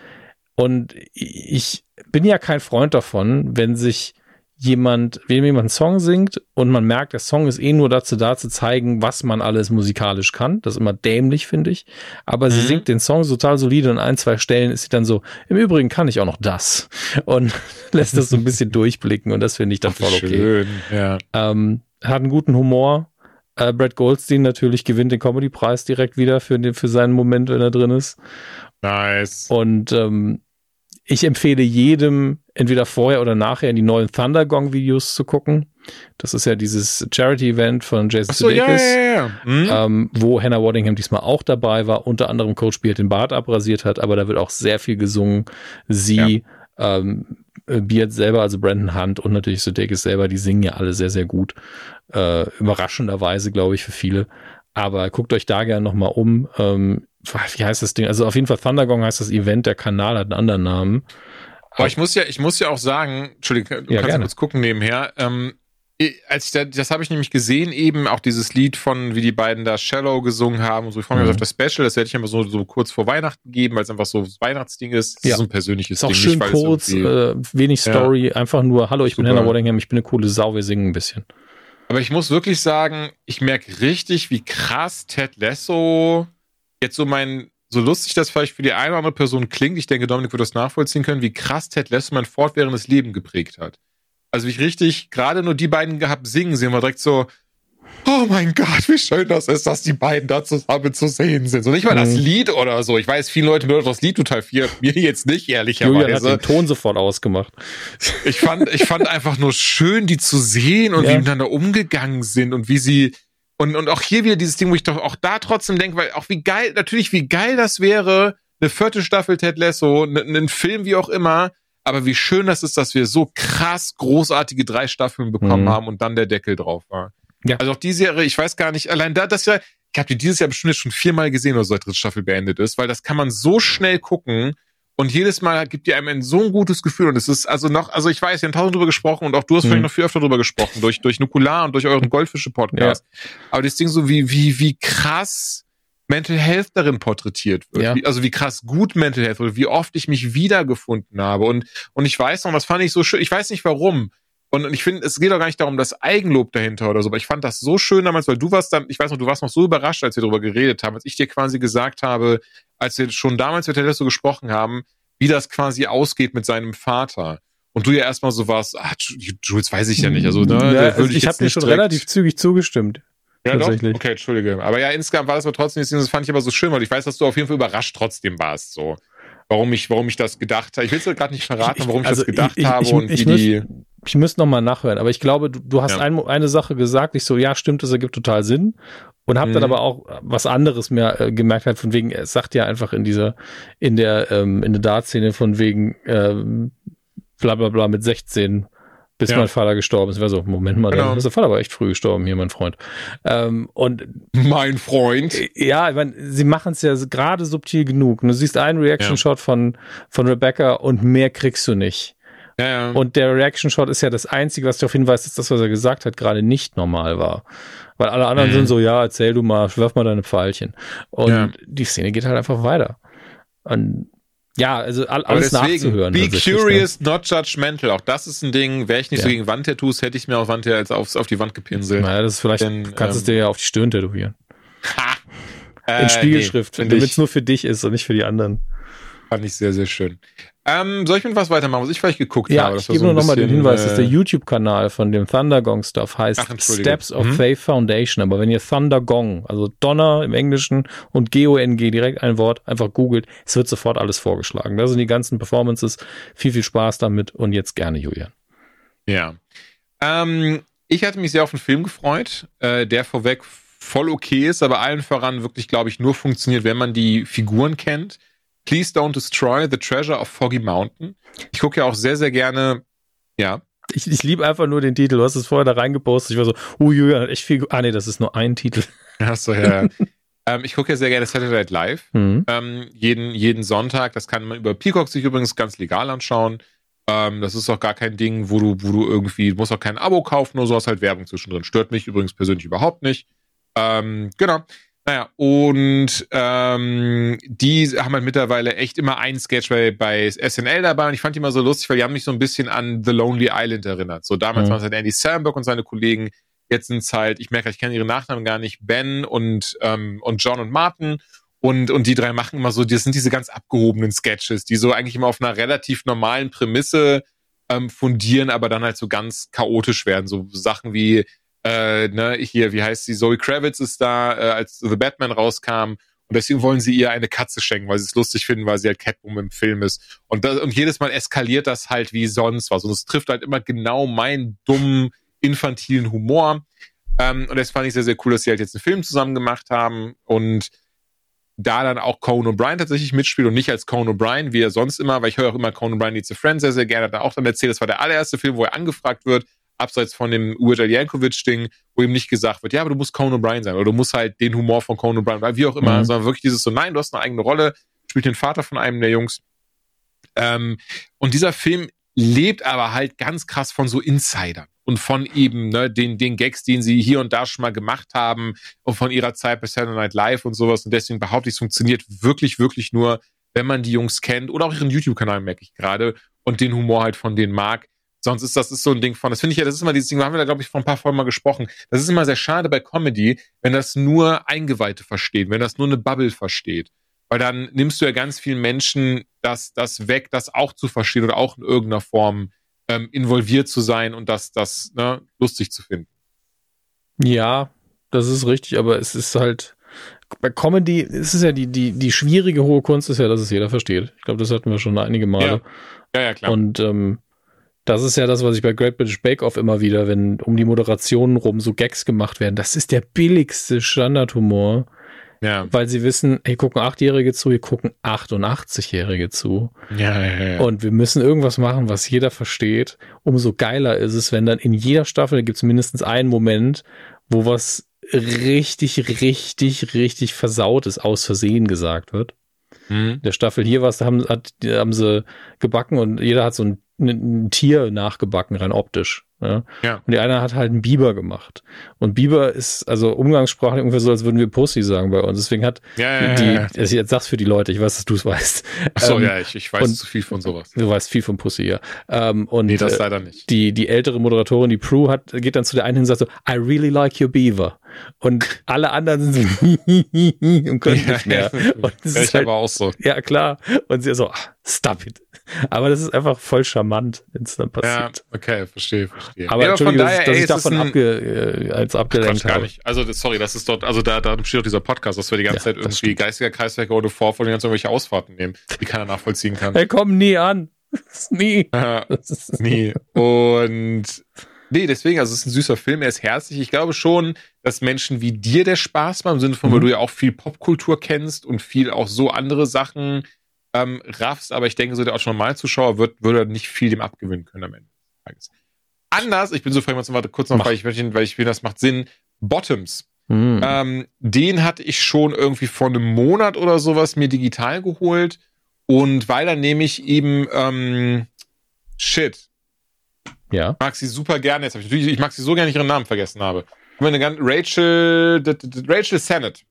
und ich bin ja kein Freund davon, wenn sich jemand, wenn jemand einen Song singt und man merkt, der Song ist eh nur dazu da, zu zeigen, was man alles musikalisch kann. Das ist immer dämlich, finde ich. Aber mhm. sie singt den Song total solide und an ein, zwei Stellen ist sie dann so, im Übrigen kann ich auch noch das. Und [LAUGHS] lässt das so ein bisschen [LAUGHS] durchblicken und das finde ich dann voll okay. Schön, ja. Ähm, hat einen guten Humor. Äh, Brad Goldstein natürlich gewinnt den Comedy-Preis direkt wieder für, den, für seinen Moment, wenn er drin ist. Nice. Und ähm, ich empfehle jedem, entweder vorher oder nachher in die neuen Thundergong-Videos zu gucken. Das ist ja dieses Charity-Event von Jason so, Sudeikis, ja, ja, ja. Mhm. Ähm, wo Hannah Waddingham diesmal auch dabei war, unter anderem Coach Beard den Bart abrasiert hat, aber da wird auch sehr viel gesungen. Sie, ähm, Beard selber, also Brandon Hunt und natürlich Sudeikis selber, die singen ja alle sehr, sehr gut. Äh, überraschenderweise, glaube ich, für viele. Aber guckt euch da gerne nochmal um. Ähm, wie heißt das Ding? Also auf jeden Fall Thundergong heißt das Event, der Kanal hat einen anderen Namen. Aber ich muss ja, ich muss ja auch sagen, Entschuldigung, du ja, kannst gerne. kurz gucken nebenher. Ähm, als ich da, das habe ich nämlich gesehen, eben auch dieses Lied von, wie die beiden da Shallow gesungen haben und so. Ich freue mich mhm. auf das Special, das werde ich einfach so, so kurz vor Weihnachten geben, weil es einfach so das Weihnachtsding ist. Das ja. ist so ein persönliches ist auch Schön nicht, kurz, äh, wenig Story, ja. einfach nur, hallo, ich Super. bin Hannah Waddingham, ich bin eine coole Sau, wir singen ein bisschen. Aber ich muss wirklich sagen, ich merke richtig, wie krass Ted Lasso jetzt so mein, so lustig das vielleicht für die eine oder andere Person klingt, ich denke, Dominik wird das nachvollziehen können, wie krass Ted Lasso mein fortwährendes Leben geprägt hat. Also wie ich richtig, gerade nur die beiden gehabt singen, sehen wir direkt so, oh mein Gott, wie schön das ist, dass die beiden da zusammen zu sehen sind. So nicht mal das mhm. Lied oder so. Ich weiß, viele Leute mögen das Lied total viel. Mir jetzt nicht, ehrlicherweise. Julian hat den Ton sofort ausgemacht. Ich fand, ich fand einfach nur schön, die zu sehen und ja. wie miteinander umgegangen sind und wie sie, und, und auch hier wieder dieses Ding, wo ich doch auch da trotzdem denke, weil auch wie geil, natürlich wie geil das wäre, eine vierte Staffel Ted Lasso, einen Film wie auch immer, aber wie schön das ist, dass wir so krass großartige drei Staffeln bekommen mhm. haben und dann der Deckel drauf war. Ja. Also auch die Serie, ich weiß gar nicht, allein da, das ja, ich habe die dieses Jahr bestimmt schon viermal gesehen, oder so dritte Staffel beendet ist, weil das kann man so schnell gucken und jedes Mal gibt dir einem so ein gutes Gefühl. Und es ist also noch, also ich weiß, wir haben tausend drüber gesprochen und auch du hast mhm. vielleicht noch viel öfter drüber gesprochen, durch, durch Nukular und durch euren Goldfische-Podcast. Ja. Aber das Ding so, wie, wie, wie krass Mental Health darin porträtiert wird. Ja. Wie, also wie krass gut Mental Health wird, wie oft ich mich wiedergefunden habe. Und, und ich weiß noch, das fand ich so schön, ich weiß nicht warum. Und ich finde, es geht auch gar nicht darum, das Eigenlob dahinter oder so, aber ich fand das so schön damals, weil du warst dann, ich weiß noch, du warst noch so überrascht, als wir darüber geredet haben, als ich dir quasi gesagt habe, als wir schon damals mit Ted so gesprochen haben, wie das quasi ausgeht mit seinem Vater. Und du ja erstmal so warst, ah, Jules weiß ich ja nicht. Also, ne, ja, also ich, ich habe dir schon relativ zügig zugestimmt. Ja. Doch? Okay, entschuldige. Aber ja, insgesamt war das aber trotzdem, das fand ich aber so schön, weil ich weiß, dass du auf jeden Fall überrascht trotzdem warst, so. Warum ich, warum ich das gedacht habe. Ich will es gerade nicht verraten, warum ich, also das gedacht habe und wie die. Ich müsste nochmal nachhören, aber ich glaube, du, du hast ja. ein, eine Sache gesagt, ich so, ja, stimmt, das ergibt total Sinn. Und habe mhm. dann aber auch was anderes mehr äh, gemerkt hat, von wegen, es sagt ja einfach in dieser, in der, ähm, in der Dart-Szene von wegen, ähm, bla bla bla mit 16 bis ja. mein Vater gestorben ist. Wäre so, Moment mal, genau. dann ist der Vater aber echt früh gestorben, hier, mein Freund. Ähm, und mein Freund. Ja, ich meine, sie machen es ja gerade subtil genug. Du siehst einen Reaction-Shot ja. von, von Rebecca und mehr kriegst du nicht. Ja, ja. Und der Reaction-Shot ist ja das Einzige, was darauf hinweist, dass das, was er gesagt hat, gerade nicht normal war. Weil alle anderen mhm. sind so, ja, erzähl du mal, werf mal deine Pfeilchen. Und ja. die Szene geht halt einfach weiter. Und ja, also alles deswegen, nachzuhören. Be ne? curious, not judgmental. Auch das ist ein Ding. Wäre ich nicht so gegen Wandtattoos, hätte ich mir auch Wandtattoos als auf, auf die Wand gepinselt. Naja, das ist vielleicht, Denn, du kannst ähm, es dir ja auf die Stirn tätowieren. Ha! In äh, Spiegelschrift, nee, damit es nur für dich ist und nicht für die anderen. Fand ich sehr, sehr schön. Ähm, soll ich mit was weitermachen, was ich vielleicht geguckt ja, habe? Ich gebe so nur nochmal den Hinweis, dass der äh, YouTube-Kanal von dem Thundergong Stuff heißt Ach, Steps of mhm. Faith Foundation. Aber wenn ihr Thundergong, also Donner im Englischen und G-O-N-G, direkt ein Wort, einfach googelt, es wird sofort alles vorgeschlagen. Da sind die ganzen Performances. Viel, viel Spaß damit und jetzt gerne, Julian. Ja. Ähm, ich hatte mich sehr auf den Film gefreut, äh, der vorweg voll okay ist, aber allen voran wirklich, glaube ich, nur funktioniert, wenn man die Figuren kennt. Please Don't Destroy the Treasure of Foggy Mountain. Ich gucke ja auch sehr, sehr gerne, ja. Ich, ich liebe einfach nur den Titel. Du hast es vorher da reingepostet. Ich war so, uh, Julian hat echt viel. Ah, nee, das ist nur ein Titel. [LAUGHS] Achso, ja. ähm, ich gucke ja sehr gerne Saturday Night Live. Mhm. Ähm, jeden, jeden Sonntag. Das kann man über Peacock sich übrigens ganz legal anschauen. Ähm, das ist auch gar kein Ding, wo du, wo du irgendwie, du musst auch kein Abo kaufen, nur so hast halt Werbung zwischendrin. Stört mich übrigens persönlich überhaupt nicht. Ähm, genau. Naja, und ähm, die haben halt mittlerweile echt immer einen Sketch bei, bei SNL dabei und ich fand die immer so lustig, weil die haben mich so ein bisschen an The Lonely Island erinnert. So damals mhm. waren es halt Andy Samberg und seine Kollegen, jetzt sind es halt, ich merke, ich kenne ihre Nachnamen gar nicht, Ben und, ähm, und John und Martin und, und die drei machen immer so, das sind diese ganz abgehobenen Sketches, die so eigentlich immer auf einer relativ normalen Prämisse ähm, fundieren, aber dann halt so ganz chaotisch werden. So Sachen wie, äh, ne, hier, wie heißt sie, Zoe Kravitz ist da, äh, als The Batman rauskam. Und deswegen wollen sie ihr eine Katze schenken, weil sie es lustig finden, weil sie halt Catwoman im Film ist. Und, das, und jedes Mal eskaliert das halt wie sonst was. Und es trifft halt immer genau meinen dummen, infantilen Humor. Ähm, und das fand ich sehr, sehr cool, dass sie halt jetzt einen Film zusammen gemacht haben. Und da dann auch Conan O'Brien tatsächlich mitspielt und nicht als Conan O'Brien, wie er sonst immer, weil ich höre auch immer Conan O'Brien Needs a Friend sehr, sehr gerne, hat er auch dann erzählt, das war der allererste Film, wo er angefragt wird, abseits von dem Weird Al Yankovic-Ding, wo ihm nicht gesagt wird, ja, aber du musst Conan O'Brien sein oder du musst halt den Humor von Conan O'Brien, weil wie auch immer, mhm. sondern wirklich dieses so, nein, du hast eine eigene Rolle, spielt den Vater von einem der Jungs. Ähm, und dieser Film lebt aber halt ganz krass von so Insidern und von eben ne, den, den Gags, den sie hier und da schon mal gemacht haben und von ihrer Zeit bei Saturday Night Live und sowas. Und deswegen behaupte ich, es funktioniert wirklich, wirklich nur, wenn man die Jungs kennt oder auch ihren YouTube-Kanal, merke ich gerade, und den Humor halt von denen mag. Sonst ist das ist so ein Ding von, das finde ich ja, das ist immer dieses Ding, da haben wir da, glaube ich, vor ein paar Folgen mal gesprochen. Das ist immer sehr schade bei Comedy, wenn das nur Eingeweihte versteht, wenn das nur eine Bubble versteht. Weil dann nimmst du ja ganz vielen Menschen das, das weg, das auch zu verstehen oder auch in irgendeiner Form ähm, involviert zu sein und das, das ne, lustig zu finden. Ja, das ist richtig, aber es ist halt bei Comedy ist es ja die, die, die schwierige hohe Kunst ist ja, dass es jeder versteht. Ich glaube, das hatten wir schon einige Male. Ja, ja, ja klar. Und ähm, das ist ja das, was ich bei Great British Bake Off immer wieder, wenn um die Moderationen rum so Gags gemacht werden. Das ist der billigste Standardhumor. Ja. Weil sie wissen, hey, gucken Achtjährige zu, hier gucken 88-Jährige zu. Ja, ja, ja. Und wir müssen irgendwas machen, was jeder versteht. Umso geiler ist es, wenn dann in jeder Staffel gibt es mindestens einen Moment, wo was richtig, richtig, richtig versautes aus Versehen gesagt wird. Mhm. Der Staffel hier was, da haben, hat, haben sie gebacken und jeder hat so ein, ein Tier nachgebacken, rein optisch. Ja? ja. Und die eine hat halt einen Biber gemacht. Und Biber ist also umgangssprachlich ungefähr so, als würden wir Pussy sagen bei uns. Deswegen hat ja, ja, die, also jetzt sag's für die Leute, ich weiß, dass du es weißt. Ach so, ähm, ja, ich, ich weiß und, zu viel von sowas. Du weißt viel von Pussy, ja. Ähm, und nee, das äh, leider nicht. Die, die ältere Moderatorin, die Prue, hat, geht dann zu der einen hin und sagt so, I really like your beaver. Und alle anderen sind so [LAUGHS] und können nicht mehr. Und das ist halt, aber auch so. Ja, klar. Und sie so, ah, stop it. Aber das ist einfach voll charmant, wenn es dann passiert. Ja, okay, verstehe, verstehe. Aber ja, Entschuldigung, daher, dass ey, ich davon abge, äh, als abgelenkt habe. Gar nicht. Also, sorry, das ist dort, also da, da steht doch dieser Podcast, dass wir die ganze ja, Zeit irgendwie geistiger Kreiswerke oder Vorfall und ganz irgendwelche Ausfahrten nehmen, die keiner nachvollziehen kann. Hey, komm nie an. [LAUGHS] [LAUGHS] nie. nie. Und Nee, deswegen, also es ist ein süßer Film, er ist herzlich. Ich glaube schon, dass Menschen wie dir der Spaß macht, im Sinne von, mhm. weil du ja auch viel Popkultur kennst und viel auch so andere Sachen ähm, raffst, aber ich denke, so der auch Normalzuschauer wird, würde nicht viel dem abgewinnen können am Ende des Tages. Anders, ich bin so frei, mal kurz noch, weil ich, weil ich finde, das macht Sinn. Bottoms. Mhm. Ähm, den hatte ich schon irgendwie vor einem Monat oder sowas mir digital geholt. Und weil dann nehme ich eben ähm, Shit. Ja. Ich mag sie super gerne. Jetzt ich, ich mag sie so gerne, ich ihren Namen vergessen habe. Rachel, Rachel Sennett.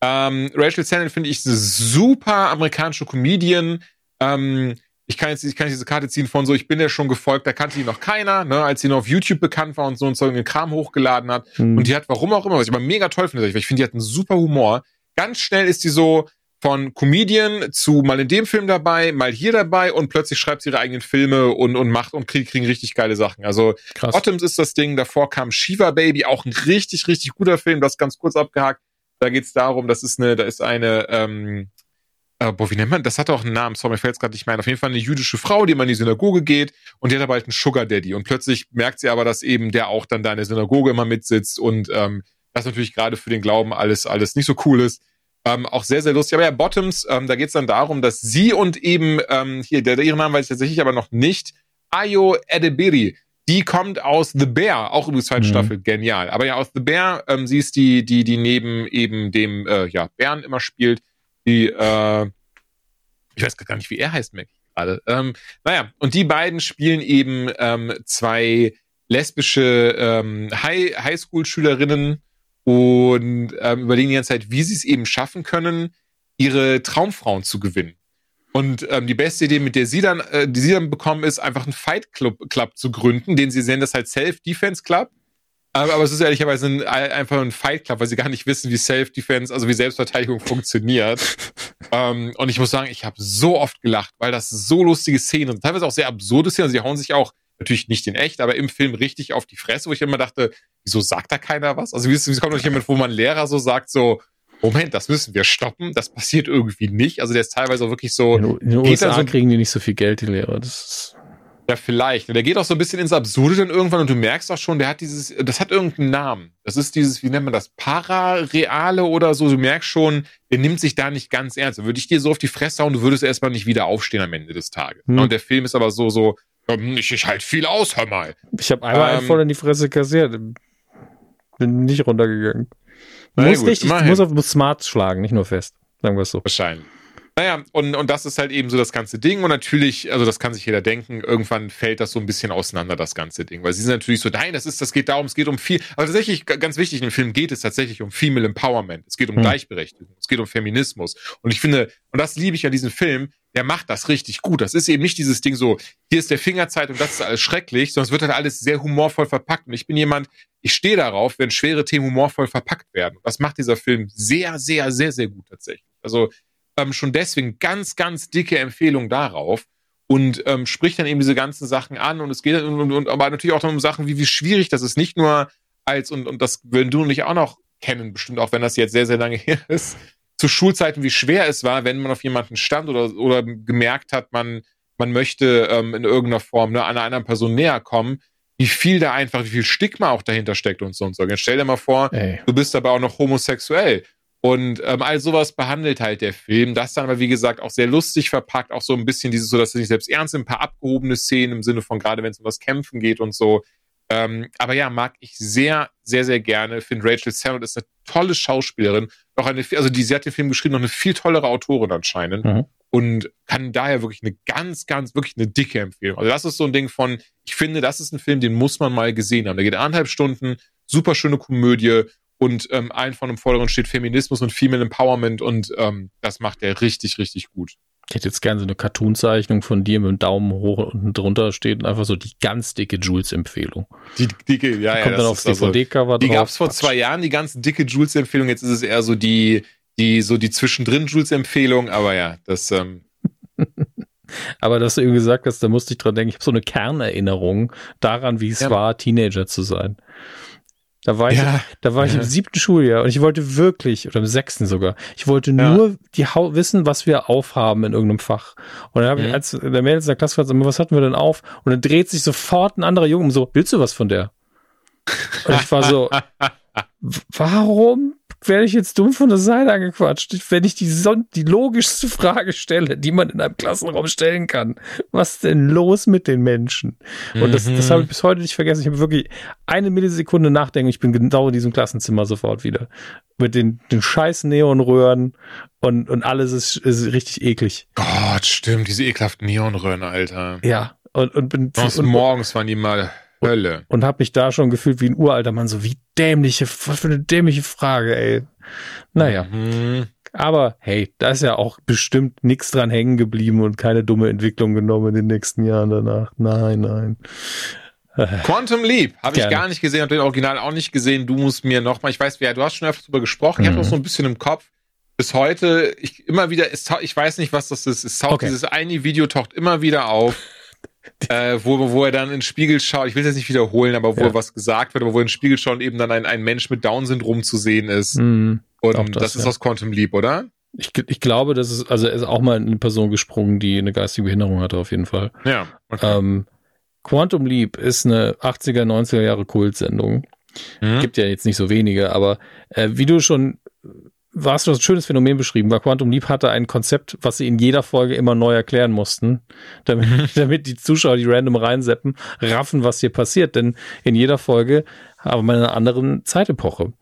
Ähm, Rachel Sennett finde ich eine super amerikanische Comedian. Ähm, ich kann jetzt ich kann diese Karte ziehen von so, ich bin ja schon gefolgt, da kannte die noch keiner, ne, als sie noch auf YouTube bekannt war und so und so einen Kram hochgeladen hat. Mhm. Und die hat, warum auch immer, was ich aber mega toll finde, weil ich finde, die hat einen super Humor. Ganz schnell ist die so von Comedian zu mal in dem Film dabei, mal hier dabei und plötzlich schreibt sie ihre eigenen Filme und, und macht und kriegen, kriegen richtig geile Sachen. Also Krass. Bottoms ist das Ding, davor kam Shiva Baby, auch ein richtig, richtig guter Film, das ganz kurz abgehakt. Da geht es darum, das ist eine, da ist eine, ähm, äh, boah, wie nennt man, das hat auch einen Namen, sorry, mir fällt es gerade nicht mehr ein. Auf jeden Fall eine jüdische Frau, die immer in die Synagoge geht und die hat aber halt einen Sugar Daddy. Und plötzlich merkt sie aber, dass eben der auch dann da in der Synagoge immer mitsitzt und ähm, das natürlich gerade für den Glauben alles, alles nicht so cool ist. Ähm, auch sehr, sehr lustig. Aber ja, Bottoms, ähm, da geht es dann darum, dass sie und eben, ähm, hier, der, der ihren Namen weiß ich tatsächlich aber noch nicht, Ayo Edebiri, die kommt aus The Bear, auch übrigens zweite mhm. Staffel, genial. Aber ja, aus The Bear, ähm, sie ist die, die, die neben eben dem, äh, ja, Bären immer spielt. Die, äh, ich weiß gar nicht, wie er heißt, ich gerade. Ähm, naja, und die beiden spielen eben ähm, zwei lesbische ähm, High Highschool-Schülerinnen und ähm, überlegen die ganze Zeit, wie sie es eben schaffen können, ihre Traumfrauen zu gewinnen. Und ähm, die beste Idee, mit der sie dann, äh, die sie dann bekommen, ist einfach einen Fight Club, Club zu gründen, den sie sehen, das halt Self-Defense Club. Aber, aber es ist ehrlicherweise ein, einfach ein Fight Club, weil sie gar nicht wissen, wie Self-Defense, also wie Selbstverteidigung funktioniert. [LAUGHS] ähm, und ich muss sagen, ich habe so oft gelacht, weil das so lustige Szenen und teilweise auch sehr absurde Szenen. Also sie hauen sich auch natürlich nicht in echt, aber im Film richtig auf die Fresse, wo ich immer dachte, wieso sagt da keiner was? Also wie, wie kommt noch jemand, wo man Lehrer so sagt, so, Moment, das müssen wir stoppen, das passiert irgendwie nicht. Also der ist teilweise auch wirklich so. In, in den USA so, kriegen die nicht so viel Geld, die Lehrer. Das ist ja, vielleicht. Der geht auch so ein bisschen ins Absurde dann irgendwann und du merkst auch schon, der hat dieses, das hat irgendeinen Namen. Das ist dieses, wie nennt man das, Parareale oder so. Du merkst schon, der nimmt sich da nicht ganz ernst. Würde ich dir so auf die Fresse hauen, du würdest erstmal nicht wieder aufstehen am Ende des Tages. Hm. Und der Film ist aber so, so, ich, ich halt viel aus, hör mal. Ich habe einmal ähm, einen voll in die Fresse kassiert. Bin nicht runtergegangen. Muss gut, richtig, muss auf muss smart schlagen, nicht nur fest. Sagen wir es so. Wahrscheinlich. Naja, und, und das ist halt eben so das ganze Ding. Und natürlich, also das kann sich jeder denken, irgendwann fällt das so ein bisschen auseinander, das ganze Ding. Weil sie sind natürlich so, nein, das ist, das geht darum, es geht um viel. Aber tatsächlich, ganz wichtig, in dem Film geht es tatsächlich um Female Empowerment. Es geht um hm. Gleichberechtigung. Es geht um Feminismus. Und ich finde, und das liebe ich an diesem Film, der macht das richtig gut. Das ist eben nicht dieses Ding so, hier ist der Fingerzeit und das ist alles schrecklich, sondern es wird halt alles sehr humorvoll verpackt. Und ich bin jemand, ich stehe darauf, wenn schwere Themen humorvoll verpackt werden. Das macht dieser Film sehr, sehr, sehr, sehr gut tatsächlich. Also ähm, schon deswegen ganz, ganz dicke Empfehlung darauf und ähm, spricht dann eben diese ganzen Sachen an und es geht und, und, und aber natürlich auch um Sachen wie wie schwierig das ist nicht nur als und und das würden du und ich auch noch kennen bestimmt auch wenn das jetzt sehr sehr lange [LAUGHS] her ist zu Schulzeiten wie schwer es war wenn man auf jemanden stand oder oder gemerkt hat man man möchte ähm, in irgendeiner Form ne, einer anderen Person näher kommen wie viel da einfach wie viel Stigma auch dahinter steckt und so und so jetzt stell dir mal vor Ey. du bist aber auch noch homosexuell und ähm, all sowas behandelt halt der Film. Das dann aber, wie gesagt, auch sehr lustig verpackt, auch so ein bisschen dieses, so dass er sich selbst ernst ein paar abgehobene Szenen im Sinne von gerade, wenn es um das Kämpfen geht und so. Ähm, aber ja, mag ich sehr, sehr, sehr gerne. Finde Rachel Sennott ist eine tolle Schauspielerin. Noch eine, also die, sie hat den Film geschrieben, noch eine viel tollere Autorin anscheinend. Mhm. Und kann daher wirklich eine ganz, ganz, wirklich eine dicke Empfehlung. Also das ist so ein Ding von, ich finde, das ist ein Film, den muss man mal gesehen haben. Der geht anderthalb Stunden, super schöne Komödie und ähm, allen von dem Vorderen steht Feminismus und Female Empowerment und ähm, das macht er richtig, richtig gut. Ich hätte jetzt gerne so eine Cartoon-Zeichnung von dir mit dem Daumen hoch und drunter steht einfach so die ganz dicke Jules-Empfehlung. Die dicke, ja, die ja. Kommt dann aufs DVD-Cover also, Die gab es vor zwei Jahren, die ganz dicke Jules-Empfehlung. Jetzt ist es eher so die, die, so die zwischendrin Jules-Empfehlung. Aber ja, das, ähm, [LAUGHS] Aber dass du eben gesagt hast, da musste ich dran denken, ich habe so eine Kernerinnerung daran, wie es ja. war, Teenager zu sein. Da war ich, ja, da war ich im siebten Schuljahr und ich wollte wirklich, oder im sechsten sogar, ich wollte ja. nur die ha wissen, was wir aufhaben in irgendeinem Fach. Und dann habe mhm. ich, als der Mädels in der Klasse gefragt, was hatten wir denn auf? Und dann dreht sich sofort ein anderer Junge um so, willst du was von der? Und ich war so, warum werde ich jetzt dumm von der Seite angequatscht, wenn ich die, die logischste Frage stelle, die man in einem Klassenraum stellen kann. Was ist denn los mit den Menschen? Und das, das habe ich bis heute nicht vergessen. Ich habe wirklich eine Millisekunde nachdenken. Ich bin genau in diesem Klassenzimmer sofort wieder. Mit den, den scheiß Neonröhren und, und alles ist, ist richtig eklig. Gott, stimmt. Diese ekelhaften Neonröhren, Alter. Ja. Und, und bin, und, morgens waren die mal Hölle. Und, habe mich da schon gefühlt wie ein uralter Mann, so wie dämliche, was für eine dämliche Frage, ey. Naja. Mhm. Aber hey, da ist ja auch bestimmt nichts dran hängen geblieben und keine dumme Entwicklung genommen in den nächsten Jahren danach. Nein, nein. Quantum Leap habe ich gar nicht gesehen, habe den Original auch nicht gesehen. Du musst mir nochmal, ich weiß, wer, du hast schon öfter darüber gesprochen, mhm. ich habe auch so ein bisschen im Kopf. Bis heute, ich immer wieder, ich weiß nicht, was das ist. Es taucht, okay. dieses eine Video taucht immer wieder auf [LAUGHS] äh, wo, wo er dann ins Spiegel schaut, ich will es jetzt nicht wiederholen, aber wo ja. was gesagt wird, aber wo er ins Spiegel schaut und eben dann ein, ein Mensch mit Down-Syndrom zu sehen ist. Mhm, und das, das, ist ja. aus Quantum Leap, oder? Ich, ich glaube, das ist, also er ist auch mal eine Person gesprungen, die eine geistige Behinderung hatte, auf jeden Fall. Ja. Okay. Ähm, Quantum Leap ist eine 80er, 90er Jahre Kultsendung. Mhm. Gibt ja jetzt nicht so wenige, aber äh, wie du schon hast du ein schönes Phänomen beschrieben, weil Quantum Leap hatte ein Konzept, was sie in jeder Folge immer neu erklären mussten, damit, mhm. [LAUGHS] damit die Zuschauer, die random reinseppen, raffen, was hier passiert. Denn in jeder Folge haben wir eine andere Zeitepoche.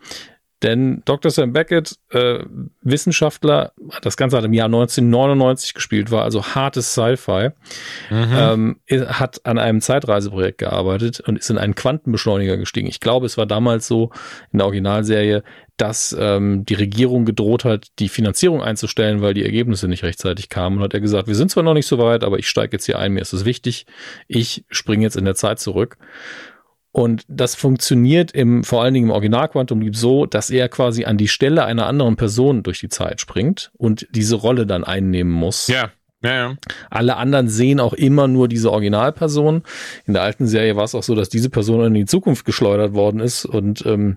Denn Dr. Sam Beckett, äh, Wissenschaftler, das Ganze hat im Jahr 1999 gespielt, war also hartes Sci-Fi, mhm. ähm, hat an einem Zeitreiseprojekt gearbeitet und ist in einen Quantenbeschleuniger gestiegen. Ich glaube, es war damals so in der Originalserie, dass ähm, die Regierung gedroht hat, die Finanzierung einzustellen, weil die Ergebnisse nicht rechtzeitig kamen. Und hat er gesagt, wir sind zwar noch nicht so weit, aber ich steige jetzt hier ein, mir ist es wichtig, ich springe jetzt in der Zeit zurück. Und das funktioniert im, vor allen Dingen im Original Quantum Leap so, dass er quasi an die Stelle einer anderen Person durch die Zeit springt und diese Rolle dann einnehmen muss. Ja. Ja, ja. Alle anderen sehen auch immer nur diese Originalperson. In der alten Serie war es auch so, dass diese Person in die Zukunft geschleudert worden ist und ähm,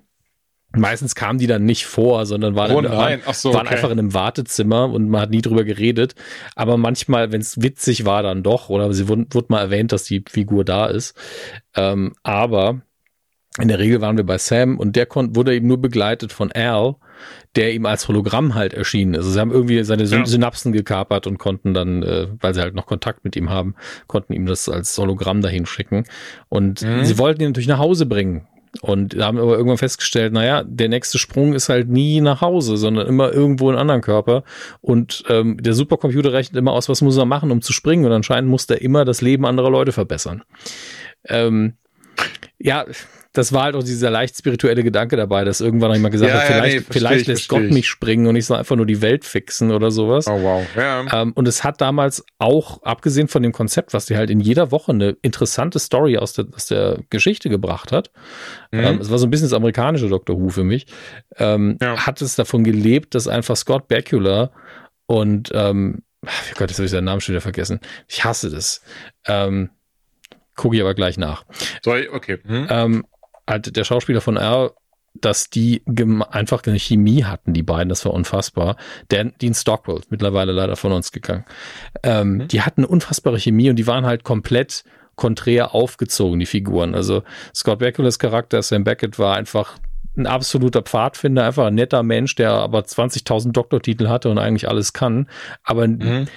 Meistens kamen die dann nicht vor, sondern waren, oh. Ach so, waren okay. einfach in einem Wartezimmer und man hat nie drüber geredet. Aber manchmal, wenn es witzig war, dann doch. Oder sie wurde, wurde mal erwähnt, dass die Figur da ist. Ähm, aber in der Regel waren wir bei Sam und der wurde eben nur begleitet von Al, der ihm als Hologramm halt erschienen ist. Also sie haben irgendwie seine ja. Synapsen gekapert und konnten dann, äh, weil sie halt noch Kontakt mit ihm haben, konnten ihm das als Hologramm dahin schicken. Und mhm. sie wollten ihn natürlich nach Hause bringen. Und haben aber irgendwann festgestellt, naja, der nächste Sprung ist halt nie nach Hause, sondern immer irgendwo in einem anderen Körper. Und ähm, der Supercomputer rechnet immer aus, was muss er machen, um zu springen. Und anscheinend muss der immer das Leben anderer Leute verbessern. Ähm, ja, das war halt auch dieser leicht spirituelle Gedanke dabei, dass irgendwann jemand gesagt ja, hat, vielleicht, ja, nee, vielleicht ich, lässt Gott ich. mich springen und ich soll einfach nur die Welt fixen oder sowas. Oh wow. Ja. Ähm, und es hat damals auch, abgesehen von dem Konzept, was die halt in jeder Woche eine interessante Story aus der, aus der Geschichte gebracht hat, mhm. ähm, es war so ein bisschen das amerikanische Doctor Who für mich, ähm, hat es davon gelebt, dass einfach Scott Bakula und ähm, ach Gott, jetzt habe ich seinen Namen schon wieder vergessen. Ich hasse das. Ähm, Gucke ich aber gleich nach. Sorry, okay. Hm. Ähm, halt der Schauspieler von R, dass die einfach eine Chemie hatten, die beiden, das war unfassbar. Dan, Dean Stockwell, mittlerweile leider von uns gegangen. Ähm, mhm. Die hatten eine unfassbare Chemie und die waren halt komplett konträr aufgezogen, die Figuren. Also Scott Bakula's Charakter, Sam Beckett, war einfach ein absoluter Pfadfinder, einfach ein netter Mensch, der aber 20.000 Doktortitel hatte und eigentlich alles kann. Aber mhm.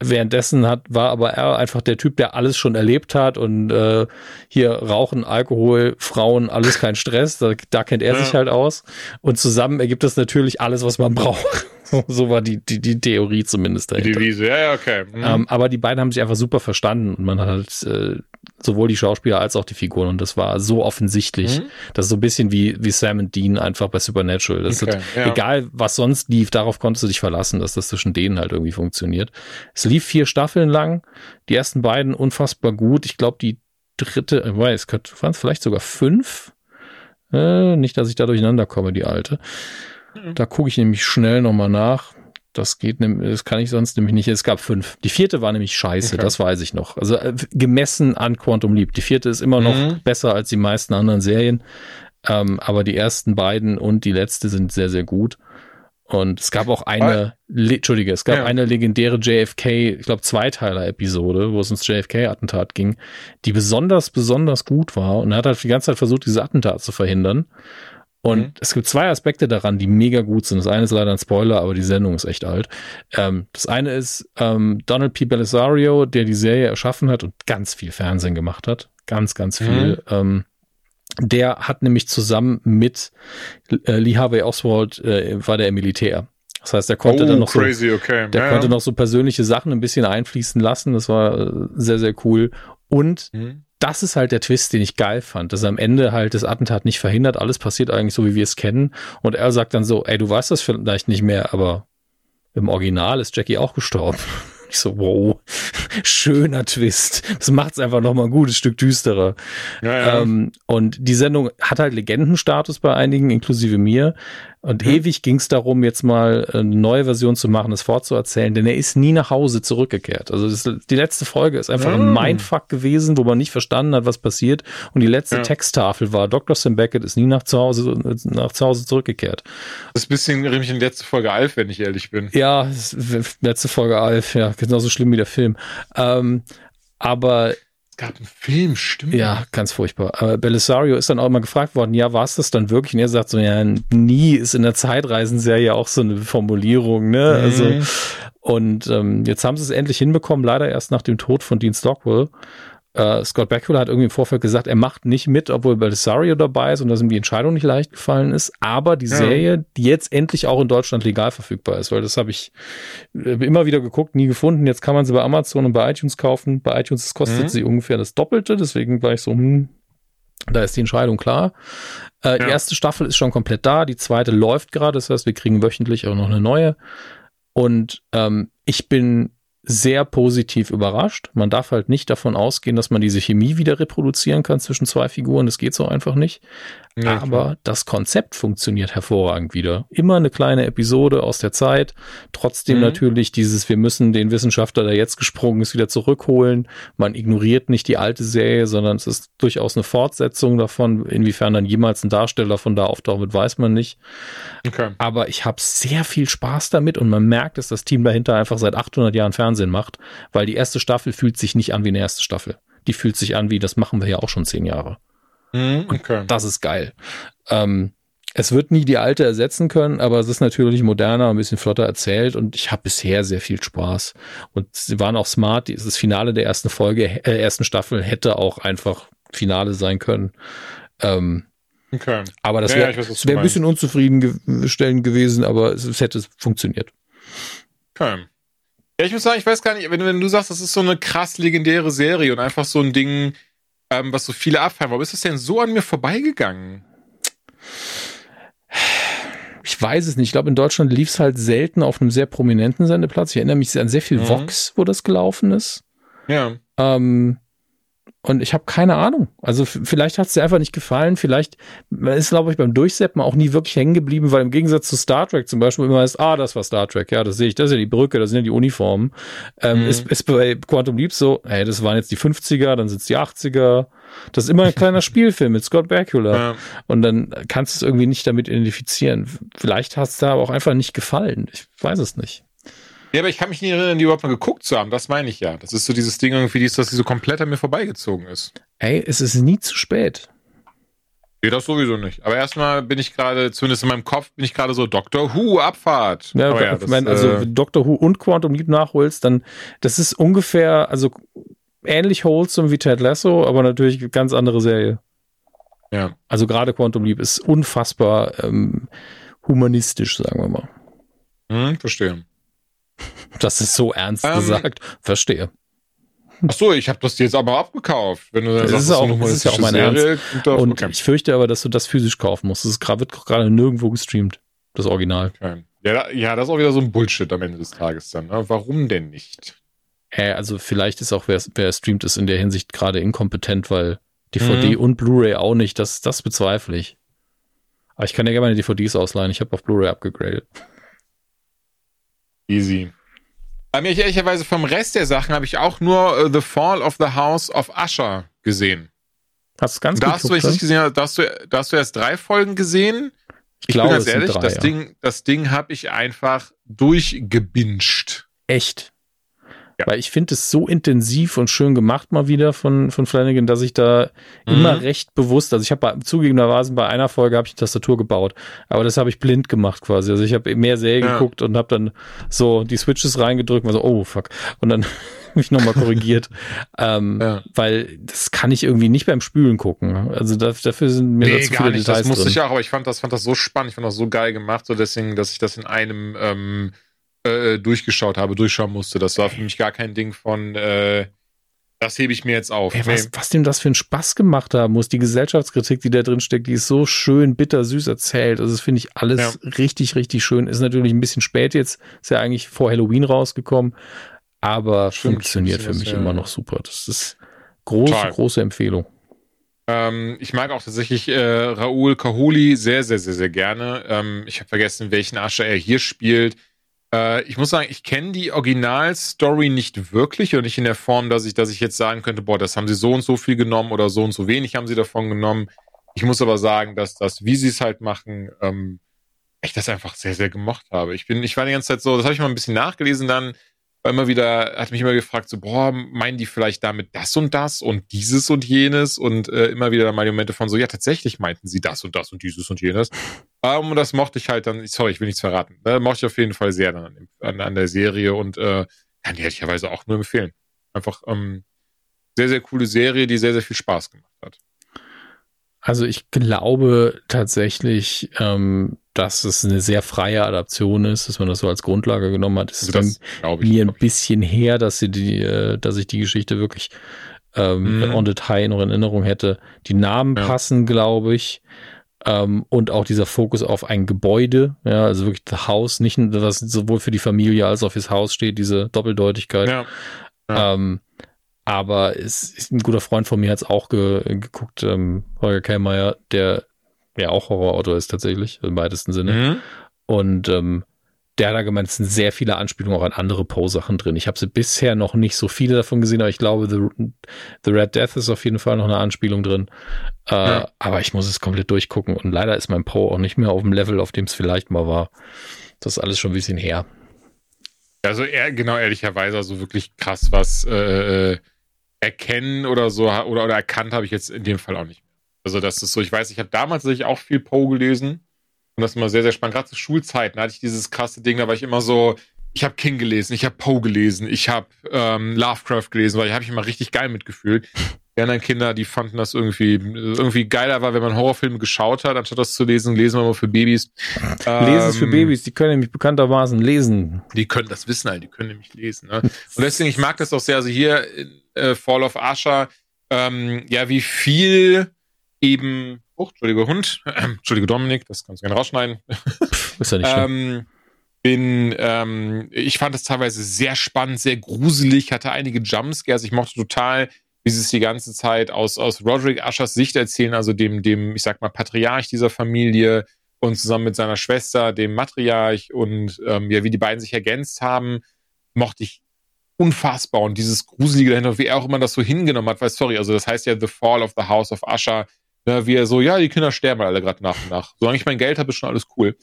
Währenddessen hat, war aber er einfach der Typ, der alles schon erlebt hat und äh, hier Rauchen, Alkohol, Frauen, alles kein Stress. Da, da kennt er ja. sich halt aus. Und zusammen ergibt das natürlich alles, was man [LAUGHS] braucht. [LAUGHS] so war die, die, die Theorie zumindest dahinter. Die Devise, ja, ja, okay. Mhm. Ähm, aber die beiden haben sich einfach super verstanden und man hat halt äh, sowohl die Schauspieler als auch die Figuren und das war so offensichtlich. Mhm. Das ist so ein bisschen wie, wie Sam und Dean einfach bei Supernatural. Das okay, ist, ja. Egal, was sonst lief, darauf konntest du dich verlassen, dass das zwischen denen halt irgendwie funktioniert. Es lief vier Staffeln lang, die ersten beiden unfassbar gut. Ich glaube, die dritte, ich weiß, waren es vielleicht sogar fünf. Äh, nicht, dass ich da durcheinander komme, die alte. Mhm. Da gucke ich nämlich schnell nochmal nach. Das geht, das kann ich sonst nämlich nicht. Es gab fünf. Die vierte war nämlich scheiße, okay. das weiß ich noch. Also äh, gemessen an Quantum Leap. Die vierte ist immer noch mhm. besser als die meisten anderen Serien. Ähm, aber die ersten beiden und die letzte sind sehr, sehr gut. Und es gab auch eine, Le Entschuldige, es gab ja. eine legendäre JFK, ich glaube, Zweiteiler-Episode, wo es ums JFK-Attentat ging, die besonders, besonders gut war und er hat halt die ganze Zeit versucht, dieses Attentat zu verhindern. Und mhm. es gibt zwei Aspekte daran, die mega gut sind. Das eine ist leider ein Spoiler, aber die Sendung ist echt alt. Ähm, das eine ist ähm, Donald P. Belisario, der die Serie erschaffen hat und ganz viel Fernsehen gemacht hat. Ganz, ganz viel. Mhm. Ähm, der hat nämlich zusammen mit äh, Lee Harvey Oswald äh, war der im Militär. Das heißt, er konnte oh, dann noch crazy, so, okay. der ja, konnte noch so persönliche Sachen ein bisschen einfließen lassen. Das war äh, sehr, sehr cool. Und mhm das ist halt der Twist, den ich geil fand, dass am Ende halt das Attentat nicht verhindert, alles passiert eigentlich so, wie wir es kennen. Und er sagt dann so, ey, du weißt das vielleicht nicht mehr, aber im Original ist Jackie auch gestorben. [LAUGHS] Ich so, wow, [LAUGHS] schöner Twist. Das macht es einfach nochmal ein gutes Stück düsterer. Ja, ja. Ähm, und die Sendung hat halt Legendenstatus bei einigen, inklusive mir. Und mhm. ewig ging es darum, jetzt mal eine neue Version zu machen, das fortzuerzählen, denn er ist nie nach Hause zurückgekehrt. Also das, die letzte Folge ist einfach mhm. ein Mindfuck gewesen, wo man nicht verstanden hat, was passiert. Und die letzte ja. Texttafel war, Dr. Sam Beckett ist nie nach zu Hause, nach zu Hause zurückgekehrt. Das ist ein bisschen nämlich in letzte Folge Alf, wenn ich ehrlich bin. Ja, letzte Folge Alf, ja, genauso schlimm wie der Film. Ähm, aber gab einen Film, stimmt. Ja, ganz furchtbar. Aber Belisario ist dann auch mal gefragt worden, ja, war es das dann wirklich? Und er sagt so, ja, nie ist in der Zeitreisenserie auch so eine Formulierung, ne? Mhm. Also, und ähm, jetzt haben sie es endlich hinbekommen, leider erst nach dem Tod von Dean Stockwell. Äh, Scott Bakula hat irgendwie im Vorfeld gesagt, er macht nicht mit, obwohl Belisario dabei ist und dass ihm die Entscheidung nicht leicht gefallen ist. Aber die ja. Serie, die jetzt endlich auch in Deutschland legal verfügbar ist, weil das habe ich äh, immer wieder geguckt, nie gefunden. Jetzt kann man sie bei Amazon und bei iTunes kaufen. Bei iTunes kostet mhm. sie ungefähr das Doppelte, deswegen war ich so, hm, da ist die Entscheidung klar. Äh, ja. Die erste Staffel ist schon komplett da, die zweite läuft gerade, das heißt, wir kriegen wöchentlich auch noch eine neue. Und ähm, ich bin sehr positiv überrascht. Man darf halt nicht davon ausgehen, dass man diese Chemie wieder reproduzieren kann zwischen zwei Figuren. Das geht so einfach nicht. Ja, Aber das Konzept funktioniert hervorragend wieder. Immer eine kleine Episode aus der Zeit. Trotzdem mhm. natürlich dieses, wir müssen den Wissenschaftler, der jetzt gesprungen ist, wieder zurückholen. Man ignoriert nicht die alte Serie, sondern es ist durchaus eine Fortsetzung davon. Inwiefern dann jemals ein Darsteller von da auftauchen wird, weiß man nicht. Okay. Aber ich habe sehr viel Spaß damit und man merkt, dass das Team dahinter einfach seit 800 Jahren Fernsehen macht, weil die erste Staffel fühlt sich nicht an wie eine erste Staffel. Die fühlt sich an wie, das machen wir ja auch schon zehn Jahre. Mhm, okay. Das ist geil. Ähm, es wird nie die alte ersetzen können, aber es ist natürlich moderner, ein bisschen flotter erzählt und ich habe bisher sehr viel Spaß. Und sie waren auch smart. Das Finale der ersten Folge, äh, ersten Staffel hätte auch einfach Finale sein können. Ähm, okay. Aber das wäre ja, wär ein bisschen unzufriedenstellend gewesen, aber es, es, hätte funktioniert. Okay. Ja, ich muss sagen, ich weiß gar nicht, wenn, wenn du sagst, das ist so eine krass legendäre Serie und einfach so ein Ding, ähm, was so viele abfallen. Warum ist das denn so an mir vorbeigegangen? Ich weiß es nicht. Ich glaube, in Deutschland lief es halt selten auf einem sehr prominenten Sendeplatz. Ich erinnere mich an sehr viel mhm. Vox, wo das gelaufen ist. Ja. Ähm, und ich habe keine Ahnung. Also vielleicht hat es dir einfach nicht gefallen. Vielleicht ist, glaube ich, beim Durchseppen auch nie wirklich hängen geblieben, weil im Gegensatz zu Star Trek zum Beispiel immer ist, ah, das war Star Trek, ja, das sehe ich, das ist ja die Brücke, das sind ja die Uniformen. Ähm, mhm. ist, ist bei Quantum Leap so, hey, das waren jetzt die 50er, dann sind es die 80er. Das ist immer ein kleiner [LAUGHS] Spielfilm mit Scott Bakula. Ja. Und dann kannst du es irgendwie nicht damit identifizieren. Vielleicht hat es da aber auch einfach nicht gefallen. Ich weiß es nicht. Ja, aber ich kann mich nicht erinnern, die überhaupt mal geguckt zu haben. Das meine ich ja. Das ist so dieses Ding irgendwie, dass sie so komplett an mir vorbeigezogen ist. Ey, es ist nie zu spät. Nee, das sowieso nicht. Aber erstmal bin ich gerade, zumindest in meinem Kopf, bin ich gerade so Doctor Who Abfahrt. Ja, aber ja ich meine, also äh, Doctor Who und Quantum Leap nachholst, dann das ist ungefähr, also ähnlich wholesome wie Ted Lasso, aber natürlich ganz andere Serie. Ja. Also gerade Quantum Leap ist unfassbar ähm, humanistisch, sagen wir mal. Hm, verstehe. Das ist so ernst ähm, gesagt. Verstehe. Ach so, ich habe das jetzt aber abgekauft. Wenn du das sagst, ist, auch, das ist ja auch meine Serie, Ernst. Und okay. ich fürchte aber, dass du das physisch kaufen musst. Das wird gerade nirgendwo gestreamt, das Original. Okay. Ja, ja, das ist auch wieder so ein Bullshit am Ende des Tages dann. Ne? Warum denn nicht? Äh, also vielleicht ist auch, wer, wer streamt, ist in der Hinsicht gerade inkompetent, weil DVD mhm. und Blu-ray auch nicht. Das, das bezweifle ich. Aber ich kann ja gerne meine DVDs ausleihen. Ich habe auf Blu-ray abgegradet. Easy. Aber mich ehrlicherweise vom Rest der Sachen habe ich auch nur uh, The Fall of the House of Usher gesehen. Hast du ganz da hast du, wenn ich nicht gesehen habe, da hast, du, da hast du erst drei Folgen gesehen. Ich, ich glaube, bin ganz ehrlich, drei, das ja. Ding, das Ding habe ich einfach durchgebinscht. Echt? Ja. Weil ich finde es so intensiv und schön gemacht mal wieder von, von Flanagan, dass ich da mhm. immer recht bewusst, also ich habe zugegebenerweise bei einer Folge habe ich die Tastatur gebaut, aber das habe ich blind gemacht quasi. Also ich habe mehr Serie ja. geguckt und habe dann so die Switches reingedrückt und so, oh fuck. Und dann [LAUGHS] mich nochmal korrigiert. [LAUGHS] ähm, ja. Weil das kann ich irgendwie nicht beim Spülen gucken. Also dafür sind mir nee, zu viele nicht. Details Das musste ich auch, aber ich fand das, fand das so spannend, ich fand das so geil gemacht, so deswegen, dass ich das in einem ähm, äh, durchgeschaut habe, durchschauen musste. Das war für mich gar kein Ding von, äh, das hebe ich mir jetzt auf. Ey, was, nee. was dem das für einen Spaß gemacht haben muss, die Gesellschaftskritik, die da drin steckt, die ist so schön bittersüß erzählt. Also das finde ich alles ja. richtig, richtig schön. Ist natürlich ein bisschen spät jetzt, ist ja eigentlich vor Halloween rausgekommen, aber Stimmt, funktioniert für mich ja. immer noch super. Das ist große, Total. große Empfehlung. Ähm, ich mag auch tatsächlich äh, Raoul Kahuli sehr, sehr, sehr, sehr gerne. Ähm, ich habe vergessen, welchen Ascher er hier spielt. Äh, ich muss sagen, ich kenne die Originalstory nicht wirklich und nicht in der Form, dass ich, dass ich jetzt sagen könnte, boah, das haben sie so und so viel genommen oder so und so wenig haben sie davon genommen. Ich muss aber sagen, dass das, wie sie es halt machen, ähm, ich das einfach sehr, sehr gemocht habe. Ich bin, ich war die ganze Zeit so, das habe ich mal ein bisschen nachgelesen dann, war immer wieder, hat mich immer gefragt, so, boah, meinen die vielleicht damit das und das und dieses und jenes und äh, immer wieder mal die Momente von so, ja, tatsächlich meinten sie das und das und dieses und jenes. Um, und das mochte ich halt dann, sorry, ich will nichts verraten, da mochte ich auf jeden Fall sehr dann an, an, an der Serie und äh, kann die ehrlicherweise auch nur empfehlen. Einfach ähm, sehr, sehr coole Serie, die sehr, sehr viel Spaß gemacht hat. Also ich glaube tatsächlich, ähm, dass es eine sehr freie Adaption ist, dass man das so als Grundlage genommen hat. Es ist Das dann mir ein bisschen her, dass sie die, äh, dass ich die Geschichte wirklich ähm, Mhm. en Detail noch in Erinnerung hätte. Die Namen Ja. passen, glaube ich. Ähm, und auch dieser Fokus auf ein Gebäude, ja, also wirklich das Haus, nicht was sowohl für die Familie als auch fürs Haus steht, diese Doppeldeutigkeit. Ja. Ja. Ähm, aber es ist ein guter Freund von mir hat es auch ge geguckt, ähm, Holger Kellmeier, der ja auch Horrorautor ist tatsächlich, im weitesten Sinne. Mhm. Und ähm, der hat da gemeint, es sind sehr viele Anspielungen auch an andere Poe-Sachen drin. Ich habe sie bisher noch nicht so viele davon gesehen, aber ich glaube, The, The Red Death ist auf jeden Fall noch eine Anspielung drin. Äh, Ja. Aber ich muss es komplett durchgucken. Und leider ist mein Poe auch nicht mehr auf dem Level, auf dem es vielleicht mal war. Das ist alles schon ein bisschen her. Also eher, genau, ehrlicherweise, also wirklich krass was äh, äh, erkennen oder so oder, oder erkannt habe ich jetzt in dem Fall auch nicht mehr. Also das ist so, ich weiß, ich habe damals tatsächlich auch viel Poe gelesen und das ist immer sehr, sehr spannend. Gerade zu Schulzeiten hatte ich dieses krasse Ding, da war ich immer so, ich habe King gelesen, ich habe Poe gelesen, ich habe ähm, Lovecraft gelesen, weil ich habe ich immer richtig geil mitgefühlt. Die anderen Kinder, die fanden das irgendwie irgendwie geiler war, wenn man Horrorfilme geschaut hat, anstatt das zu lesen, lesen wir mal für Babys. Lesen ist für Ähm, Babys, die können nämlich bekanntermaßen lesen. die können das wissen halt, die können nämlich lesen. Ne? Und deswegen, ich mag das auch sehr. Also hier in äh, Fall of Asher, ähm, ja, wie viel eben, oh, Entschuldige Hund, ähm, [CLEARS THROAT] Entschuldige Dominik, das kannst du gerne rausschneiden. Ist ja nicht schlimm. Ähm, bin, ähm, ich fand es teilweise sehr spannend, sehr gruselig, hatte einige Jumpscares. Ich mochte total, wie sie es die ganze Zeit aus, aus Roderick Ushers Sicht erzählen, also dem, dem, ich sag mal, Patriarch dieser Familie und zusammen mit seiner Schwester, dem Matriarch und ähm, ja, wie die beiden sich ergänzt haben, mochte ich unfassbar und dieses Gruselige dahinter, wie er auch immer das so hingenommen hat, weil, sorry, also das heißt ja The Fall of the House of Usher, ne, wie er so, ja, die Kinder sterben alle gerade nach und nach. Solange ich mein Geld habe, ist schon alles cool.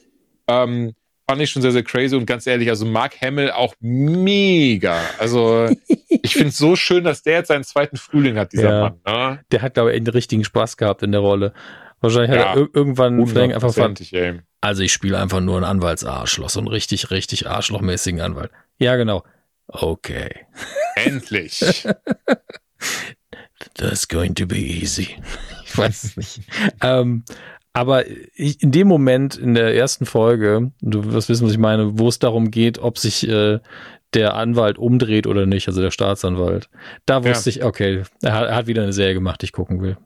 Ähm, fand ich schon sehr, sehr crazy und ganz ehrlich, also Mark Hamill auch mega. Also [LAUGHS] ich finde es so schön, dass der jetzt seinen zweiten Frühling hat, dieser Ja. Mann. Ne? Der hat, glaube ich, einen richtigen Spaß gehabt in der Rolle. Wahrscheinlich hat Ja, er ir- irgendwann vielleicht einfach ey. Also ich spiele einfach nur einen Anwaltsarschloch, so einen richtig, richtig arschlochmäßigen Anwalt. Ja, genau. Okay. Endlich. [LAUGHS] That's going to be easy. Ich weiß es nicht. ähm, aber ich, in dem Moment in der ersten Folge, du wirst wissen, was ich meine, wo es darum geht, ob sich äh, der Anwalt umdreht oder nicht, also der Staatsanwalt. Da Ja. wusste ich, okay, er hat, er hat wieder eine Serie gemacht, die ich gucken will.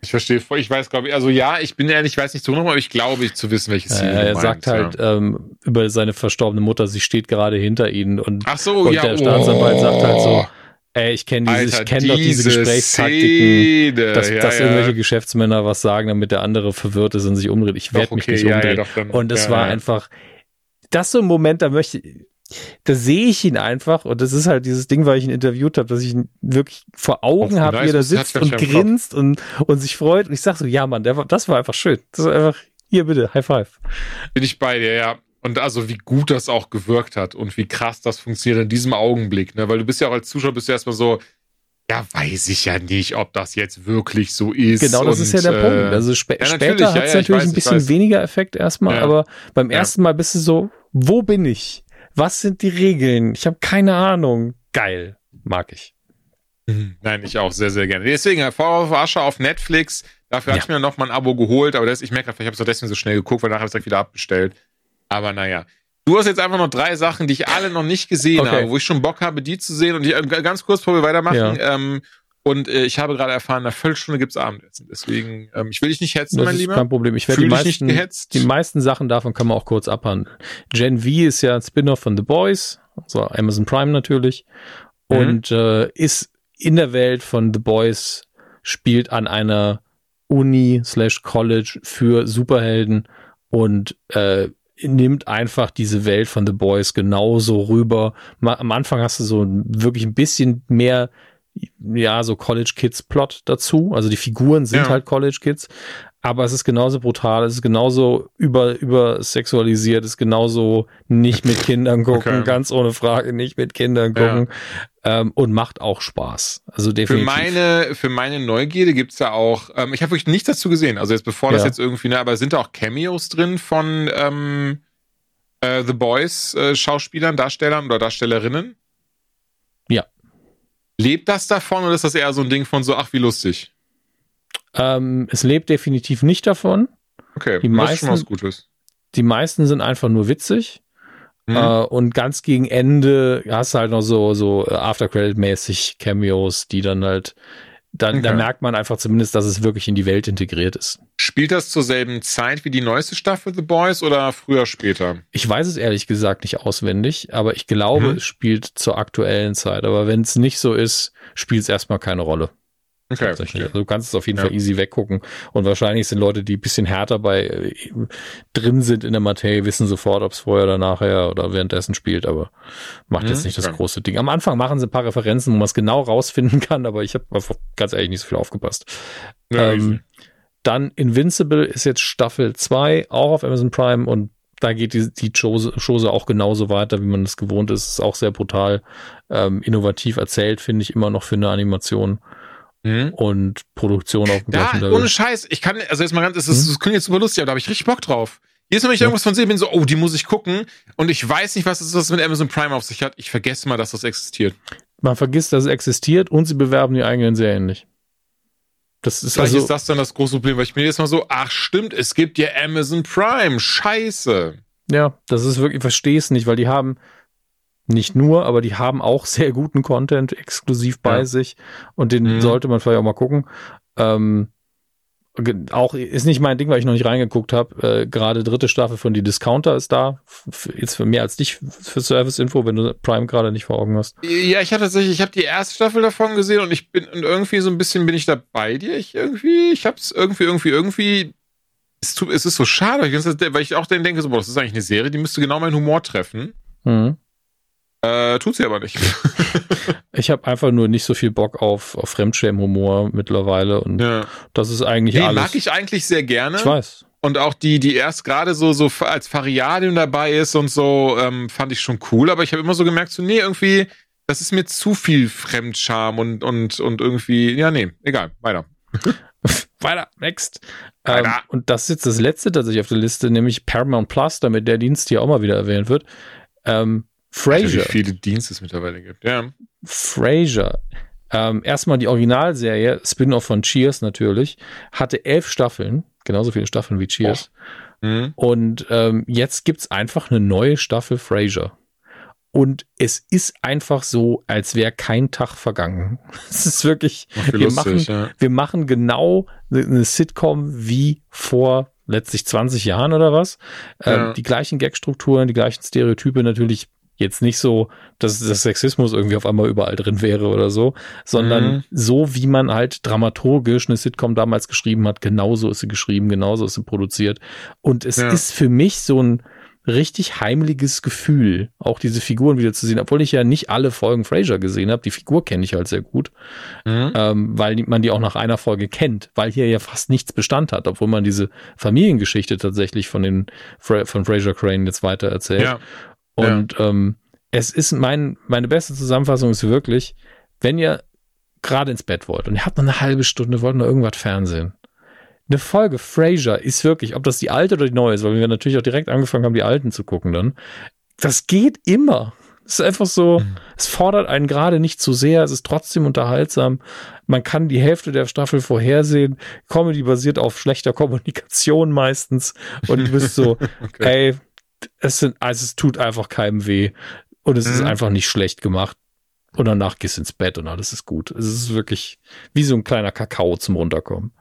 Ich verstehe, voll. ich weiß, glaube ich, also ja, ich bin ehrlich, ich weiß nicht so genau, aber ich glaube, ich zu wissen, welches Ziel er sagt halt ähm, über seine verstorbene Mutter, sie steht gerade hinter ihnen und Ach so, und ja. der Staatsanwalt sagt halt so, oh. Ey, ich kenne diese, ich kenne doch diese diese Gesprächstaktiken, Szene. dass, ja, dass ja. irgendwelche Geschäftsmänner was sagen, damit der andere verwirrt ist und sich umdreht. Ich werde Doch, mich okay, nicht ja, umdrehen. doch, dann- und es war einfach, das so ein Moment, da möchte da sehe ich ihn einfach und das ist halt dieses Ding, weil ich ihn interviewt habe, dass ich ihn wirklich vor Augen habe, wie er da sitzt und grinst und, und sich freut und ich sag so, ja Mann, der das war einfach schön. Das war einfach, hier bitte, High Five. Bin ich bei dir, ja. Und also wie gut das auch gewirkt hat und wie krass das funktioniert in diesem Augenblick, ne? Weil du bist ja auch als Zuschauer bist du erstmal so, ja, weiß ich ja nicht, ob das jetzt wirklich so ist. Genau, das und, ist ja der äh, Punkt. Also spä ja, später ja, hat es ja, ich natürlich weiß, ein bisschen weniger Effekt erstmal, Ja. aber beim Ja. ersten Mal bist du so, wo bin ich? Was sind die Regeln? Ich habe keine Ahnung. Geil. Mag ich. Mhm. Nein, ich auch sehr, sehr gerne. Deswegen, äh, Fall of Asher auf Netflix. Dafür hatte Ja. ich mir noch mal ein Abo geholt, aber das, ich merke gerade, ich habe es auch deswegen so schnell geguckt, weil nachher habe ich es direkt wieder abbestellt. Aber naja. Du hast jetzt einfach noch drei Sachen, die ich alle noch nicht gesehen Okay. habe, wo ich schon Bock habe, die zu sehen. Und die, äh, ganz kurz, bevor wir weitermachen. Ja. Ähm, und äh, ich habe gerade erfahren, einer Viertelstunde gibt's Abendessen. Deswegen, ähm, ich will dich nicht hetzen, Das mein ist Lieber. kein Problem. Ich werde die dich nicht meisten, gehetzt. die meisten Sachen davon kann man auch kurz abhandeln. Gen V ist ja ein Spin-off von The Boys, also Amazon Prime natürlich, Mhm. und äh, ist in der Welt von The Boys, spielt an einer Uni slash College für Superhelden und äh, nimmt einfach diese Welt von The Boys genauso rüber. Ma am Anfang hast du so wirklich ein bisschen mehr ja, so College Kids Plot dazu. Also die Figuren sind Ja. halt College Kids, aber es ist genauso brutal, es ist genauso über, übersexualisiert, es ist genauso nicht mit Kindern [LAUGHS] gucken, Okay. ganz ohne Frage nicht mit Kindern Ja. gucken ähm, und macht auch Spaß. Also Für definitiv. meine, für meine Neugierde gibt's ja auch, ähm, ich habe wirklich nichts dazu gesehen. Also jetzt bevor das Ja. jetzt irgendwie, ne, aber sind da auch Cameos drin von ähm, äh, The Boys äh, Schauspielern, Darstellern oder Darstellerinnen? Ja. Lebt das davon oder ist das eher so ein Ding von so, ach, wie lustig? Ähm, es lebt definitiv nicht davon. Okay, Die das ist meisten- schon was Gutes. Die meisten sind einfach nur witzig. Mhm. Äh, und ganz gegen Ende hast du halt noch so, so äh, After-Credit-mäßig Cameos, die dann halt, dann, da Okay. merkt man einfach zumindest, dass es wirklich in die Welt integriert ist. Spielt das zur selben Zeit wie die neueste Staffel The Boys oder früher, später? Ich weiß es ehrlich gesagt nicht auswendig, aber ich glaube, Mhm. es spielt zur aktuellen Zeit. Aber wenn es nicht so ist, spielt es erstmal keine Rolle. Okay. Tatsächlich. verstehe. Also du kannst es auf jeden Ja. Fall easy weggucken. Und wahrscheinlich sind Leute, die ein bisschen härter bei äh, drin sind in der Materie, wissen sofort, ob es vorher oder nachher oder währenddessen spielt, aber macht Mhm, jetzt nicht das okay. große Ding. Am Anfang machen sie ein paar Referenzen, wo man es genau rausfinden [LAUGHS] kann, aber ich habe ganz ehrlich nicht so viel aufgepasst. Ja, ähm, dann Invincible ist jetzt Staffel 2, auch auf Amazon Prime und da geht die, die Chose, Chose auch genauso weiter, wie man es gewohnt ist. Ist auch sehr brutal, ähm, innovativ erzählt, finde ich immer noch für eine Animation mhm. und Produktion auf dem Da, gleichen Level. ohne Scheiß, ich kann, also jetzt mal ganz, es, ist, Mhm. klingt jetzt super lustig, aber da habe ich richtig Bock drauf. Jedes Mal, wenn ich Ja. irgendwas von sehe, bin ich so, oh, die muss ich gucken. Und ich weiß nicht, was es mit Amazon Prime auf sich hat. Ich vergesse mal, dass das existiert. Man vergisst, dass es existiert und sie bewerben die eigenen Serien nicht. Das ist Vielleicht also, ist das dann das große Problem, weil ich mir jetzt mal so, ach stimmt, es gibt ja Amazon Prime. Scheiße. ja, das ist wirklich, ich verstehe es nicht, weil die haben nicht nur, aber die haben auch [LAUGHS] sehr guten Content exklusiv bei Ja. sich und den Mhm. sollte man vielleicht auch mal gucken. Ähm, auch ist nicht mein Ding, weil ich noch nicht reingeguckt habe. Äh, Gerade dritte Staffel von Die Discounter ist da. F- Jetzt für mehr als dich für Service Info, wenn du Prime gerade nicht vor Augen hast. Ja, ich habe tatsächlich, ich habe die erste Staffel davon gesehen und ich bin und irgendwie so ein bisschen bin ich da bei dir. Ich irgendwie, ich hab's irgendwie, irgendwie, irgendwie. Es, tut, es ist so schade, weil ich, weil ich auch dann denke, so, boah, das ist eigentlich eine Serie, die müsste genau meinen Humor treffen. Mhm. Äh, tut sie aber nicht. [LAUGHS] Ich habe einfach nur nicht so viel Bock auf, auf Fremdschämen-Humor mittlerweile und ja. das ist eigentlich Die alles. mag ich eigentlich sehr gerne. Ich weiß. Und auch die, die erst gerade so, so als Fariadin dabei ist und so, ähm, fand ich schon cool. Aber ich habe immer so gemerkt, so, nee, irgendwie, das ist mir zu viel Fremdscham und, und, und irgendwie, ja, nee, egal, weiter. [LAUGHS] Weiter, next. Weiter. Ähm, und das ist jetzt das letzte tatsächlich auf der Liste, nämlich Paramount Plus, damit der Dienst hier auch mal wieder erwähnt wird. Ähm, Frasier. Wie viele Dienste es mittlerweile gibt. Ja. Frasier. Ähm, erstmal die Originalserie, Spin-off von Cheers natürlich, hatte elf Staffeln, genauso viele Staffeln wie Cheers. Mhm. Und ähm, jetzt gibt's einfach eine neue Staffel Frasier. Und es ist einfach so, als wäre kein Tag vergangen. [LAUGHS] Es ist wirklich, wir lustig, machen, ja. wir machen genau eine- eine Sitcom wie vor letztlich 20 Jahren oder was. Ja. Ähm, die gleichen Gagstrukturen, die gleichen Stereotype natürlich jetzt nicht so, dass das Sexismus irgendwie auf einmal überall drin wäre oder so, sondern Mhm. so, wie man halt dramaturgisch eine Sitcom damals geschrieben hat, genauso ist sie geschrieben, genauso ist sie produziert. Und es Ja. ist für mich so ein richtig heimliches Gefühl, auch diese Figuren wieder zu sehen, obwohl ich ja nicht alle Folgen Frasier gesehen habe. Die Figur kenne ich halt sehr gut Mhm. ähm, weil man die auch nach einer Folge kennt, weil hier ja fast nichts Bestand hat, obwohl man diese Familiengeschichte tatsächlich von den Fra von Fraser Crane jetzt weiter erzählt. Ja. Und ähm, es ist mein, meine beste Zusammenfassung ist wirklich, wenn ihr gerade ins Bett wollt und ihr habt noch eine halbe Stunde, wollt noch irgendwas Fernsehen. Eine Folge Frasier ist wirklich, ob das die alte oder die neue ist, weil wir natürlich auch direkt angefangen haben, die alten zu gucken dann. Das geht immer. Es ist einfach so, Mhm. es fordert einen gerade nicht zu sehr, es ist trotzdem unterhaltsam. Man kann die Hälfte der Staffel vorhersehen. Comedy basiert auf schlechter Kommunikation meistens. Und du bist so, [LAUGHS] ey, es sind, also es tut einfach keinem weh. Und es ist Mhm. einfach nicht schlecht gemacht. Und danach gehst du ins Bett und alles ist gut. Es ist wirklich wie so ein kleiner Kakao zum Runterkommen.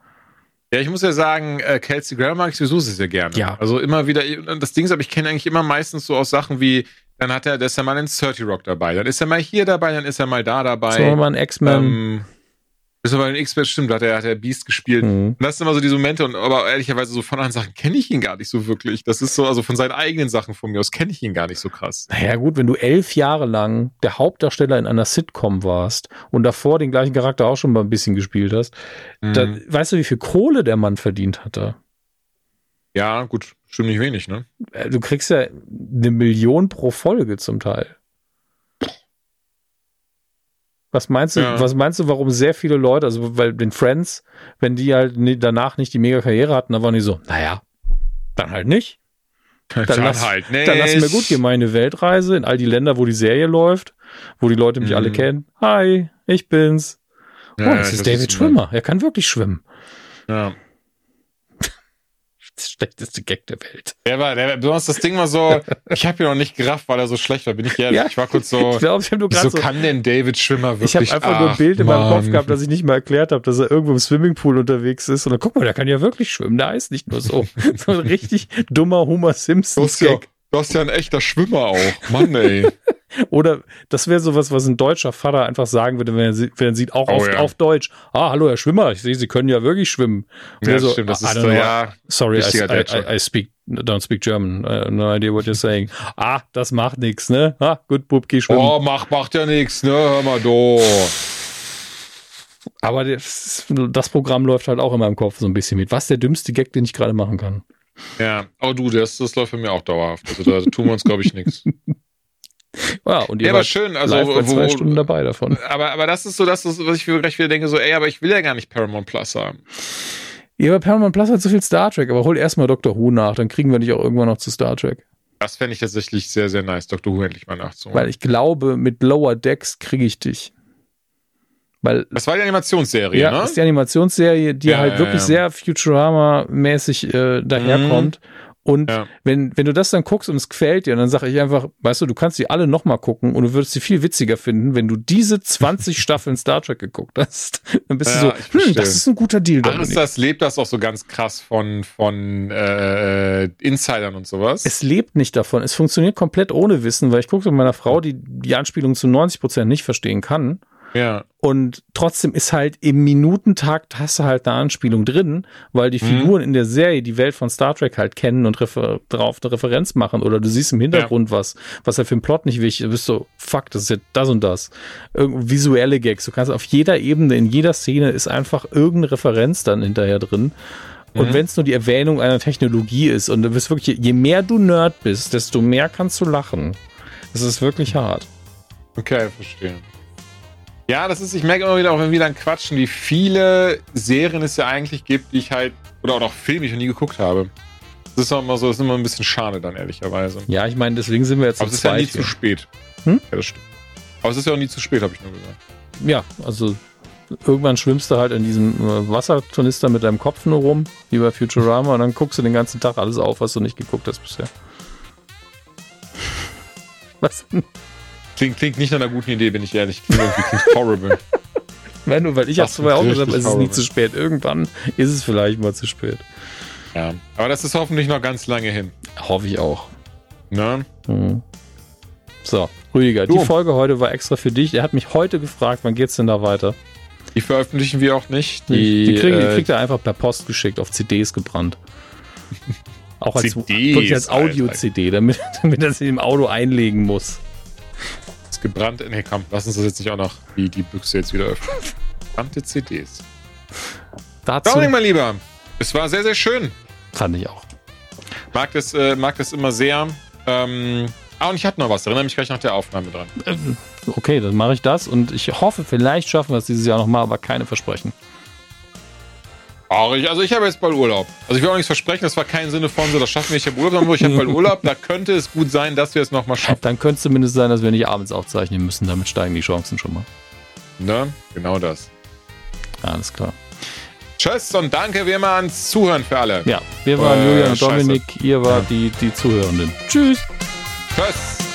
Ja, ich muss ja sagen, äh, Kelsey Grammer mag ich sowieso sehr, sehr gerne. Ja. Also immer wieder, das Ding ist, aber ich kenne eigentlich immer meistens so aus Sachen wie, dann hat er, da ist er mal in 30 Rock dabei, dann ist er mal hier dabei, dann ist er mal da dabei. So, mal ein X-Men. ähm, ist aber in X-Men, stimmt, da hat er, hat er Beast gespielt. Mhm. Und das sind immer so diese Momente, und aber ehrlicherweise so von anderen Sachen kenne ich ihn gar nicht so wirklich. Das ist so, also von seinen eigenen Sachen von mir aus kenne ich ihn gar nicht so krass. Naja, gut, wenn du elf Jahre lang der Hauptdarsteller in einer Sitcom warst und davor den gleichen Charakter auch schon mal ein bisschen gespielt hast, dann Mhm. weißt du, wie viel Kohle der Mann verdient hat da? Ja, gut, stimmt nicht wenig, ne? Äh, Du kriegst ja eine Million pro Folge zum Teil. Was meinst du, Ja. was meinst du, warum sehr viele Leute, also weil den Friends, wenn die halt danach nicht die mega Karriere hatten, dann waren die so, naja, dann halt nicht. [LAUGHS] Dann, lass, halt nicht. dann lassen wir gut gehen, meine Weltreise in all die Länder, wo die Serie läuft, wo die Leute mich Mhm. alle kennen. Hi, ich bin's. Ja, oh, das ist David Schwimmer. Er kann wirklich schwimmen. Ja. Das [LAUGHS] schlechteste Gag der Welt. Der war, der, besonders das Ding war so, [LAUGHS] ich habe ihn noch nicht gerafft, weil er so schlecht war, bin ich ehrlich. Ja. Ich war kurz so, Ich glaube, ich habe nur wieso so, kann denn David Schwimmer ich wirklich? habe einfach nur ein Ach, Bild in meinem Kopf Mann. gehabt, das ich nicht mal erklärt habe, dass er irgendwo im Swimmingpool unterwegs ist. Und dann guck mal, der kann ja wirklich schwimmen. Der heißt nicht nur so. [LAUGHS] so ein richtig dummer Homer Du Du hast ja ein echter Schwimmer auch. Mann, ey. [LAUGHS] Oder das wäre sowas, was ein deutscher Vater einfach sagen würde, wenn er, sie- wenn er sieht, auch Oh, auf, ja. auf Deutsch. Ah, hallo, Herr Schwimmer, ich sehe, Sie können ja wirklich schwimmen. Ja, das stimmt, das "I ist so, ja. Sorry, I, I. I, speak, don't speak German. I have no idea what you're saying. Ah, das macht nix, ne? Ah, gut, Bub, geh schwimmen. Oh, macht, macht ja nichts, ne? Hör mal do. Aber das, das Programm läuft halt auch in meinem Kopf so ein bisschen mit. Was ist der dümmste Gag, den ich gerade machen kann? Ja, oh du, das, das läuft für mich auch dauerhaft. Also da tun wir uns, glaube ich, nichts. [LAUGHS] Ja, und ihr Ja, aber wart schön, also live bei zwei wo, Stunden dabei davon. aber, aber das ist so das, was ich gleich wieder denke, so, ey, aber ich will ja gar nicht Paramount Plus haben. Ja, aber Paramount Plus hat so viel Star Trek, aber hol erstmal Doctor Who nach, dann kriegen wir dich auch irgendwann noch zu Star Trek. Das fände ich tatsächlich sehr, sehr nice, Dr. Who endlich mal nachzuholen. Weil ich glaube, mit Lower Decks kriege ich dich. Weil das war die Animationsserie, ja, ne? ist die Animationsserie, die Ja, halt ja, wirklich sehr Futurama-mäßig äh, daherkommt. Und Ja. wenn, wenn du das dann guckst und es gefällt dir, dann sage ich einfach, weißt du, du kannst die alle nochmal gucken und du würdest sie viel witziger finden, wenn du diese 20 [LAUGHS] Staffeln Star Trek geguckt hast. Dann bist du so, hm, das ist ein guter Deal, Dominik. Aristas lebt das auch so ganz krass von, von äh, Insidern und sowas. Es lebt nicht davon. Es funktioniert komplett ohne Wissen, weil ich gucke mit meiner Frau, die die Anspielung zu 90 Prozent nicht verstehen kann. Ja. Und trotzdem ist halt im Minutentakt hast du halt eine Anspielung drin, weil die Mhm. Figuren in der Serie die Welt von Star Trek halt kennen und refer drauf eine Referenz machen. Oder du siehst im Hintergrund was, was halt für den Plot nicht wichtig ist. Du bist so, fuck, das ist ja das und das. Irgend visuelle Gags. Du kannst auf jeder Ebene, in jeder Szene ist einfach irgendeine Referenz dann hinterher drin. Und Mhm. wenn es nur die Erwähnung einer Technologie ist und du bist wirklich, je mehr du Nerd bist, desto mehr kannst du lachen. Es ist wirklich hart. Okay, verstehe. Ja, das ist, ich merke immer wieder, auch wenn wir dann quatschen, wie viele Serien es ja eigentlich gibt, die ich halt, oder auch noch Filme, die ich noch nie geguckt habe. Das ist auch immer so, das ist immer ein bisschen schade dann, ehrlicherweise. Ja, ich meine, deswegen sind wir jetzt Aber es ist ja nie zweit zu hier. spät. Hm? Ja, das stimmt. Aber es ist ja auch nie zu spät, habe ich nur gesagt. Ja, also irgendwann schwimmst du halt in diesem äh, Wasserturnister mit deinem Kopf nur rum, wie bei Futurama, und dann guckst du den ganzen Tag alles auf, was du nicht geguckt hast bisher. [LAUGHS] Was? Klingt, klingt nicht nach einer guten Idee, bin ich ehrlich. Klingt horrible. [LAUGHS] Nein, nur weil ich hab's Das vorher auch gesagt, es ist nie zu spät. Irgendwann ist es vielleicht mal zu spät. Ja. Aber das ist hoffentlich noch ganz lange hin. Hoffe ich auch. Ne? Mhm. So, Rüdiger, die So. Folge heute war extra für dich. Er hat mich heute gefragt, wann geht's denn da weiter? Die veröffentlichen wir auch nicht. Die, die, kriegen, die äh, kriegt er einfach per Post geschickt, auf CDs gebrannt. [LAUGHS] Auch als, CDs, als Audio-CD, damit, [LAUGHS] damit er sie im Auto einlegen muss. Ist gebrannt. Nee, komm, lass uns das jetzt nicht auch noch die, die Büchse jetzt wieder öffnen. Gebrannte CDs. Dazu Dominik, mein Lieber, es war sehr, sehr schön. fand ich auch. Mag das, äh, mag das immer sehr. Ähm, ah, und ich hatte noch was. Erinnere mich gleich nach der Aufnahme dran. Ähm, Okay, dann mache ich das und ich hoffe, vielleicht schaffen wir es dieses Jahr nochmal, aber keine Versprechen. Ach, ich, also ich habe jetzt bald Urlaub. Also ich will auch nichts versprechen, das war kein Sinne von so, das schaffen wir, ich habe Urlaub, sondern ich habe bald Urlaub. Da könnte es gut sein, dass wir es nochmal schaffen. Dann könnte es zumindest sein, dass wir nicht abends aufzeichnen müssen, damit steigen die Chancen schon mal. Ne? Genau das. Alles klar. Tschüss und danke wie immer ans Zuhören für alle. Ja, wir waren Äh, Julian und. Dominik, ihr wart die, die Zuhörenden. Tschüss. Tschüss.